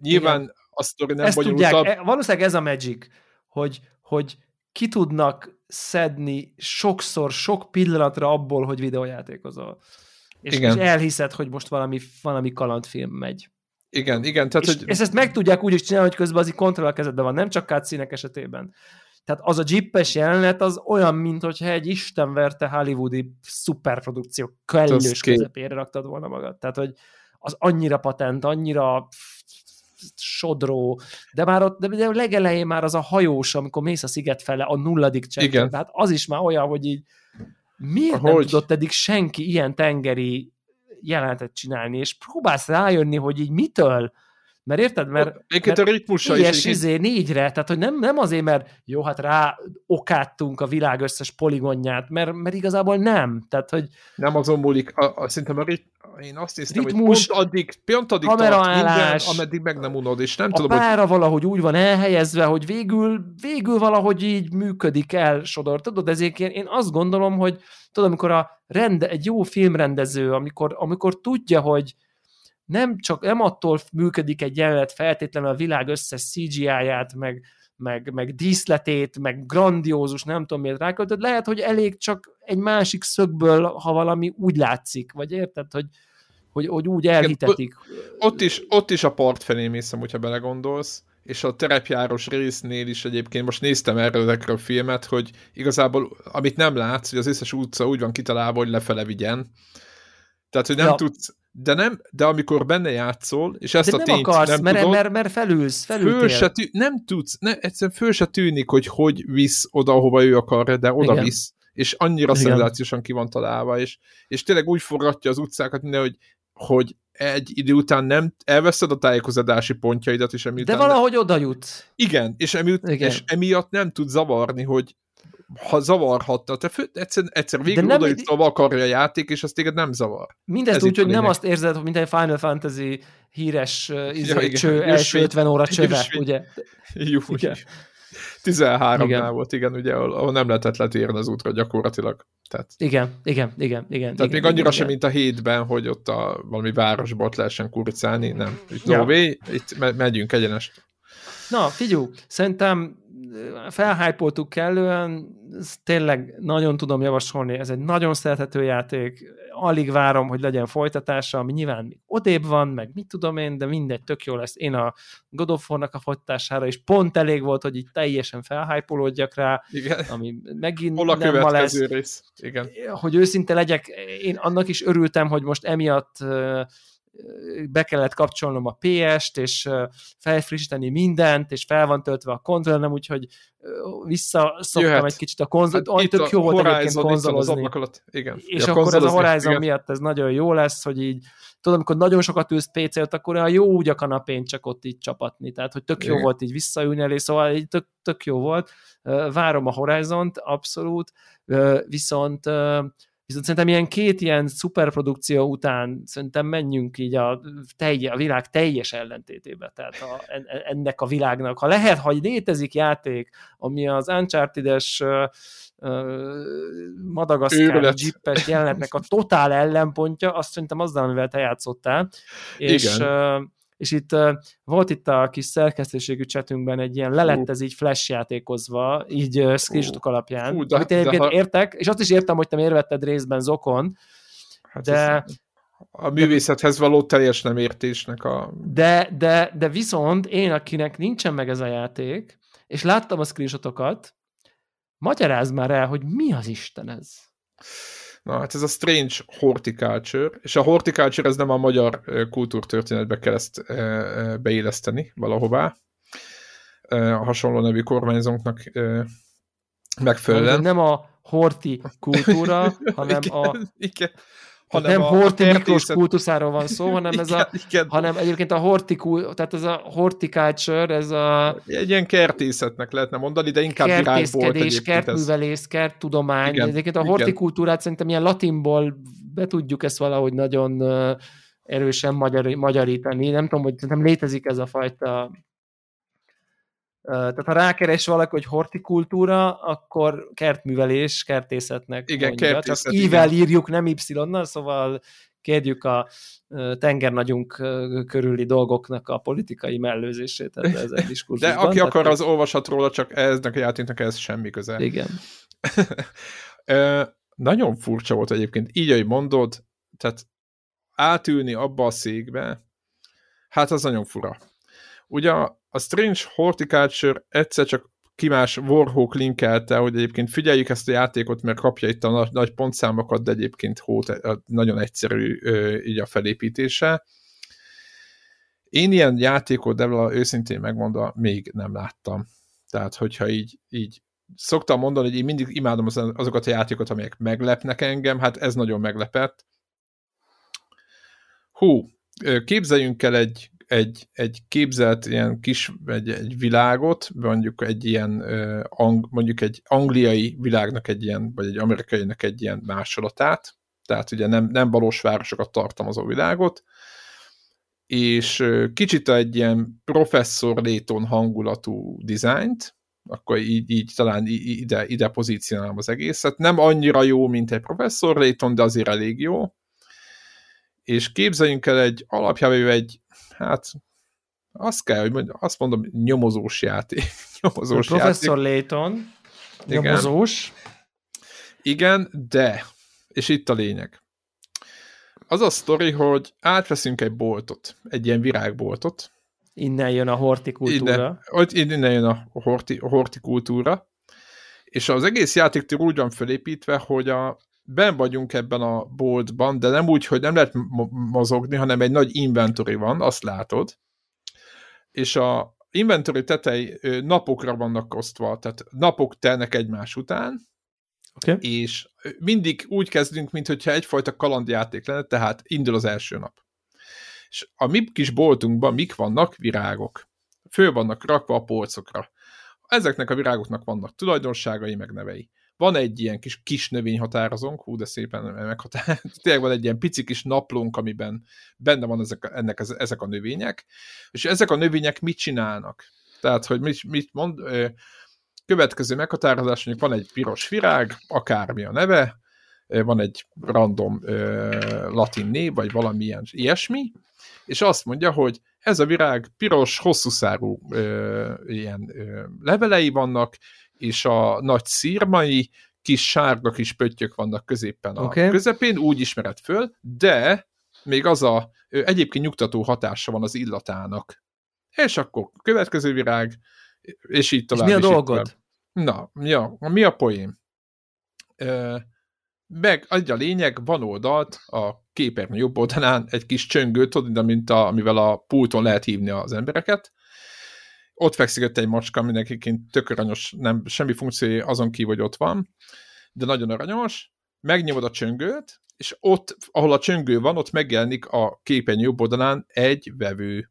Nyilván Igen. a sztori nem Ezt bonyolultabb. tudják, e- valószínűleg ez a magic, hogy, hogy ki tudnak szedni sokszor, sok pillanatra abból, hogy videójátékozol. És, és Igen. elhiszed, hogy most valami, valami kalandfilm megy. Igen, igen, tehát, és, hogy és ezt meg tudják úgy is csinálni, hogy közben az így kontroll a kezedben van, nem csak cutscene esetében. Tehát az a jeepes jelenet az olyan, mint hogyha egy istenverte hollywoodi szuperprodukció kellős közepére raktad volna magad. Tehát, hogy az annyira patent, annyira sodró, de már ott, de de a legelején már az a hajós, amikor mész a sziget fele, a nulladik csepp. Tehát az is már olyan, hogy így miért nem Hogy? tudott eddig senki ilyen tengeri jelenetet csinálni, és próbálsz rájönni, hogy így mitől, mert érted, mert, Egyébként mert a ritmusa is izé négyre, tehát hogy nem, nem azért, mert jó, hát rá okáttunk a világ összes poligonját, mert, mert igazából nem. Tehát, hogy nem azon múlik, a, a, szerintem a rit, én azt hiszem, Ritmus, hogy pont addig, pont addig tart minden, ameddig meg nem unod, és nem a tudom, hogy valahogy úgy van elhelyezve, hogy végül, végül valahogy így működik el sodor. Tudod, ezért én, én azt gondolom, hogy tudod, amikor a rende, egy jó filmrendező, amikor, amikor tudja, hogy nem csak nem attól működik egy jelenet feltétlenül a világ összes CGI-ját, meg, meg, meg díszletét, meg grandiózus, nem tudom miért ráköltöd, lehet, hogy elég csak egy másik szögből, ha valami úgy látszik, vagy érted, hogy, hogy, hogy úgy elhitetik. ott is, ott is a part felé mészem, hogyha belegondolsz, és a terepjáros résznél is egyébként most néztem erről ezekről a filmet, hogy igazából amit nem látsz, hogy az összes utca úgy van kitalálva, hogy lefele vigyen. Tehát, hogy nem Ja. tudsz, de nem, de amikor benne játszol, és ezt De a nem tényt akarsz, nem mert, tudod, mert, mert felülsz, föl felültél. se tű, nem tudsz, ne, egyszerűen föl se tűnik, hogy hogy visz oda, ahova ő akarja, de oda Igen. visz. És annyira Igen. szenzációsan ki van találva, és, és tényleg úgy forgatja az utcákat minden, hogy, hogy egy idő után nem elveszed a tájékozódási pontjaidat, és emiatt De valahogy oda jut. igen, és, emiatt, Igen. és emiatt nem tud zavarni, hogy ha zavarhatta, te fő, egyszer, egyszer végül nem- oda jutsz, ahova akarja a játék, és az téged nem zavar. Mindezt Ez úgy, hogy nem azt érzed, hogy mint egy Final Fantasy híres izé, igen. cső, első Ősvény. 50 óra csöve, Ősvény. ugye? Jó, Igen. 13-nál Igen. volt, igen, ugye, ahol, ahol nem lehetett letérni az útra gyakorlatilag. Tehát, Igen, igen, igen, igen. tehát igen, még annyira igen, sem, mint a hétben, hogy ott a valami városba ott lehessen kuricálni, nem. Itt Ja. no way, itt me- megyünk egyenest. Na, figyú, szerintem felhájpoltuk kellően, tényleg nagyon tudom javasolni, ez egy nagyon szerethető játék, alig várom, hogy legyen folytatása, ami nyilván még odébb van, meg mit tudom én, de mindegy, tök jó lesz. Én a God of War-nak a folytatására is pont elég volt, hogy így teljesen felhájpolódjak rá, Igen. ami megint Hol a nem ma lesz. rész? Igen. hogy őszinte legyek, én annak is örültem, hogy most emiatt be kellett kapcsolnom a PS-t, és felfrissíteni mindent, és fel van töltve a kontrollerem, úgyhogy visszaszoktam Jöhet. egy kicsit a konzol, Hát tök a jó volt egyébként az konzolozni. alatt. Igen. És Ja, akkor ez a Horizon igen. miatt ez nagyon jó lesz, hogy így tudom, amikor nagyon sokat ülsz PC-t, akkor olyan jó úgy a kanapén csak ott így csapatni. Tehát, hogy tök jó Igen. volt így visszaülni elé, szóval így tök, tök jó volt. Várom a Horizont, abszolút, viszont Viszont szerintem ilyen két ilyen szuperprodukció után szerintem menjünk így a, telje, a világ teljes ellentétébe, tehát a, en- ennek a világnak. Ha lehet, ha létezik játék, ami az Uncharted-es Madagaszkár jeepes jelenetnek a totál ellenpontja, azt szerintem azzal, amivel te játszottál. És, Igen. És itt ö, volt itt a kis szerkesztőségű csetünkben egy ilyen le lett ez így flash játékozva, így ö, screenshotok alapján, Fú, de- amit én de egyébként ha- értek, és azt is értem, hogy te miért vetted részben Zokon, Hát de, ez a művészethez való teljes nem értésnek a... de, de, de viszont én, akinek nincsen meg ez a játék, és láttam a screenshotokat, magyarázd már el, hogy mi az Isten ez? Na, hát ez a strange horticulture, és a horticulture ez nem a magyar kultúrtörténetbe kell ezt beilleszteni valahová. A hasonló nevű kormányzónknak megfelelően. nem a horti kultúra, [LAUGHS] hanem igen, a igen. Hanem nem Horti a Miklós kultuszáról van szó, hanem ez igen, a, igen. hanem egyébként a hortikul, tehát ez a horticulture, ez a... Egy ilyen kertészetnek lehetne mondani, de inkább Kertészkedés, kertművelész, kerttudomány. Igen, egyébként a hortikultúrát szerintem ilyen latinból be tudjuk ezt valahogy nagyon erősen magyar, magyarítani. Nem tudom, hogy nem létezik ez a fajta tehát ha rákeres valaki, hogy hortikultúra, akkor kertművelés, kertészetnek igen, mondja. Kertészet, Csak ível írjuk, nem Y-nal, szóval kérjük a tengernagyunk körüli dolgoknak a politikai mellőzését ez egy De aki Tehát akar, az olvashat róla, csak eznek a játéknak ez semmi köze. Igen. [LAUGHS] nagyon furcsa volt egyébként, így, ahogy mondod, tehát átülni abba a székbe, hát az nagyon fura. Ugye a Strange Horticulture egyszer csak kimás Warhawk linkelte, hogy egyébként figyeljük ezt a játékot, mert kapja itt a nagy, nagy pontszámokat, de egyébként hót, nagyon egyszerű így a felépítése. Én ilyen játékot, de őszintén megmondva, még nem láttam. Tehát, hogyha így, így szoktam mondani, hogy én mindig imádom azokat a játékokat, amelyek meglepnek engem, hát ez nagyon meglepett. Hú, képzeljünk el egy egy, egy képzelt ilyen kis, egy, egy világot, mondjuk egy ilyen, mondjuk egy angliai világnak egy ilyen, vagy egy amerikainak egy ilyen másolatát, tehát ugye nem, nem valós városokat tartalmazó világot, és kicsit egy ilyen professzor Léton hangulatú dizájnt, akkor így, így talán ide, ide pozícionálom az egészet. Nem annyira jó, mint egy professzor Léton, de azért elég jó. És képzeljünk el egy alapjában egy hát azt kell, hogy mondjam, azt mondom, nyomozós játék. [LAUGHS] nyomozós Professor Layton, nyomozós. Igen. Igen, de, és itt a lényeg. Az a sztori, hogy átveszünk egy boltot, egy ilyen virágboltot. Innen jön a hortikultúra. Innen, innen jön a, horti, a hortikultúra. És az egész játék úgy van felépítve, hogy a ben vagyunk ebben a boltban, de nem úgy, hogy nem lehet mozogni, hanem egy nagy inventory van, azt látod, és a inventory tetei napokra vannak osztva, tehát napok telnek egymás után, okay. és mindig úgy kezdünk, mintha egyfajta kalandjáték lenne, tehát indul az első nap. És a mi kis boltunkban mik vannak? Virágok. Föl vannak rakva a polcokra. Ezeknek a virágoknak vannak tulajdonságai, meg nevei van egy ilyen kis, kis növényhatározónk, hú, de szépen meghatár, [LAUGHS] tényleg van egy ilyen pici kis naplónk, amiben benne van ezek, ennek, ezek a növények, és ezek a növények mit csinálnak? Tehát, hogy mit, mit mond, következő meghatározás, mondjuk van egy piros virág, akármi a neve, van egy random latin név, vagy valamilyen ilyesmi, és azt mondja, hogy ez a virág piros, hosszú szárú ilyen levelei vannak, és a nagy szírmai kis sárga kis pöttyök vannak középen a okay. közepén, úgy ismered föl, de még az a egyébként nyugtató hatása van az illatának. És akkor következő virág, és így tovább. És mi a dolgod? Na, ja, mi a poém? meg egy a lényeg, van oldalt a képernyő jobb oldalán egy kis csöngő, tudod, mint a, amivel a pulton lehet hívni az embereket, ott fekszik egy macska, mindenkiként tök aranyos, nem, semmi funkciója azon kívül, hogy ott van, de nagyon aranyos, megnyomod a csöngőt, és ott, ahol a csöngő van, ott megjelenik a képernyő jobb oldalán egy vevő.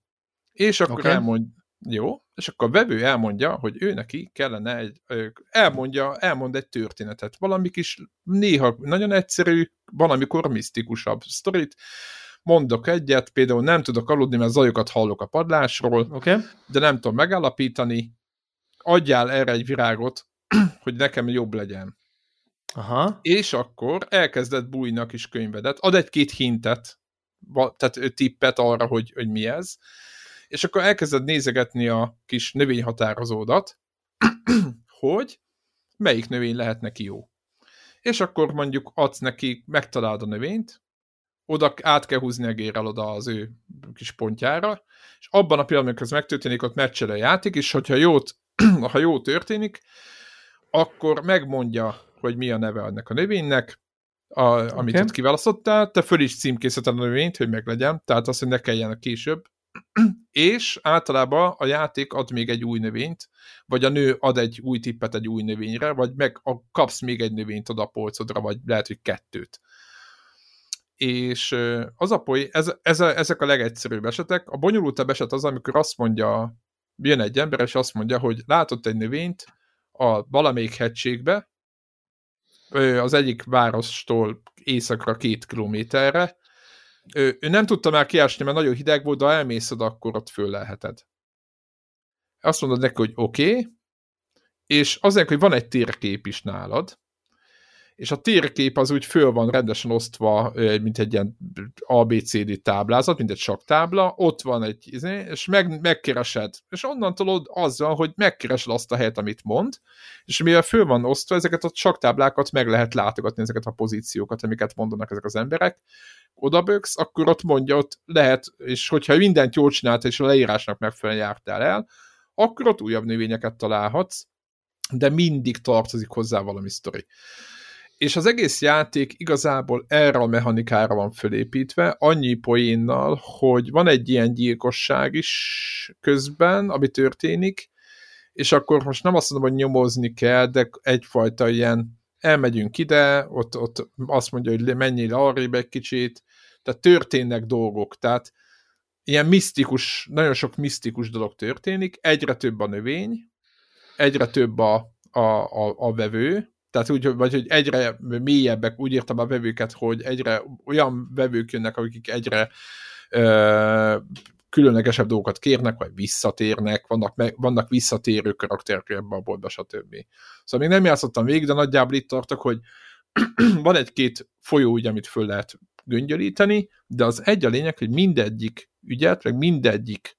És akkor okay. elmond, jó, és akkor a vevő elmondja, hogy ő neki kellene egy, elmondja, elmond egy történetet, valami kis, néha nagyon egyszerű, valamikor misztikusabb sztorit, mondok egyet, például nem tudok aludni, mert zajokat hallok a padlásról, okay. de nem tudom megállapítani, adjál erre egy virágot, [CLEARS THROAT] hogy nekem jobb legyen. Aha. És akkor elkezdett bújni a kis könyvedet, ad egy-két hintet, tehát tippet arra, hogy, hogy mi ez, és akkor elkezded nézegetni a kis növényhatározódat, [CLEARS THROAT] hogy melyik növény lehet neki jó. És akkor mondjuk adsz neki, megtalálod a növényt, oda át kell húzni a gérrel oda az ő kis pontjára, és abban a pillanatban, amikor ez megtörténik, ott meccsel a játék, és hogyha jót, [CLEARS THROAT] ha jó történik, akkor megmondja, hogy mi a neve ennek a növénynek, a, amit okay. ott kiválasztottál, te föl is címkészíted a növényt, hogy meglegyen, tehát azt, hogy ne kelljen a később, [CLEARS THROAT] és általában a játék ad még egy új növényt, vagy a nő ad egy új tippet egy új növényre, vagy meg a, kapsz még egy növényt oda a polcodra, vagy lehet, hogy kettőt és az a poé, ez, ez a, ezek a legegyszerűbb esetek. A bonyolultabb eset az, amikor azt mondja, jön egy ember, és azt mondja, hogy látott egy növényt a valamelyik hegységbe, az egyik várostól északra két kilométerre, ő, ő nem tudta már kiásni, mert nagyon hideg volt, de ha elmészed, akkor ott föl leheted. Azt mondod neki, hogy oké, okay, és azért, hogy van egy térkép is nálad, és a térkép az úgy föl van rendesen osztva, mint egy ilyen ABCD táblázat, mint egy saktábla, ott van egy, izé, és meg, megkeresed, és onnantól azzal, hogy megkeresed azt a helyet, amit mond, és mivel föl van osztva, ezeket a saktáblákat meg lehet látogatni, ezeket a pozíciókat, amiket mondanak ezek az emberek, odaböksz, akkor ott mondja, ott lehet, és hogyha mindent jól csinált, és a leírásnak megfelelően jártál el, akkor ott újabb növényeket találhatsz, de mindig tartozik hozzá valami sztori és az egész játék igazából erre a mechanikára van fölépítve, annyi poénnal, hogy van egy ilyen gyilkosság is közben, ami történik, és akkor most nem azt mondom, hogy nyomozni kell, de egyfajta ilyen elmegyünk ide, ott, ott azt mondja, hogy menjél arrébb egy kicsit, tehát történnek dolgok, tehát ilyen misztikus, nagyon sok misztikus dolog történik, egyre több a növény, egyre több a, a, a, a vevő, tehát úgy, vagy hogy egyre mélyebbek, úgy írtam a vevőket, hogy egyre olyan vevők jönnek, akik egyre ö, különlegesebb dolgokat kérnek, vagy visszatérnek, vannak, meg, vannak visszatérő karakterek ebbe a boltba, stb. Szóval még nem játszottam végig, de nagyjából itt tartok, hogy [CLEARS THROAT] van egy-két folyó, ugye, amit föl lehet göngyölíteni, de az egy a lényeg, hogy mindegyik ügyet, meg mindegyik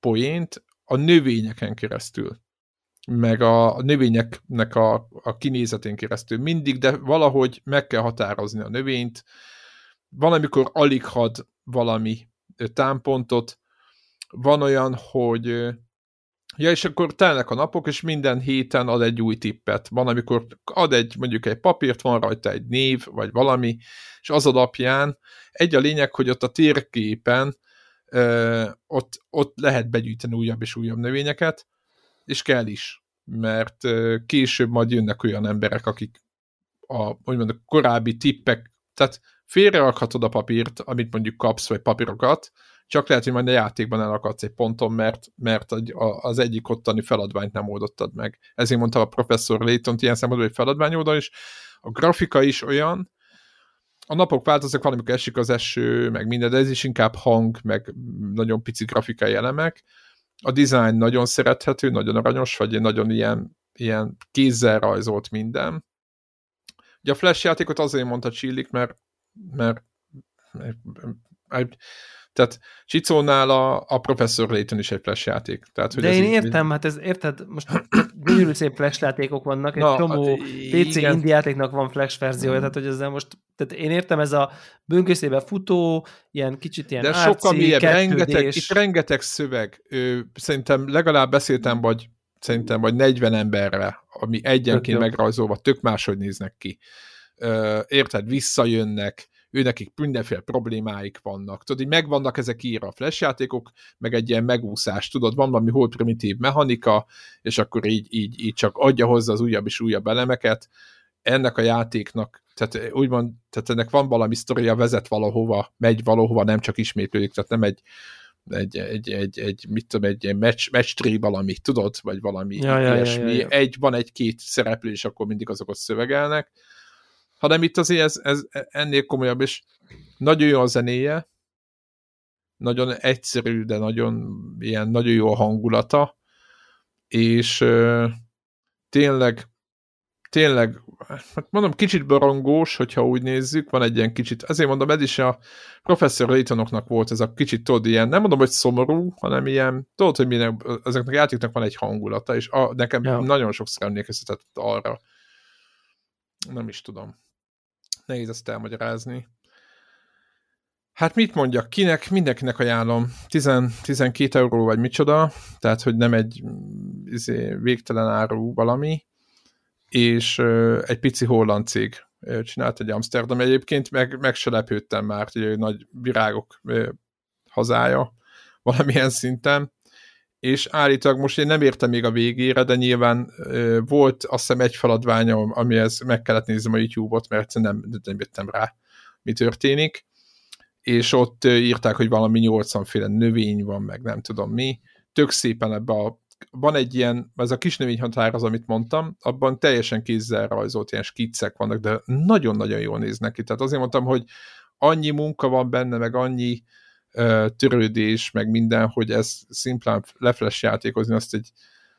poént a növényeken keresztül meg a növényeknek a, a kinézetén keresztül mindig, de valahogy meg kell határozni a növényt. Van, amikor alig had valami támpontot, van olyan, hogy ja, és akkor telnek a napok, és minden héten ad egy új tippet. Van, amikor ad egy, mondjuk egy papírt, van rajta egy név, vagy valami, és az alapján egy a lényeg, hogy ott a térképen ö, ott, ott lehet begyűjteni újabb és újabb növényeket, és kell is, mert később majd jönnek olyan emberek, akik a, hogy mondjuk, korábbi tippek, tehát félrerakhatod a papírt, amit mondjuk kapsz, vagy papírokat, csak lehet, hogy majd a játékban elakadsz egy ponton, mert, mert az egyik ottani feladványt nem oldottad meg. Ezért mondta a professzor Layton ilyen szempontból, hogy feladvány oldal is. A grafika is olyan, a napok változnak, valamikor esik az eső, meg minden, de ez is inkább hang, meg nagyon pici grafikai elemek a design nagyon szerethető, nagyon aranyos, vagy nagyon ilyen, ilyen kézzel rajzolt minden. Ugye a Flash játékot azért mondta Csillik, mert, mert, mert tehát Csicónál a, a Professor Layton is egy flash játék. Tehát, hogy De én így, értem, így... hát ez érted, most gyönyörű szép flash játékok vannak, egy Na, csomó PC igen. indie játéknak van flash verziója, mm. tehát hogy ezzel most, tehát én értem, ez a böngészébe futó, ilyen kicsit ilyen De sokkal mélyebb, rengeteg, itt rengeteg szöveg, ő, szerintem legalább beszéltem, vagy szerintem vagy 40 emberre, ami egyenként megrajzolva, tök máshogy néznek ki. érted, visszajönnek, ő nekik mindenféle problémáik vannak. Tudod, így megvannak ezek írva a flash játékok, meg egy ilyen megúszás, tudod, van valami hol primitív mechanika, és akkor így, így, így csak adja hozzá az újabb és újabb elemeket. Ennek a játéknak, tehát úgymond, tehát ennek van valami sztoria, vezet valahova, megy valahova, nem csak ismétlődik, tehát nem egy, egy, egy, egy, egy mit tudom, egy match, match tree valami, tudod, vagy valami ja, ilyesmi. Ja, ja, ja. Egy, van egy-két szereplő, és akkor mindig azokat szövegelnek hanem itt azért ez, ez ennél komolyabb, és nagyon jó a zenéje, nagyon egyszerű, de nagyon, ilyen, nagyon jó a hangulata, és ö, tényleg tényleg, hát mondom, kicsit borongós, hogyha úgy nézzük, van egy ilyen kicsit, ezért mondom, ez is a professzor Laytonoknak volt ez a kicsit, tudod, ilyen, nem mondom, hogy szomorú, hanem ilyen, tudod, hogy minden, ezeknek a játéknak van egy hangulata, és a, nekem ja. nagyon sokszor emlékeztetett arra. Nem is tudom nehéz ezt elmagyarázni. Hát mit mondjak, kinek, mindenkinek ajánlom. 10, 12 euró vagy micsoda, tehát hogy nem egy izé, végtelen áru valami, és uh, egy pici holland cég csinált egy Amsterdam. Egyébként meg, meg se lepődtem már, hogy nagy virágok uh, hazája valamilyen szinten, és állítólag most én nem értem még a végére, de nyilván ö, volt azt hiszem egy feladványa, amihez meg kellett néznem a YouTube-ot, mert nem, nem jöttem rá, mi történik, és ott írták, hogy valami 80 féle növény van, meg nem tudom mi. Tök szépen ebbe a van egy ilyen, ez a kis növényhatár az, amit mondtam, abban teljesen kézzel rajzolt ilyen skiccek vannak, de nagyon-nagyon jól néznek ki. Tehát azért mondtam, hogy annyi munka van benne, meg annyi törődés, meg minden, hogy ez szimplán lefles játékozni, azt egy,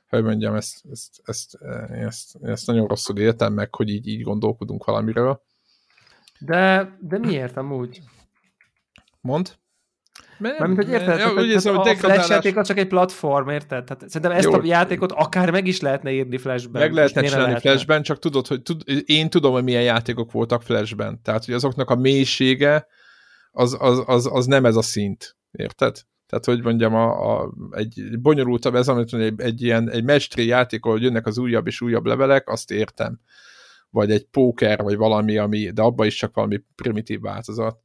hogy mondjam, ezt, ezt, ezt, ezt, ezt nagyon rosszul éltem meg, hogy így, így gondolkodunk valamiről. De, de miért amúgy? Mond? Mert, Mármint, hogy érted? Ja, úgy hiszem, hogy a Flash játék az csak egy platform, érted? Tehát szerintem ezt Jó, a játékot akár meg is lehetne írni Flashben. Meg lehetne csinálni lehetne? Flashben, csak tudod, hogy tud, én tudom, hogy milyen játékok voltak Flashben. Tehát, hogy azoknak a mélysége az, az, az, az nem ez a szint. Érted? Tehát, hogy mondjam, a, a, egy bonyolultabb, ez amit egy, egy ilyen egy mestri játék, ahol jönnek az újabb és újabb levelek, azt értem. Vagy egy póker, vagy valami, ami, de abban is csak valami primitív változat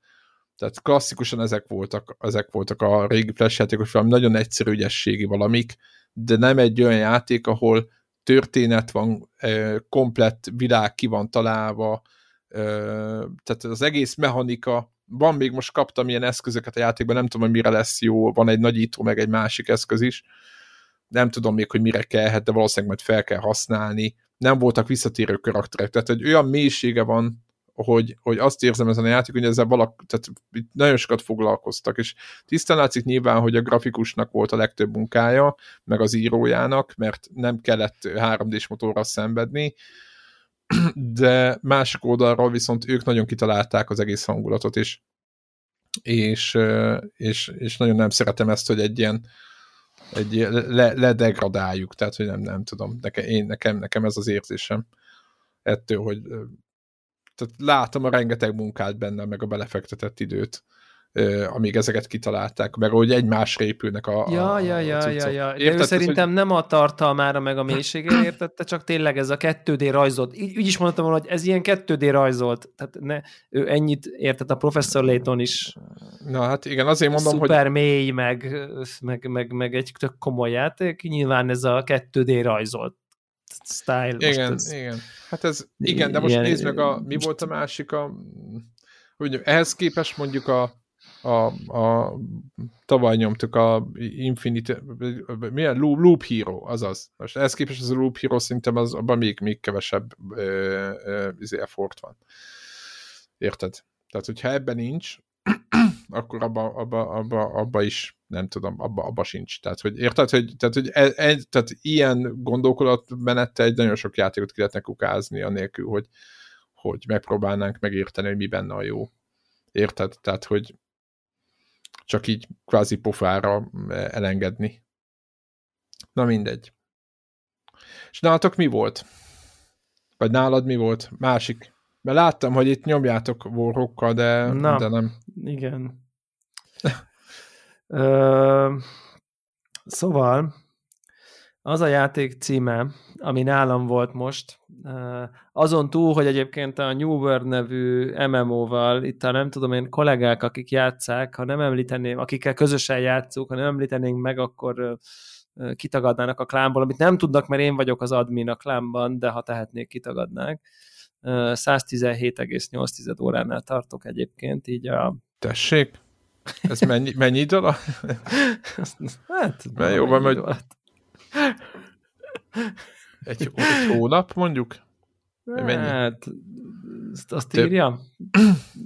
tehát klasszikusan ezek voltak, ezek voltak a régi flash játékos, valami nagyon egyszerű ügyességi valamik, de nem egy olyan játék, ahol történet van, komplett világ ki van találva, tehát az egész mechanika, van még most kaptam ilyen eszközöket a játékban, nem tudom, hogy mire lesz jó, van egy nagyító, meg egy másik eszköz is, nem tudom még, hogy mire kellhet, de valószínűleg majd fel kell használni, nem voltak visszatérő karakterek, tehát egy olyan mélysége van hogy, hogy azt érzem ezen a játék, hogy ezzel valak, tehát nagyon sokat foglalkoztak, és tisztán látszik nyilván, hogy a grafikusnak volt a legtöbb munkája, meg az írójának, mert nem kellett 3D-s motorra szenvedni, de másik oldalról viszont ők nagyon kitalálták az egész hangulatot, és, és, és, és nagyon nem szeretem ezt, hogy egy ilyen egy le, ledegradáljuk, tehát hogy nem, nem tudom, nekem, én, nekem, nekem ez az érzésem ettől, hogy tehát látom a rengeteg munkát benne, meg a belefektetett időt, amíg ezeket kitalálták, meg hogy egymásra épülnek a Ja, a, ja, ja, a ja, ja. De ő szerintem hogy... nem a tartalmára, meg a mélységére értette, csak tényleg ez a 2D rajzolt. Így, úgy is mondtam volna, hogy ez ilyen 2D rajzolt. Tehát ne, ő ennyit értett a professzor Layton is. Na hát igen, azért mondom, Szuper hogy... Szuper mély, meg, meg, meg, meg egy tök komoly játék. Nyilván ez a 2D rajzolt style. Igen, ez, igen. Hát ez, igen, de most ilyen, nézd meg, a, mi volt a másik, a, hogy ehhez képest mondjuk a, a, a tavaly nyomtuk a Infinite, milyen Loop, Loop Hero, azaz. Most ehhez képest az a Loop Hero szerintem az, abban még, még kevesebb ö, ö, izé, effort van. Érted? Tehát, hogyha ebben nincs, [CLEARS THROAT] akkor abba, abba, abba, abba is nem tudom, abba, abba sincs. Tehát, hogy érted, hogy, tehát, hogy e, e, tehát ilyen gondolkodatmenettel egy nagyon sok játékot ki lehetne kukázni, anélkül, hogy, hogy megpróbálnánk megérteni, hogy mi benne a jó. Érted? Tehát, hogy csak így kvázi pofára elengedni. Na mindegy. És nálatok mi volt? Vagy nálad mi volt? Másik. Mert láttam, hogy itt nyomjátok vorrokkal, de, Na, de nem. Igen. [LAUGHS] Ö, szóval az a játék címe, ami nálam volt most, azon túl, hogy egyébként a New World nevű MMO-val, itt a nem tudom én kollégák, akik játszák, ha nem említeném, akikkel közösen játszunk, ha nem említenénk meg, akkor kitagadnának a klánból, amit nem tudnak, mert én vagyok az admin a klánban, de ha tehetnék, kitagadnák. 117,8 óránál tartok egyébként, így a... Tessék? Ez mennyi, mennyi idő alatt? [LAUGHS] Hát, Mert jó van, hogy... Egy, egy hónap mondjuk? Mennyi? Hát, azt írja?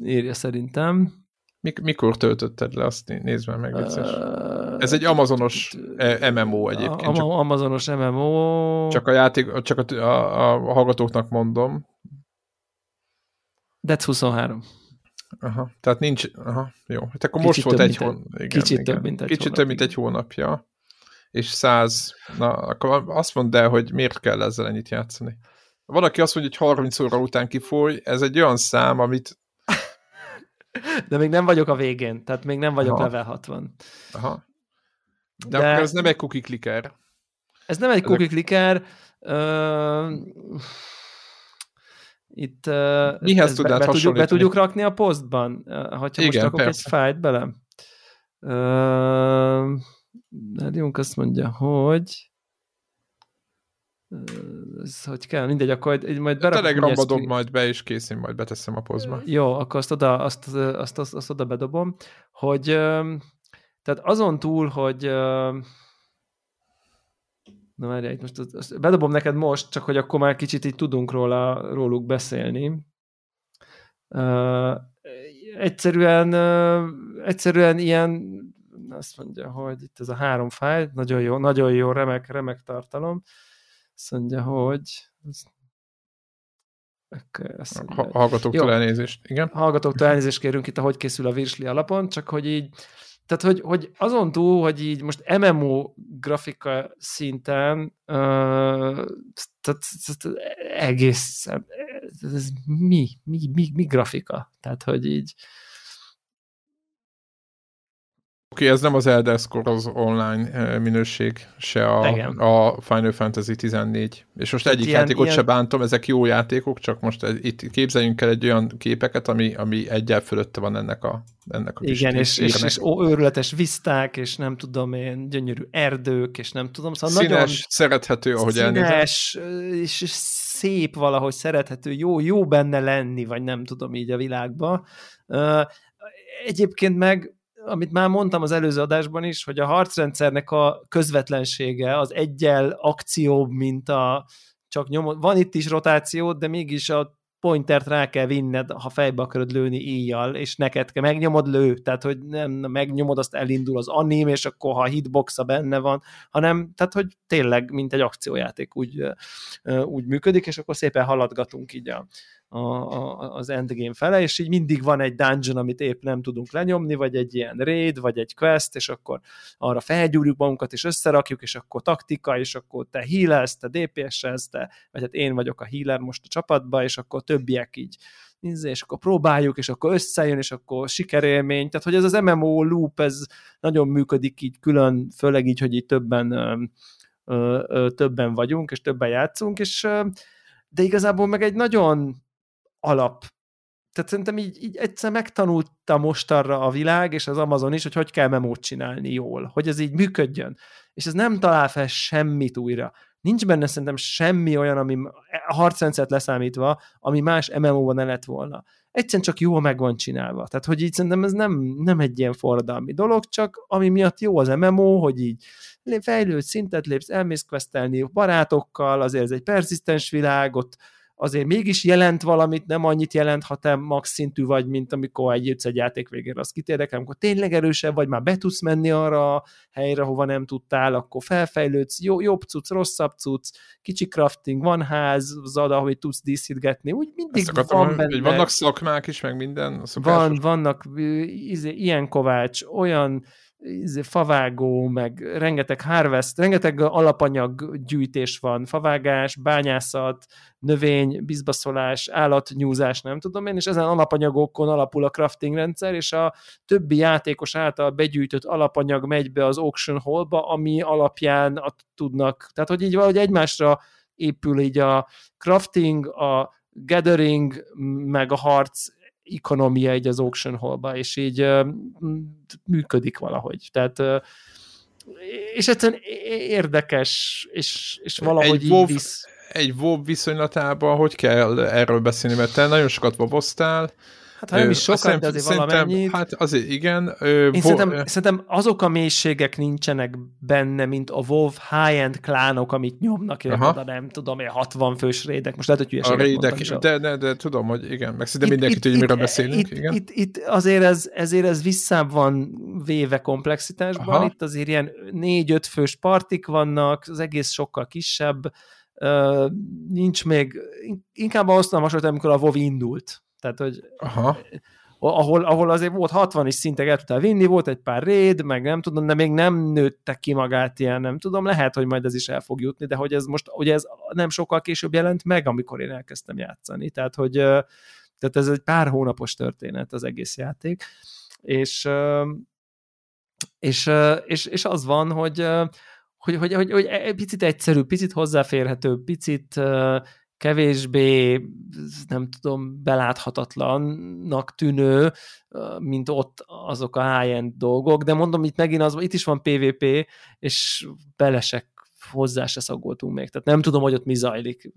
írja szerintem. Mik, mikor töltötted le? Azt nézd meg, meg uh, Ez egy amazonos e, MMO egyébként. Csak, amazonos MMO. Csak a játék, csak a, a, a hallgatóknak mondom. That's 23. Aha, tehát nincs, aha, jó. Hát akkor kicsit most volt egy hónap. Kicsit igen. több, mint egy Kicsit hónap, több, mint egy hónapja. És száz, na, akkor azt mondd el, hogy miért kell ezzel ennyit játszani. Valaki azt mondja, hogy 30 óra után kifoly, ez egy olyan szám, amit... De még nem vagyok a végén, tehát még nem vagyok Aha. level 60. Aha. De, De akkor ez nem egy cookie clicker. Ez nem egy cookie clicker. Uh itt Mihez tudnád be, be, tudjuk, be tudjuk rakni a posztban, ha Igen, most rakok persze. egy fájt bele. Uh, azt mondja, hogy ez hogy kell, mindegy, akkor majd berakok. Telegramba dob majd be, és kész, én majd beteszem a pozba. Jó, akkor azt oda, azt, azt, azt, azt oda bedobom, hogy tehát azon túl, hogy na várjál, most azt, azt bedobom neked most, csak hogy akkor már kicsit így tudunk róla, róluk beszélni. Uh, egyszerűen, uh, egyszerűen ilyen azt mondja, hogy itt ez a három fájl, nagyon jó, nagyon jó, remek, remek tartalom. Azt mondja, hogy azt mondja, hallgatóktól elnézést, igen. Hallgatóktól elnézést kérünk itt, ahogy készül a virsli alapon, csak hogy így, tehát hogy, hogy azon túl, hogy így most MMO grafika szinten uh, tehát, tehát egész ez mi, mi, mi, mi grafika? Tehát, hogy így Oké, ez nem az Elder Scrolls online eh, minőség, se a, a Final Fantasy 14. És most egyik ilyen, játékot ilyen... se bántom, ezek jó játékok, csak most itt képzeljünk el egy olyan képeket, ami, ami egyel fölötte van ennek a, ennek a Igen, és, és, és, őrületes viszták, és nem tudom én, gyönyörű erdők, és nem tudom. Szóval színes, nagyon szerethető, ahogy színes, elnézem. és szép valahogy, szerethető, jó, jó benne lenni, vagy nem tudom így a világban. Egyébként meg amit már mondtam az előző adásban is, hogy a harcrendszernek a közvetlensége az egyel akcióbb, mint a csak nyomod. Van itt is rotáció, de mégis a pointert rá kell vinned, ha fejbe akarod lőni íjjal, és neked kell megnyomod lő, tehát hogy nem megnyomod, azt elindul az anim, és akkor ha a hitboxa benne van, hanem tehát hogy tényleg, mint egy akciójáték úgy, úgy működik, és akkor szépen haladgatunk így a, a, a, az endgame fele, és így mindig van egy dungeon, amit épp nem tudunk lenyomni, vagy egy ilyen raid, vagy egy quest, és akkor arra felgyúrjuk magunkat, és összerakjuk, és akkor taktika, és akkor te healelsz, te DPS-elsz, te, vagy hát én vagyok a healer most a csapatban, és akkor többiek így és akkor próbáljuk, és akkor összejön, és akkor sikerélmény. Tehát, hogy ez az MMO loop, ez nagyon működik így külön, főleg így, hogy így többen, ö, ö, többen vagyunk, és többen játszunk, és de igazából meg egy nagyon alap. Tehát szerintem így, így egyszer megtanulta most arra a világ, és az Amazon is, hogy hogy kell memót csinálni jól, hogy ez így működjön. És ez nem talál fel semmit újra. Nincs benne szerintem semmi olyan, ami a harcrendszert leszámítva, ami más MMO-ban ne lett volna. Egyszerűen csak jól meg van csinálva. Tehát, hogy így szerintem ez nem, nem egy ilyen forradalmi dolog, csak ami miatt jó az MMO, hogy így fejlőd szintet lépsz, elmész questelni barátokkal, azért ez egy perzisztens világ, ott azért mégis jelent valamit, nem annyit jelent, ha te max szintű vagy, mint amikor egy egy játék végére, az kitérdekel, amikor tényleg erősebb vagy, már be tudsz menni arra a helyre, hova nem tudtál, akkor felfejlődsz, jó, jobb cucc, rosszabb cucc, kicsi crafting, van ház, zada, ahogy tudsz díszítgetni, úgy mindig akartam, van benne. Vannak szakmák is, meg minden? Van, vannak izé, ilyen kovács, olyan favágó, meg rengeteg harvest, rengeteg alapanyag gyűjtés van, favágás, bányászat, növény, bizbaszolás, állatnyúzás, nem tudom én, és ezen alapanyagokon alapul a crafting rendszer, és a többi játékos által begyűjtött alapanyag megy be az auction hallba, ami alapján a, tudnak, tehát hogy így valahogy egymásra épül így a crafting, a gathering, meg a harc ekonomia egy az auction hallba, és így működik valahogy. Tehát és egyszerűen érdekes, és, és valahogy egy így WoW, visz. Egy WoW viszonylatában hogy kell erről beszélni, mert te nagyon sokat woboztál, Hát ha nem is sokat, de azért valamennyit. Hát azért igen. Ö, Én szerintem, ö... szerintem azok a mélységek nincsenek benne, mint a WoW high-end klánok, amit nyomnak, oda nem tudom, 60 fős rédek. Most lehet, hogy A rédek, is, de, de, de, tudom, hogy igen, meg szinte mindenki tudja, miről beszélünk. Itt, igen. Itt, itt, azért ez, ezért ez visszább van véve komplexitásban, Aha. itt azért ilyen négy-öt fős partik vannak, az egész sokkal kisebb, Uh, nincs még, inkább azt nem hasonlít, amikor a WoW indult. Tehát, hogy Aha. Ahol, ahol azért volt 60 is szintek el tudtál vinni, volt egy pár réd, meg nem tudom, de még nem nőtte ki magát ilyen, nem tudom, lehet, hogy majd ez is el fog jutni, de hogy ez most, ugye ez nem sokkal később jelent meg, amikor én elkezdtem játszani, tehát, hogy tehát ez egy pár hónapos történet az egész játék, és és, és, és az van, hogy, hogy, hogy, hogy, hogy picit egyszerű, picit hozzáférhető, picit kevésbé, nem tudom, beláthatatlannak tűnő, mint ott azok a high-end dolgok, de mondom, itt megint az, itt is van PvP, és belesek hozzá se szagoltunk még. Tehát nem tudom, hogy ott mi zajlik.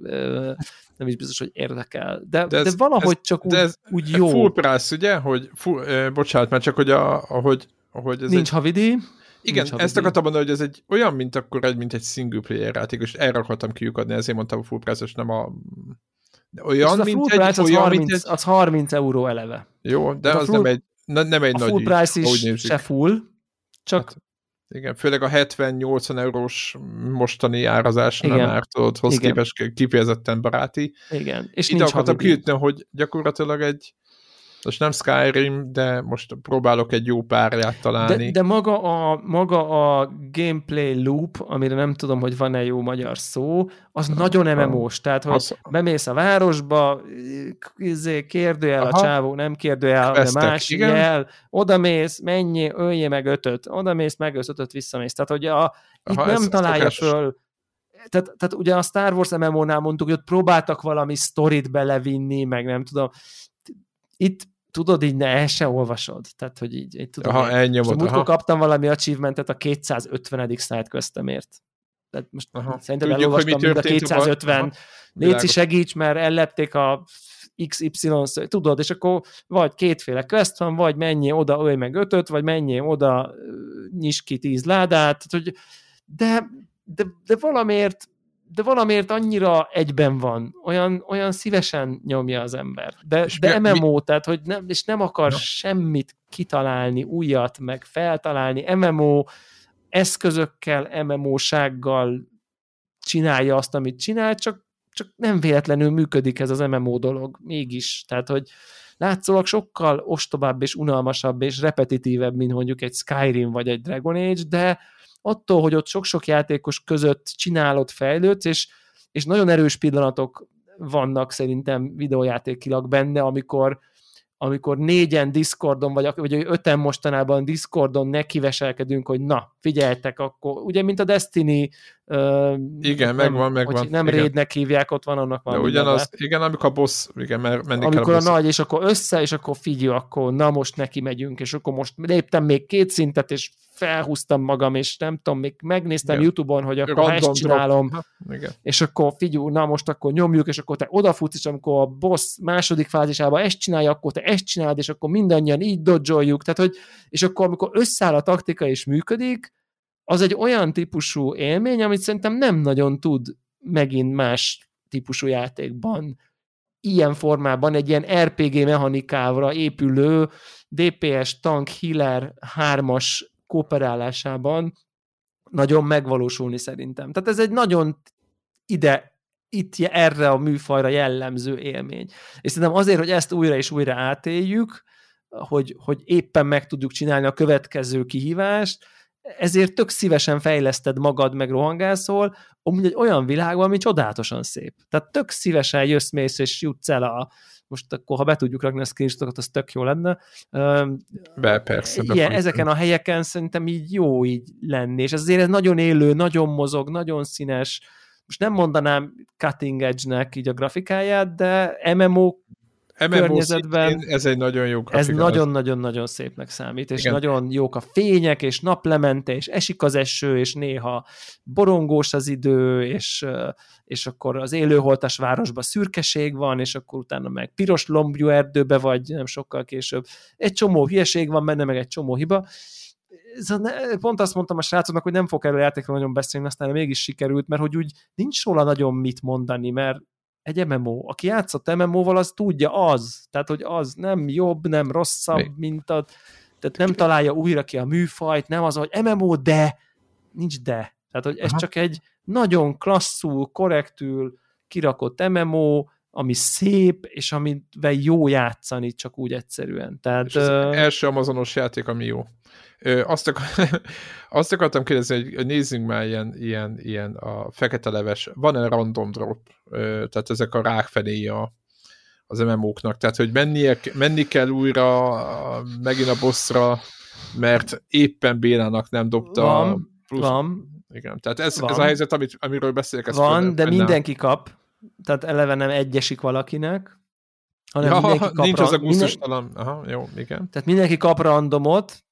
Nem is biztos, hogy érdekel. De, de, ez, de valahogy ez, csak úgy, ez úgy jó. Full price, ugye? Hogy full, eh, bocsánat, mert csak hogy a, ahogy, ahogy ez Nincs egy... havidi. Igen, Nincs ezt akartam mondani, hogy ez egy olyan, mint akkor egy, mint egy single player játék, és erre akartam kiukadni, ezért mondtam a full price nem a olyan, mint a full egy, az, olyan, 30, mint egy... az 30 euró eleve. Jó, de az full, nem egy, nem egy a nagy full price is se full, csak hát, igen, főleg a 70-80 eurós mostani árazás nem már tudod, hoz képest kifejezetten baráti. Igen, és Ide akartam kijutni, hogy gyakorlatilag egy most nem Skyrim, de most próbálok egy jó párját találni. De, de maga, a, maga a gameplay loop, amire nem tudom, hogy van-e jó magyar szó, az nagyon MMO-s. Tehát, hogy az... bemész a városba, izé, kérdőjel Aha. a csávó, nem kérdőjel, de más igen. jel, oda mész, mennyi, öljé meg ötöt, oda mész, meg ötöt, visszamész. Tehát, hogy a, itt Aha, nem ez, találja ez föl tehát, tehát ugye a Star Wars MMO-nál mondtuk, hogy ott próbáltak valami sztorit belevinni, meg nem tudom. Itt tudod, így ne, el se olvasod. Tehát, hogy így, így tudom. Aha, elnyomod. Múltkor kaptam valami achievementet a 250. köztemért. Tehát most aha. szerintem Tudjuk, elolvastam mind a 250. Léci segíts, mert ellepték a XY, tudod, és akkor vagy kétféle quest van, vagy mennyi oda, ölj meg ötöt, vagy mennyi oda, nyis ki tíz ládát, tehát, hogy de, de, de valamiért de valamiért annyira egyben van, olyan, olyan szívesen nyomja az ember. De, és de mi, MMO, mi? tehát, hogy nem, és nem akar ja. semmit kitalálni, újat, meg feltalálni. MMO eszközökkel, MMO-sággal csinálja azt, amit csinál, csak, csak nem véletlenül működik ez az MMO dolog, mégis. Tehát, hogy látszólag sokkal ostobább és unalmasabb és repetitívebb, mint mondjuk egy Skyrim vagy egy Dragon Age, de, attól, hogy ott sok-sok játékos között csinálod, fejlődsz, és, és nagyon erős pillanatok vannak szerintem videójátékilag benne, amikor amikor négyen Discordon, vagy, vagy öten mostanában Discordon nekiveselkedünk, hogy na, figyeltek, akkor ugye, mint a Destiny uh, igen, nem, megvan, megvan. Nem igen. raidnek hívják, ott van annak van. De ugyanaz, igen, amikor a boss, igen, mert menni amikor kell a, a nagy, és akkor össze, és akkor figyelj, akkor na most neki megyünk, és akkor most léptem még két szintet, és felhúztam magam, és nem tudom, még megnéztem Igen. Youtube-on, hogy akkor Random ezt csinálom, Igen. és akkor figyelj, na most akkor nyomjuk, és akkor te odafutsz, és amikor a boss második fázisában ezt csinálja, akkor te ezt csinálod, és akkor mindannyian így dodzsoljuk, tehát hogy, és akkor amikor összeáll a taktika és működik, az egy olyan típusú élmény, amit szerintem nem nagyon tud megint más típusú játékban ilyen formában egy ilyen RPG mechanikávra épülő DPS, tank, healer, hármas kooperálásában nagyon megvalósulni szerintem. Tehát ez egy nagyon ide, itt erre a műfajra jellemző élmény. És szerintem azért, hogy ezt újra és újra átéljük, hogy, hogy éppen meg tudjuk csinálni a következő kihívást, ezért tök szívesen fejleszted magad, meg rohangászol, amúgy egy olyan világban, ami csodálatosan szép. Tehát tök szívesen jössz, mész és jutsz el a most akkor, ha be tudjuk rakni a screenshotokat, az tök jó lenne. Be, persze. Igen, ezeken a helyeken szerintem így jó így lenni, és azért ez nagyon élő, nagyon mozog, nagyon színes, most nem mondanám cutting edge-nek így a grafikáját, de MMO MMO környezetben ez egy nagyon jó grafika. Ez nagyon-nagyon-nagyon szépnek számít, és Igen. nagyon jók a fények, és naplemente, és esik az eső, és néha borongós az idő, és, és akkor az élőholtas városban szürkeség van, és akkor utána meg piros lombjú erdőbe vagy, nem sokkal később. Egy csomó hülyeség van benne, meg egy csomó hiba, pont azt mondtam a srácoknak, hogy nem fog erről a játékról nagyon beszélni, aztán mégis sikerült, mert hogy úgy nincs róla nagyon mit mondani, mert egy MMO. Aki játszott MMO-val, az tudja az. Tehát, hogy az nem jobb, nem rosszabb, Mi? mint a... Tehát nem találja újra ki a műfajt, nem az, hogy MMO, de nincs de. Tehát, hogy ez Aha. csak egy nagyon klasszul, korrektül kirakott MMO, ami szép, és amivel jó játszani, csak úgy egyszerűen. Tehát, és az uh... első Amazonos játék, ami jó. Ö, azt, akar, [LAUGHS] azt akartam kérdezni, hogy nézzünk már ilyen, ilyen, ilyen a fekete leves, van-e random drop? Ö, tehát ezek a rákfenéi a, az MMO-knak, tehát hogy mennie, menni kell újra megint a bosszra, mert éppen Bélának nem dobta van, plusz... Van. Igen, tehát ez, van. ez a helyzet, amit, amiről beszélek. Ez van, de mindenki kap, tehát eleve nem egyesik valakinek, hanem ja, mindenki kap nincs az a gusztustalan. Minden... Aha, jó, igen. Tehát mindenki kap randomot,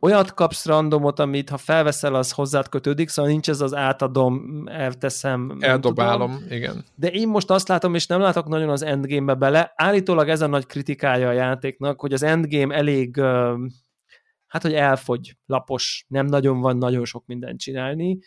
olyat kapsz randomot, amit ha felveszel, az hozzád kötődik, szóval nincs ez az átadom, elteszem. Eldobálom, igen. De én most azt látom, és nem látok nagyon az endgame-be bele. Állítólag ez a nagy kritikája a játéknak, hogy az endgame elég, hát hogy elfogy, lapos, nem nagyon van nagyon sok mindent csinálni,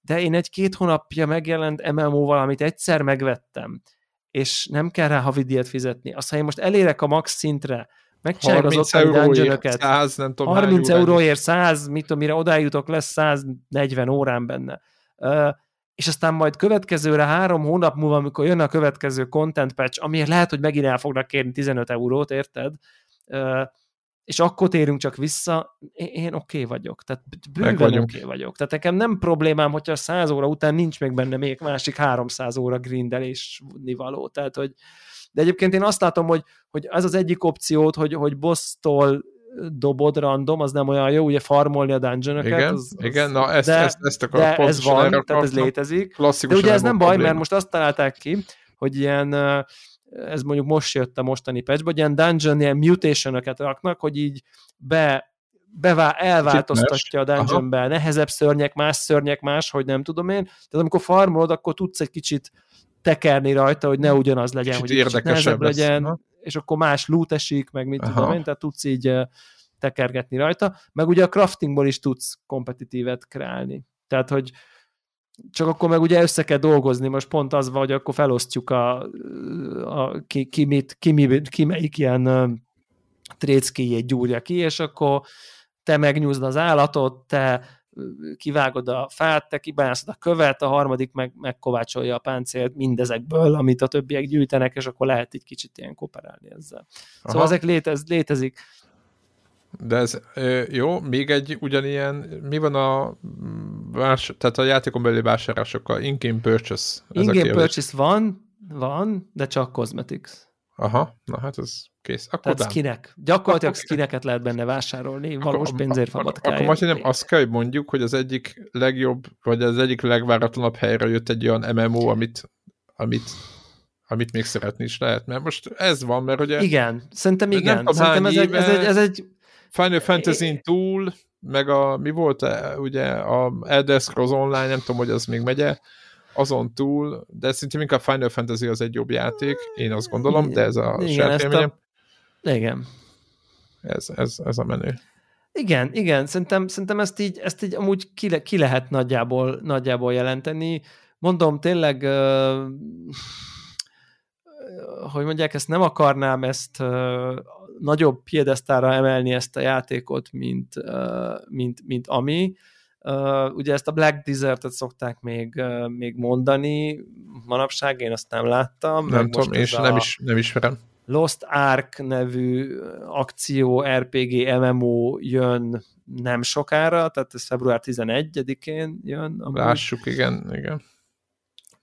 de én egy-két hónapja megjelent MMO-val, amit egyszer megvettem, és nem kell rá havidíjat fizetni. Azt, ha én most elérek a max szintre, megcsinálják az ottani dungeonokat. 100, nem tudom, 30 euróért 100, mit tudom, mire odájutok, lesz 140 órán benne. Uh, és aztán majd következőre három hónap múlva, amikor jön a következő content patch, amiért lehet, hogy megint el fognak kérni 15 eurót, érted? Uh, és akkor térünk csak vissza, én, oké okay vagyok, tehát bőven oké okay vagyok. Tehát nekem nem problémám, hogyha 100 óra után nincs még benne még másik 300 óra grindelés való, tehát hogy de egyébként én azt látom, hogy, hogy ez az egyik opciót, hogy, hogy boss-tól dobod random, az nem olyan jó, ugye farmolni a dungeon Igen, az, az, igen, na ezt, de, ezt, ezt akar, de ez van, tehát ez létezik. De ugye ez nem baj, mert most azt találták ki, hogy ilyen ez mondjuk most jött a mostani patchbe, hogy ilyen dungeon, ilyen mutation raknak, hogy így be, bevá, elváltoztatja a dungeonbe, nehezebb szörnyek, más szörnyek, más, hogy nem tudom én. Tehát amikor farmolod, akkor tudsz egy kicsit tekerni rajta, hogy ne ugyanaz legyen, kicsit hogy érdekesebb legyen, lesz. és akkor más loot esik, meg mit Aha. tudom én, tehát tudsz így tekergetni rajta, meg ugye a craftingból is tudsz kompetitívet kreálni. Tehát, hogy csak akkor meg ugye össze kell dolgozni, most pont az van, hogy akkor felosztjuk a, a ki, ki, mit, ki, mi, ki melyik ilyen tréckijét gyúrja ki, és akkor te megnyúzd az állatot, te kivágod a fát, te kibányászod a követ, a harmadik meg megkovácsolja a páncélt mindezekből, amit a többiek gyűjtenek, és akkor lehet egy kicsit ilyen kooperálni ezzel. Aha. Szóval ezek létez, létezik. De ez jó, még egy ugyanilyen, mi van a vás, tehát a játékon belüli vásárlásokkal? In-game purchase. In-game purchase van, van, de csak cosmetics. Aha, na hát ez kész. Akkor Tehát skinek. Gyakorlatilag akkor skineket lehet benne vásárolni, valós akkor, pénzért fabatkáért. Akkor most nem azt kell, hogy mondjuk, hogy az egyik legjobb, vagy az egyik legváratlanabb helyre jött egy olyan MMO, amit, amit amit még szeretni is lehet, mert most ez van, mert ugye... Igen, szerintem igen. Nem szerintem ez, egy, ez, egy, ez egy... Final Fantasy-n túl, meg a, mi volt, -e, ugye, a Elder Scrolls Online, nem tudom, hogy az még megye, azon túl, de szerintem inkább Final Fantasy az egy jobb játék, én azt gondolom, de ez a saját a... Igen. Ez, ez, ez a menő. Igen, igen, szerintem, szerintem ezt így, ezt így amúgy ki, le, ki lehet nagyjából, nagyjából jelenteni. Mondom, tényleg uh, hogy mondják, ezt nem akarnám ezt uh, nagyobb piedesztára emelni ezt a játékot, mint, uh, mint, mint ami, Uh, ugye ezt a Black Desert-et szokták még, uh, még mondani, manapság én azt nem láttam. Nem tudom, és nem, is, nem ismerem. Lost Ark nevű akció RPG MMO jön nem sokára, tehát ez február 11-én jön. Amúgy. Lássuk, igen, igen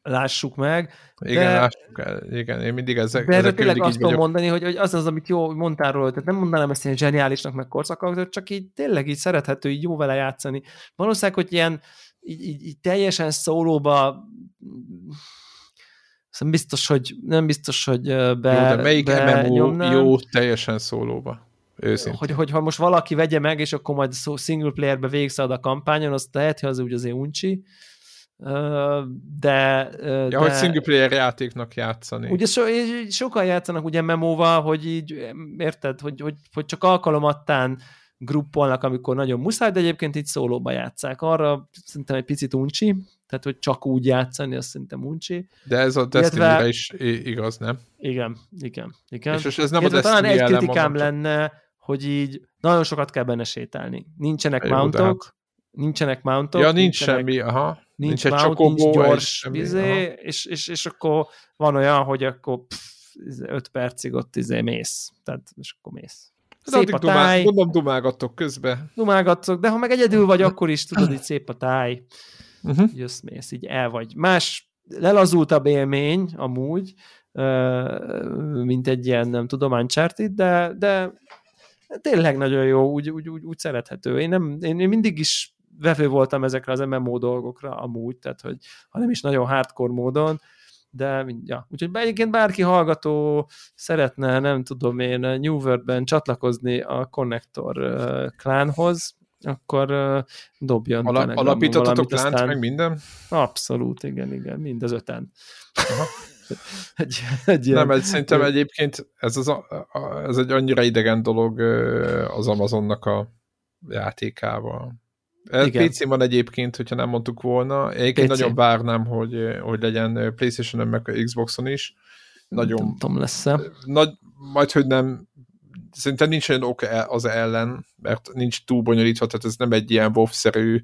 lássuk meg. Igen, de, lássuk el. Igen, én mindig ezek, de ezek tényleg azt tudom mondani, hogy, hogy az az, amit jó mondtál róla, tehát nem mondanám ezt ilyen zseniálisnak, meg korszakak, csak így tényleg így szerethető, így jó vele játszani. Valószínűleg, hogy ilyen így, így, így teljesen szólóba Szóval biztos, hogy nem biztos, hogy be, jó, de melyik be MMO nyomnám. jó teljesen szólóba? Őszintén. Hogy, hogy ha most valaki vegye meg, és akkor majd single playerbe végigszalad a kampányon, azt lehet, hogy az úgy azért uncsi, de... Ja, de, hogy single player játéknak játszani. Ugye so, sokan játszanak ugye memóval, hogy így, érted, hogy, hogy, hogy csak alkalomattán gruppolnak, amikor nagyon muszáj, de egyébként itt szólóba játszák. Arra szerintem egy picit uncsi, tehát hogy csak úgy játszani, azt szerintem uncsi. De ez a destiny is igaz, nem? Igen, igen, igen. És, ez nem Illetve a talán egy kritikám lenne, hogy így nagyon sokat kell benne sétálni. Nincsenek Jó, mountok, hát... nincsenek mountok. Ja, nincs nincsenek, semmi, aha nincs, nincs mount, nincs gyors, bizé, és, és, és akkor van olyan, hogy akkor pff, 5 percig ott izé mész. Tehát, és akkor mész. Szép a táj. Mondom, dumálgattok közben. Dumálgattok, de ha meg egyedül vagy, [LAUGHS] akkor is tudod, hogy szép a táj. Uh-huh. Jössz, mész, így el vagy. Más, lelazultabb élmény amúgy, mint egy ilyen, nem tudom, Uncharted, de, de tényleg nagyon jó, úgy, úgy, úgy, úgy szerethető. Én, nem, én mindig is vevő voltam ezekre az MMO dolgokra amúgy, tehát hogy ha nem is nagyon hardcore módon, de ja, úgyhogy egyébként bárki hallgató szeretne, nem tudom én, New World-ben csatlakozni a Connector klánhoz, akkor uh, dobjon Alap, Alapítottatok lánt, aztán... meg minden? Abszolút, igen, igen, mind az öten. Aha. [LAUGHS] egy, egy Nem, egy, szerintem egyébként ez, az a, a, ez egy annyira idegen dolog az Amazonnak a játékával. Ez PC van egyébként, hogyha nem mondtuk volna. Egyébként PC. nagyon várnám, hogy, hogy legyen Playstation-on meg Xboxon is. Nagyon... Nem tudom, lesz-e. Nagy, majd, hogy nem szerintem nincs olyan ok e- az ellen, mert nincs túl bonyolítva, tehát ez nem egy ilyen WoW-szerű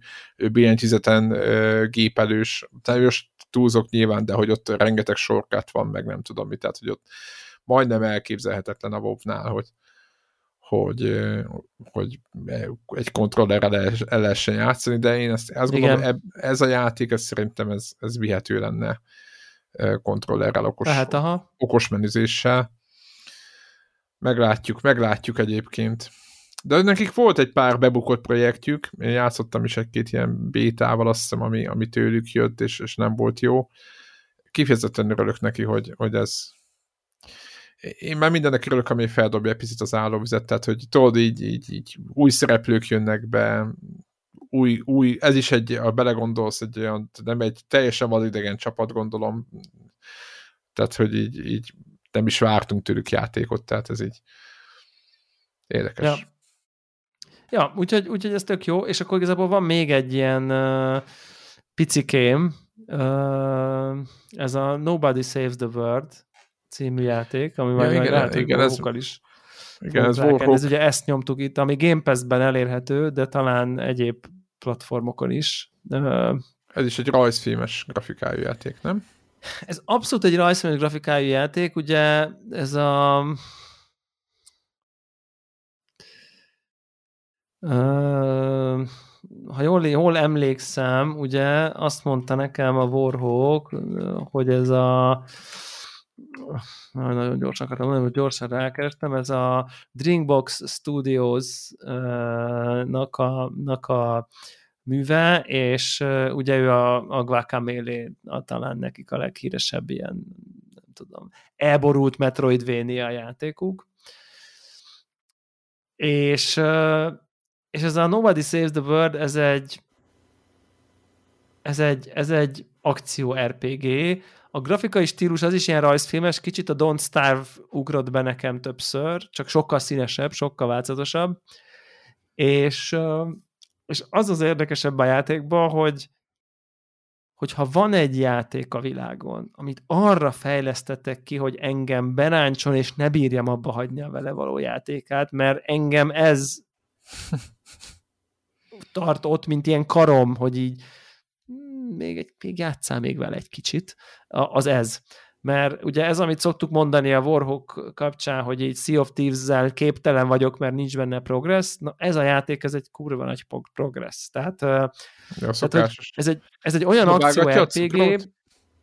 billentyűzeten gépelős, most túlzok nyilván, de hogy ott rengeteg sorkát van, meg nem tudom mit, tehát hogy ott majdnem elképzelhetetlen a WoW-nál, hogy, hogy, hogy egy kontrollerrel el lehessen játszani, de én ezt, azt gondolom, ez a játék, ez szerintem ez, ez vihető lenne kontrollerrel, okos, Lehet, aha. okos menüzéssel. Meglátjuk, meglátjuk egyébként. De nekik volt egy pár bebukott projektjük, én játszottam is egy-két ilyen bétával, azt hiszem, ami, ami tőlük jött, és, és nem volt jó. Kifejezetten örülök neki, hogy, hogy ez, én már mindennek örülök, ami feldobja egy picit az állóvizet, tehát hogy tudod, így, így, így új szereplők jönnek be, új, új, ez is egy, ha belegondolsz, egy olyan, nem egy teljesen vadidegen csapat, gondolom, tehát, hogy így, így nem is vártunk tőlük játékot, tehát ez így érdekes. Ja, ja úgyhogy, úgyhogy ez tök jó, és akkor igazából van még egy ilyen uh, picikém, uh, ez a Nobody Saves the World című játék, ami ja, már igen, lehet, igen, ez, is igen, ez, ez ugye ezt nyomtuk itt, ami Game Pass-ben elérhető, de talán egyéb platformokon is. Ez is egy rajzfilmes grafikájú játék, nem? Ez abszolút egy rajzfilmes grafikájú játék, ugye ez a Uh, ha jól, jól emlékszem, ugye azt mondta nekem a Warhawk, hogy ez a nagyon gyorsan akartam mondani, hogy gyorsan rákerestem, ez a Drinkbox Studios-nak a, nak a műve, és ugye ő a, a Guacamele a, talán nekik a leghíresebb ilyen, nem tudom, elborult Metroidvania játékuk. És, és ez a Nobody Saves the World, ez egy ez egy, ez egy akció RPG, a grafikai stílus az is ilyen rajzfilmes, kicsit a Don't Starve ugrott be nekem többször, csak sokkal színesebb, sokkal változatosabb, és, és az az érdekesebb a játékban, hogy hogyha van egy játék a világon, amit arra fejlesztettek ki, hogy engem beráncson, és ne bírjam abba hagyni a vele való játékát, mert engem ez [LAUGHS] tart ott, mint ilyen karom, hogy így még, egy, még játszál még vele egy kicsit, az ez. Mert ugye ez, amit szoktuk mondani a Warhawk kapcsán, hogy egy Sea of Thieves-zel képtelen vagyok, mert nincs benne progress, na ez a játék, ez egy kurva nagy progress. Tehát, ja, tehát hogy ez, egy, ez egy olyan akció RPG...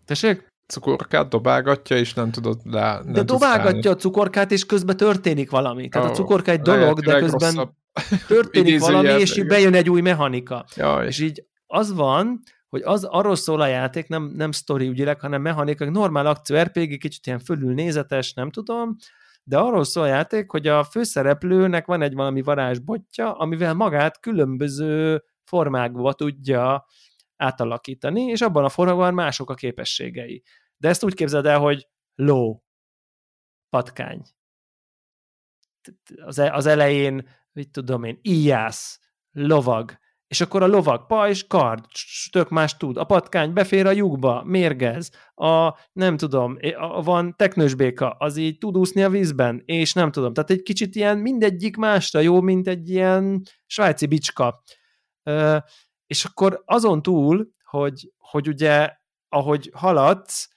Tessék? cukorkát dobálgatja, és nem tudod le, nem De dobálgatja a cukorkát, és közben történik valami. Tehát oh, a cukorka egy dolog, de közben [LAUGHS] történik valami, és így bejön egy új mechanika. Jaj. És így az van, hogy az arról szól a játék, nem, nem sztori ügyileg, hanem mechanika, normál akció RPG, kicsit ilyen fölülnézetes, nem tudom, de arról szól a játék, hogy a főszereplőnek van egy valami varázsbotja, amivel magát különböző formákba tudja átalakítani, és abban a formában mások a képességei. De ezt úgy képzeld el, hogy ló, patkány. Az, e, az elején, mit tudom én, íjász, lovag, és akkor a lovag pajzs, kard, tök más tud. A patkány befér a lyukba, mérgez. A, nem tudom, a, van teknős béka, az így tud úszni a vízben, és nem tudom. Tehát egy kicsit ilyen mindegyik másra jó, mint egy ilyen svájci bicska. Ö, és akkor azon túl, hogy, hogy ugye, ahogy haladsz,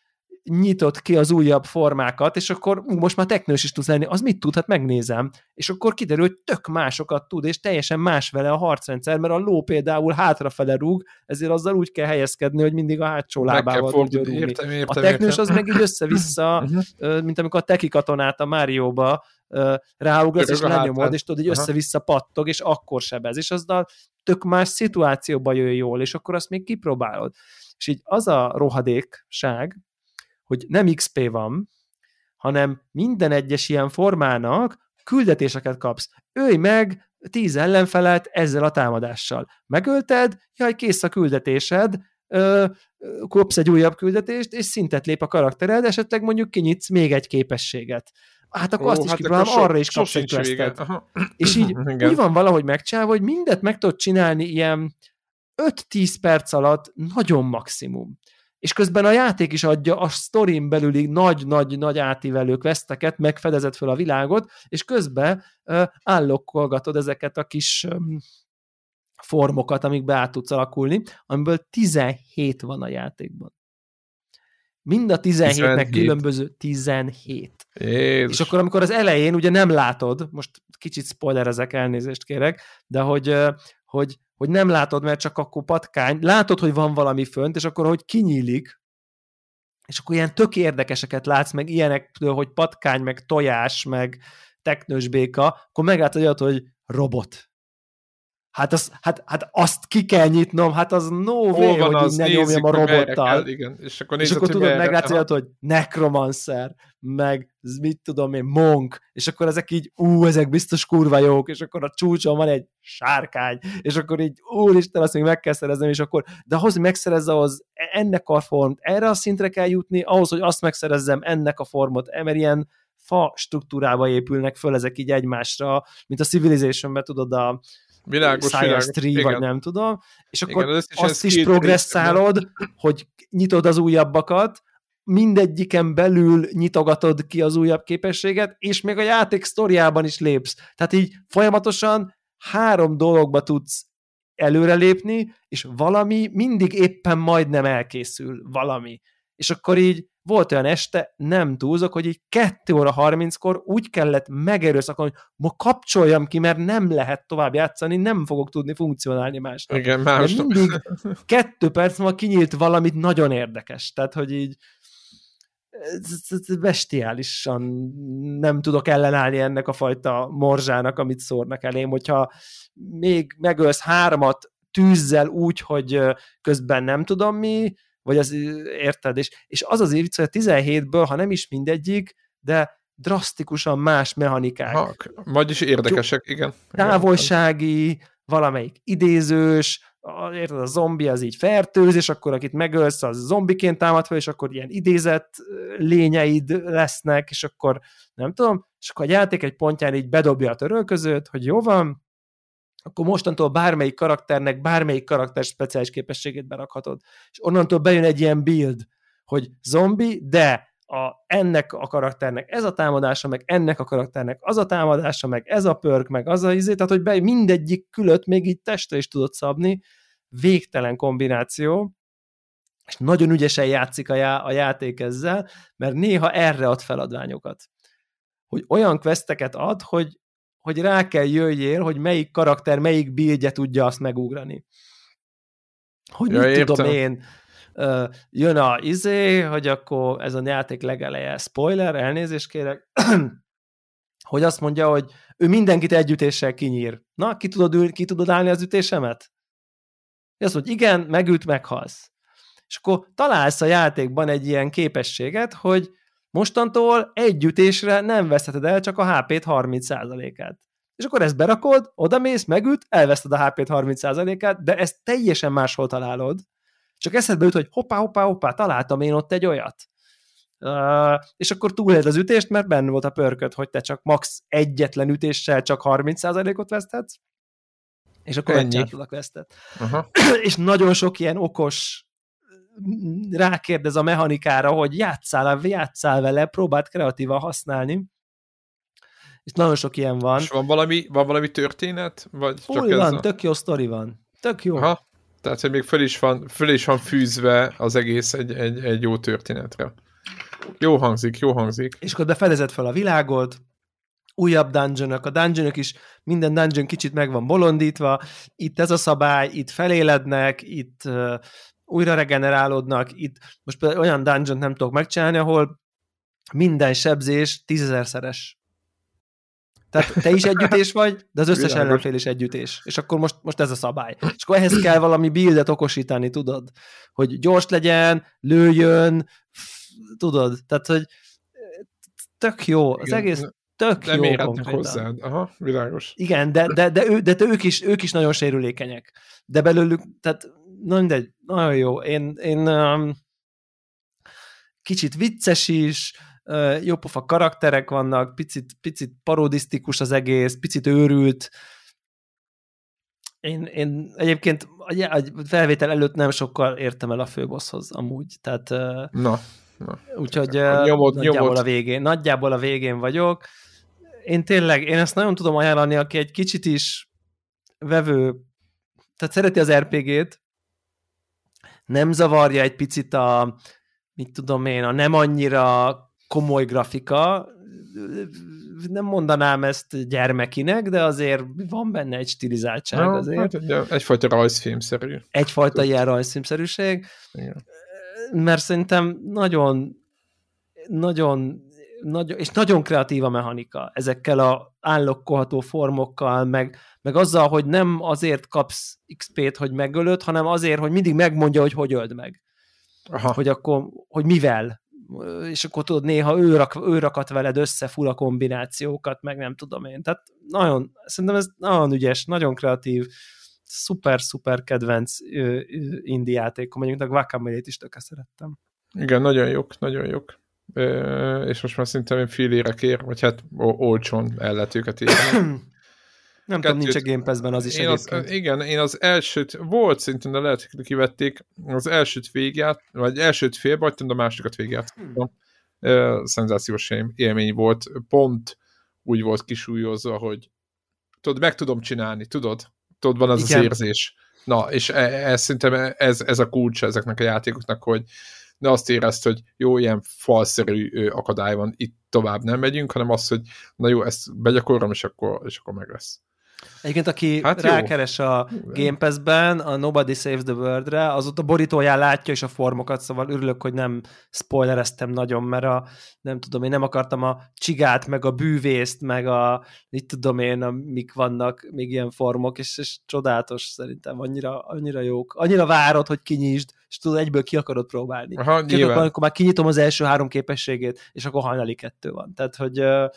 nyitott ki az újabb formákat, és akkor ú, most már teknős is tudsz lenni, az mit tud? Hát megnézem. És akkor kiderül, hogy tök másokat tud, és teljesen más vele a harcrendszer, mert a ló például hátrafele rúg, ezért azzal úgy kell helyezkedni, hogy mindig a hátsó lábával tudja rúgni. Értem, értem, a teknős az meg így össze-vissza, [LAUGHS] mhm. mint amikor a teki katonát a Márióba ráugrasz, és lenyomod, és tudod, hogy össze-vissza pattog, és akkor sebez, és azzal tök más szituációba jön jól, és akkor azt még kipróbálod. És így az a rohadékság, hogy nem XP van, hanem minden egyes ilyen formának küldetéseket kapsz. Őj meg tíz ellenfelet ezzel a támadással. Megölted, jaj, kész a küldetésed, kopsz egy újabb küldetést, és szintet lép a karaktered, esetleg mondjuk kinyitsz még egy képességet. Hát akkor Ó, azt is hát kipróbálom, arra is kapsz egy questet. És így [CLEARS THROAT] Igen. úgy van valahogy megcsinálva, hogy mindet meg tudod csinálni ilyen 5-10 perc alatt nagyon maximum. És közben a játék is adja a sztorin belüli nagy-nagy-nagy átívelő questeket, megfedezett fel a világot, és közben uh, állokkolgatod ezeket a kis um, formokat, amikbe át tudsz alakulni, amiből 17 van a játékban. Mind a 17-nek 17. különböző 17. Jézus. És akkor, amikor az elején ugye nem látod, most kicsit spoilerezek, elnézést kérek, de hogy, hogy, hogy nem látod, mert csak akkor patkány, látod, hogy van valami fönt, és akkor, hogy kinyílik, és akkor ilyen tök érdekeseket látsz, meg ilyenek, hogy patkány, meg tojás, meg teknős béka, akkor meglátod, hogy robot Hát, az, hát, hát azt ki kell nyitnom, hát az no way, hogy az, ne nyomjam a robottal. Kell, igen. És akkor, és akkor tudod, meglátni, hogy necromancer, meg mit tudom én, monk, és akkor ezek így, ú, ezek biztos kurva jók, és akkor a csúcson van egy sárkány, és akkor így, úristen, azt még meg kell szereznem, és akkor, de ahhoz, hogy megszerezze, ahhoz ennek a formt, erre a szintre kell jutni, ahhoz, hogy azt megszerezzem, ennek a formot, mert ilyen fa struktúrába épülnek föl ezek így egymásra, mint a Civilization-ben tudod, a, Világos, Science 3, vagy nem tudom, és akkor Igen, azt is progresszálod, hogy nyitod az újabbakat, mindegyiken belül nyitogatod ki az újabb képességet, és még a játék sztoriában is lépsz. Tehát így folyamatosan három dologba tudsz előrelépni, és valami mindig éppen majdnem elkészül, valami. És akkor így volt olyan este, nem túlzok, hogy így 2 óra 30-kor úgy kellett megerőszakolni, hogy ma kapcsoljam ki, mert nem lehet tovább játszani, nem fogok tudni funkcionálni másnap. Igen, más. mindig [LAUGHS] kettő perc múlva kinyílt valamit nagyon érdekes. Tehát, hogy így bestiálisan nem tudok ellenállni ennek a fajta morzsának, amit szórnak elém, hogyha még megölsz háromat tűzzel úgy, hogy közben nem tudom mi, vagy az, érted? És, és az az vicc, hogy a 17-ből, ha nem is mindegyik, de drasztikusan más mechanikák. Ha, vagyis érdekesek, igen. Távolsági, valamelyik idézős, érted, a zombi az így fertőz, és akkor akit megölsz, az zombiként támad fel, és akkor ilyen idézett lényeid lesznek, és akkor nem tudom, és akkor a játék egy pontján így bedobja a törölközőt, hogy jó van, akkor mostantól bármelyik karakternek bármelyik karakter speciális képességét berakhatod. És onnantól bejön egy ilyen build, hogy zombi, de a, ennek a karakternek ez a támadása, meg ennek a karakternek az a támadása, meg ez a pörk, meg az a izé, tehát hogy be, mindegyik külött még így testre is tudod szabni, végtelen kombináció, és nagyon ügyesen játszik a, já, a játék ezzel, mert néha erre ad feladványokat. Hogy olyan questeket ad, hogy hogy rá kell jöjjél, hogy melyik karakter, melyik bildje tudja azt megugrani. Hogy ja, mit tudom én, jön a izé, hogy akkor ez a játék legeleje, spoiler, elnézést kérek, [CLEARS THROAT] hogy azt mondja, hogy ő mindenkit együttéssel kinyír. Na, ki tudod, ül, ki tudod állni az ütésemet? És azt mondja, igen, megüt, meghalsz. És akkor találsz a játékban egy ilyen képességet, hogy Mostantól egy ütésre nem veszheted el csak a HP-t 30%-át. És akkor ezt berakod, odamész, megüt, elveszted a HP-t 30%-át, de ezt teljesen máshol találod. Csak eszedbe jut, hogy hoppá, hoppá, hoppá, találtam én ott egy olyat. Uh, és akkor túléled az ütést, mert benne volt a pörköd, hogy te csak max. egyetlen ütéssel csak 30%-ot veszthetsz, és akkor Ennyi. a vesztet. Uh-huh. [CLEARS THROAT] és nagyon sok ilyen okos rákérdez a mechanikára, hogy játszál, játszál vele, próbáld kreatívan használni. És nagyon sok ilyen van. És van valami, van valami történet? Vagy csak van, ez a... tök jó sztori van. Tök jó. Aha. Tehát, hogy még föl is van, föl is van fűzve az egész egy, egy, egy jó történetre. Jó hangzik, jó hangzik. És akkor befedezed fel a világot, újabb dungeonok, a dungeonok is, minden dungeon kicsit meg van bolondítva, itt ez a szabály, itt felélednek, itt újra regenerálódnak, itt most olyan dungeon nem tudok megcsinálni, ahol minden sebzés tízezerszeres. Tehát te is együttés [LAUGHS] vagy, de az összes ellenfél is együttés. És akkor most, most ez a szabály. És akkor ehhez kell valami buildet okosítani, tudod? Hogy gyors legyen, lőjön, tudod? Tehát, hogy tök jó. Az egész tök De jó konkrétan. hozzád? Aha, világos. Igen, de, de, de, ő, de ők, is, ők is nagyon sérülékenyek. De belőlük, tehát na mindegy, nagyon jó. Én, én um, kicsit vicces is, uh, jópofa karakterek vannak, picit, picit parodisztikus az egész, picit őrült. Én, én egyébként a felvétel előtt nem sokkal értem el a főbosszhoz amúgy, tehát uh, Na, na. úgyhogy Nyomod, nyomod, nagyjából nyomod. a végén, nagyjából a végén vagyok. Én tényleg, én ezt nagyon tudom ajánlani, aki egy kicsit is vevő, tehát szereti az RPG-t, nem zavarja egy picit a, mit tudom én, a nem annyira komoly grafika, nem mondanám ezt gyermekinek, de azért van benne egy stilizáltság Na, azért. Hát egy, egyfajta rajzfilmszerű. Egyfajta ilyen rajzfilmszerűség, Igen. mert szerintem nagyon, nagyon, nagyon, és nagyon kreatív a mechanika ezekkel a állokkolható formokkal, meg, meg azzal, hogy nem azért kapsz XP-t, hogy megölöd, hanem azért, hogy mindig megmondja, hogy hogy öld meg. Aha. Hogy akkor, hogy mivel. És akkor tudod, néha ő, rak, ő rakat veled össze fura kombinációkat, meg nem tudom én. Tehát nagyon, szerintem ez nagyon ügyes, nagyon kreatív, szuper-szuper kedvenc indie játékom. Mondjuk a Guacamole-t is tökre szerettem. Igen, nagyon jók, nagyon jók. És most már szinte én filérek ér, vagy hát olcsón el lehet őket érni. [CLEARS THROAT] Nem tudom, nincs a Game Pass-ben az is én az, Igen, én az elsőt, volt szintén, de lehet, hogy kivették, az elsőt végját, vagy elsőt félbe hagytam, de a másikat végját. Hmm. Szenzációs élmény volt. Pont úgy volt kisúlyozva, hogy tudod, meg tudom csinálni, tudod? Tudod, van az igen. az érzés. Na, és ez, ez szerintem ez, ez a kulcs ezeknek a játékoknak, hogy ne azt érezt, hogy jó, ilyen falszerű akadály van, itt tovább nem megyünk, hanem az, hogy na jó, ezt begyakorlom, és akkor, és akkor meg lesz. Egyébként, aki hát rákeres jó. a Game Pass-ben a Nobody Saves the World-re, az ott a borítóján látja is a formokat, szóval örülök, hogy nem spoilereztem nagyon, mert a, nem tudom, én nem akartam a csigát, meg a bűvészt, meg a, mit tudom én, a, mik vannak még ilyen formok, és, és csodálatos szerintem, annyira, annyira jók. Annyira várod, hogy kinyisd, és tudod, egyből ki akarod próbálni. Aha, Kérdez, akkor már kinyitom az első három képességét, és akkor hajnali kettő van. Tehát, hogy uh,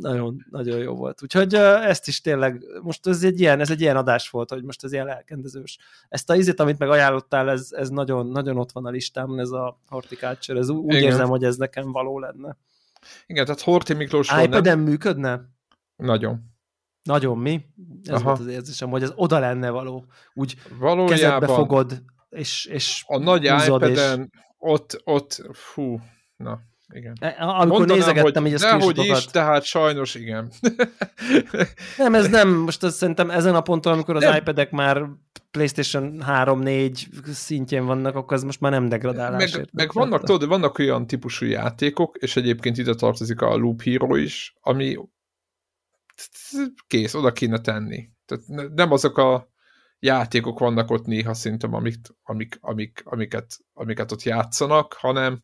nagyon, nagyon jó volt. Úgyhogy ezt is tényleg, most ez egy ilyen, ez egy ilyen adás volt, hogy most ez ilyen lelkendezős. Ezt a izét, amit meg ajánlottál, ez, ez nagyon, nagyon ott van a listámon, ez a horticulture, ez úgy Igen. érzem, hogy ez nekem való lenne. Igen, tehát Horti Miklós iPad-en nem... működne? Nagyon. Nagyon, mi? Ez Aha. volt az érzésem, hogy ez oda lenne való. Úgy Valójában kezedbe fogod, és, és A nagy iPad-en és... ott, ott, fú, na, igen. Amikor Mondanám, nézegettem hogy így a Dehogy is, tehát sajnos igen. [LAUGHS] nem, ez nem, most azt szerintem ezen a ponton, amikor az nem. iPad-ek már PlayStation 3-4 szintjén vannak, akkor ez most már nem degradálás. Meg, meg vannak, tudod, vannak olyan típusú játékok, és egyébként ide tartozik a Loop Hero is, ami kész, oda kéne tenni. Tehát nem azok a játékok vannak ott néha szintem, amik, amik, amik, amiket, amiket ott játszanak, hanem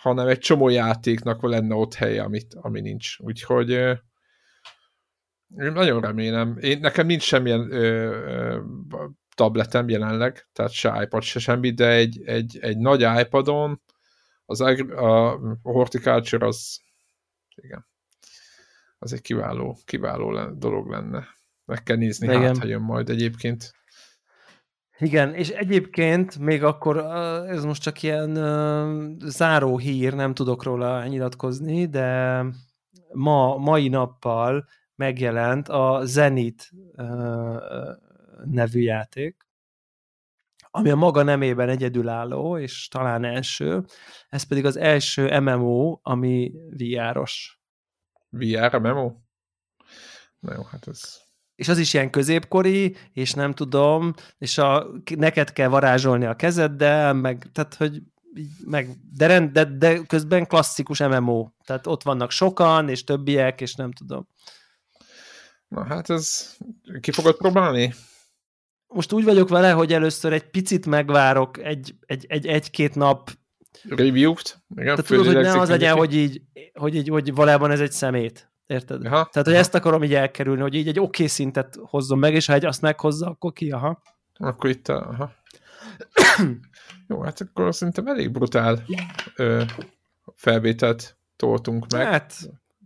hanem egy csomó játéknak lenne ott helye, amit, ami nincs. Úgyhogy én nagyon remélem. Én, nekem nincs semmilyen ö, ö, tabletem jelenleg, tehát se iPad, se semmi, de egy, egy, egy nagy iPadon az a, a Horticulture az igen, az egy kiváló, kiváló dolog lenne. Meg kell nézni, igen. hát ha jön majd egyébként. Igen, és egyébként még akkor ez most csak ilyen uh, záró hír, nem tudok róla nyilatkozni, de ma, mai nappal megjelent a Zenit nevű játék, ami a maga nemében egyedülálló, és talán első. Ez pedig az első MMO, ami VR-os. VR MMO? Na jó, hát ez és az is ilyen középkori, és nem tudom, és a, neked kell varázsolni a kezeddel, meg, tehát, hogy meg, de, rend, de, de közben klasszikus MMO, tehát ott vannak sokan, és többiek, és nem tudom. Na hát ez, ki fogod próbálni? Most úgy vagyok vele, hogy először egy picit megvárok egy, egy, egy, egy-két nap review-t. Igen, Tehát tudod, hogy ne az legyen, hogy így, hogy így, hogy valójában ez egy szemét. Érted? Aha, Tehát, hogy aha. ezt akarom így elkerülni, hogy így egy oké okay szintet hozzon meg, és ha egy azt meghozza, akkor ki, aha. Akkor itt, aha. Jó, hát akkor szerintem elég brutál ö, felvételt toltunk meg. Hát,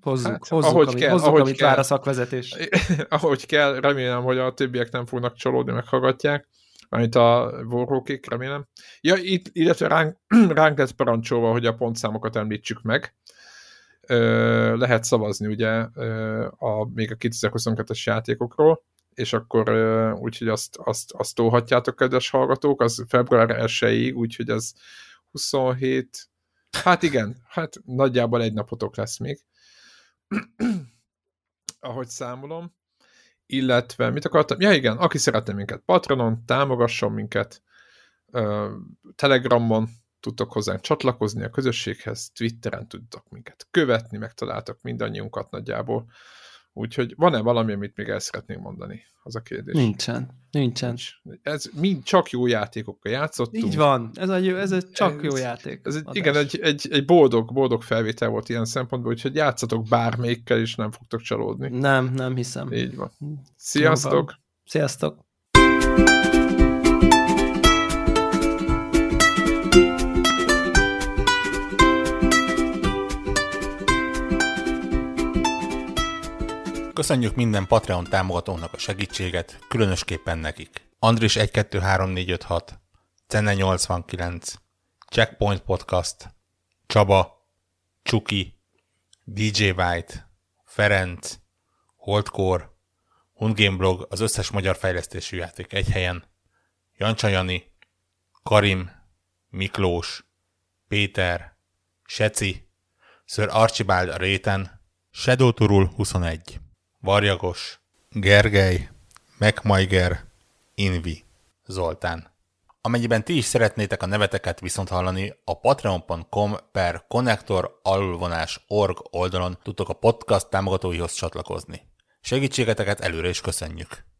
Hozzuk, hát, hozzuk, ahogy amit, kell, hozzuk, ahogy amit kell. vár a szakvezetés. [LAUGHS] ahogy kell, remélem, hogy a többiek nem fognak csalódni, meghallgatják amit a vorrókék, remélem. Ja, itt, illetve ránk, [CLEARS THROAT] ránk lesz parancsolva, hogy a pontszámokat említsük meg. Lehet szavazni ugye a, még a 2022-es játékokról, és akkor úgyhogy azt, azt, azt tolhatjátok, kedves hallgatók, az február 1-ig, úgyhogy az 27, hát igen, hát nagyjából egy napotok lesz még. [CLEARS THROAT] Ahogy számolom illetve mit akartam? Ja igen, aki szeretne minket Patronon, támogasson minket, Telegramon tudtok hozzánk csatlakozni a közösséghez, Twitteren tudtok minket követni, megtaláltak mindannyiunkat nagyjából. Úgyhogy van-e valami, amit még el szeretnénk mondani? Az a kérdés. Nincsen. Nincsen. Ez mind csak jó játékokkal játszottunk. Így van. Ez, a, ez egy csak ez, jó játék. Ez egy, igen, egy, egy, egy boldog, boldog felvétel volt ilyen szempontból, úgyhogy játszatok bármelyikkel, és nem fogtok csalódni. Nem, nem hiszem. Így van. Sziasztok! Sziasztok! Köszönjük minden Patreon támogatónak a segítséget, különösképpen nekik. Andris 123456, Cenne 89, Checkpoint Podcast, Csaba, Csuki, DJ White, Ferenc, Holdcore, Hundgame Blog, az összes magyar fejlesztésű játék egy helyen, Jancsa Jani, Karim, Miklós, Péter, Seci, Sir Archibald a réten, Shadow Turul 21. Varjagos, Gergely, Megmajger, Invi, Zoltán. Amennyiben ti is szeretnétek a neveteket viszont hallani, a patreon.com per connector alulvonás org oldalon tudtok a podcast támogatóihoz csatlakozni. Segítségeteket előre is köszönjük!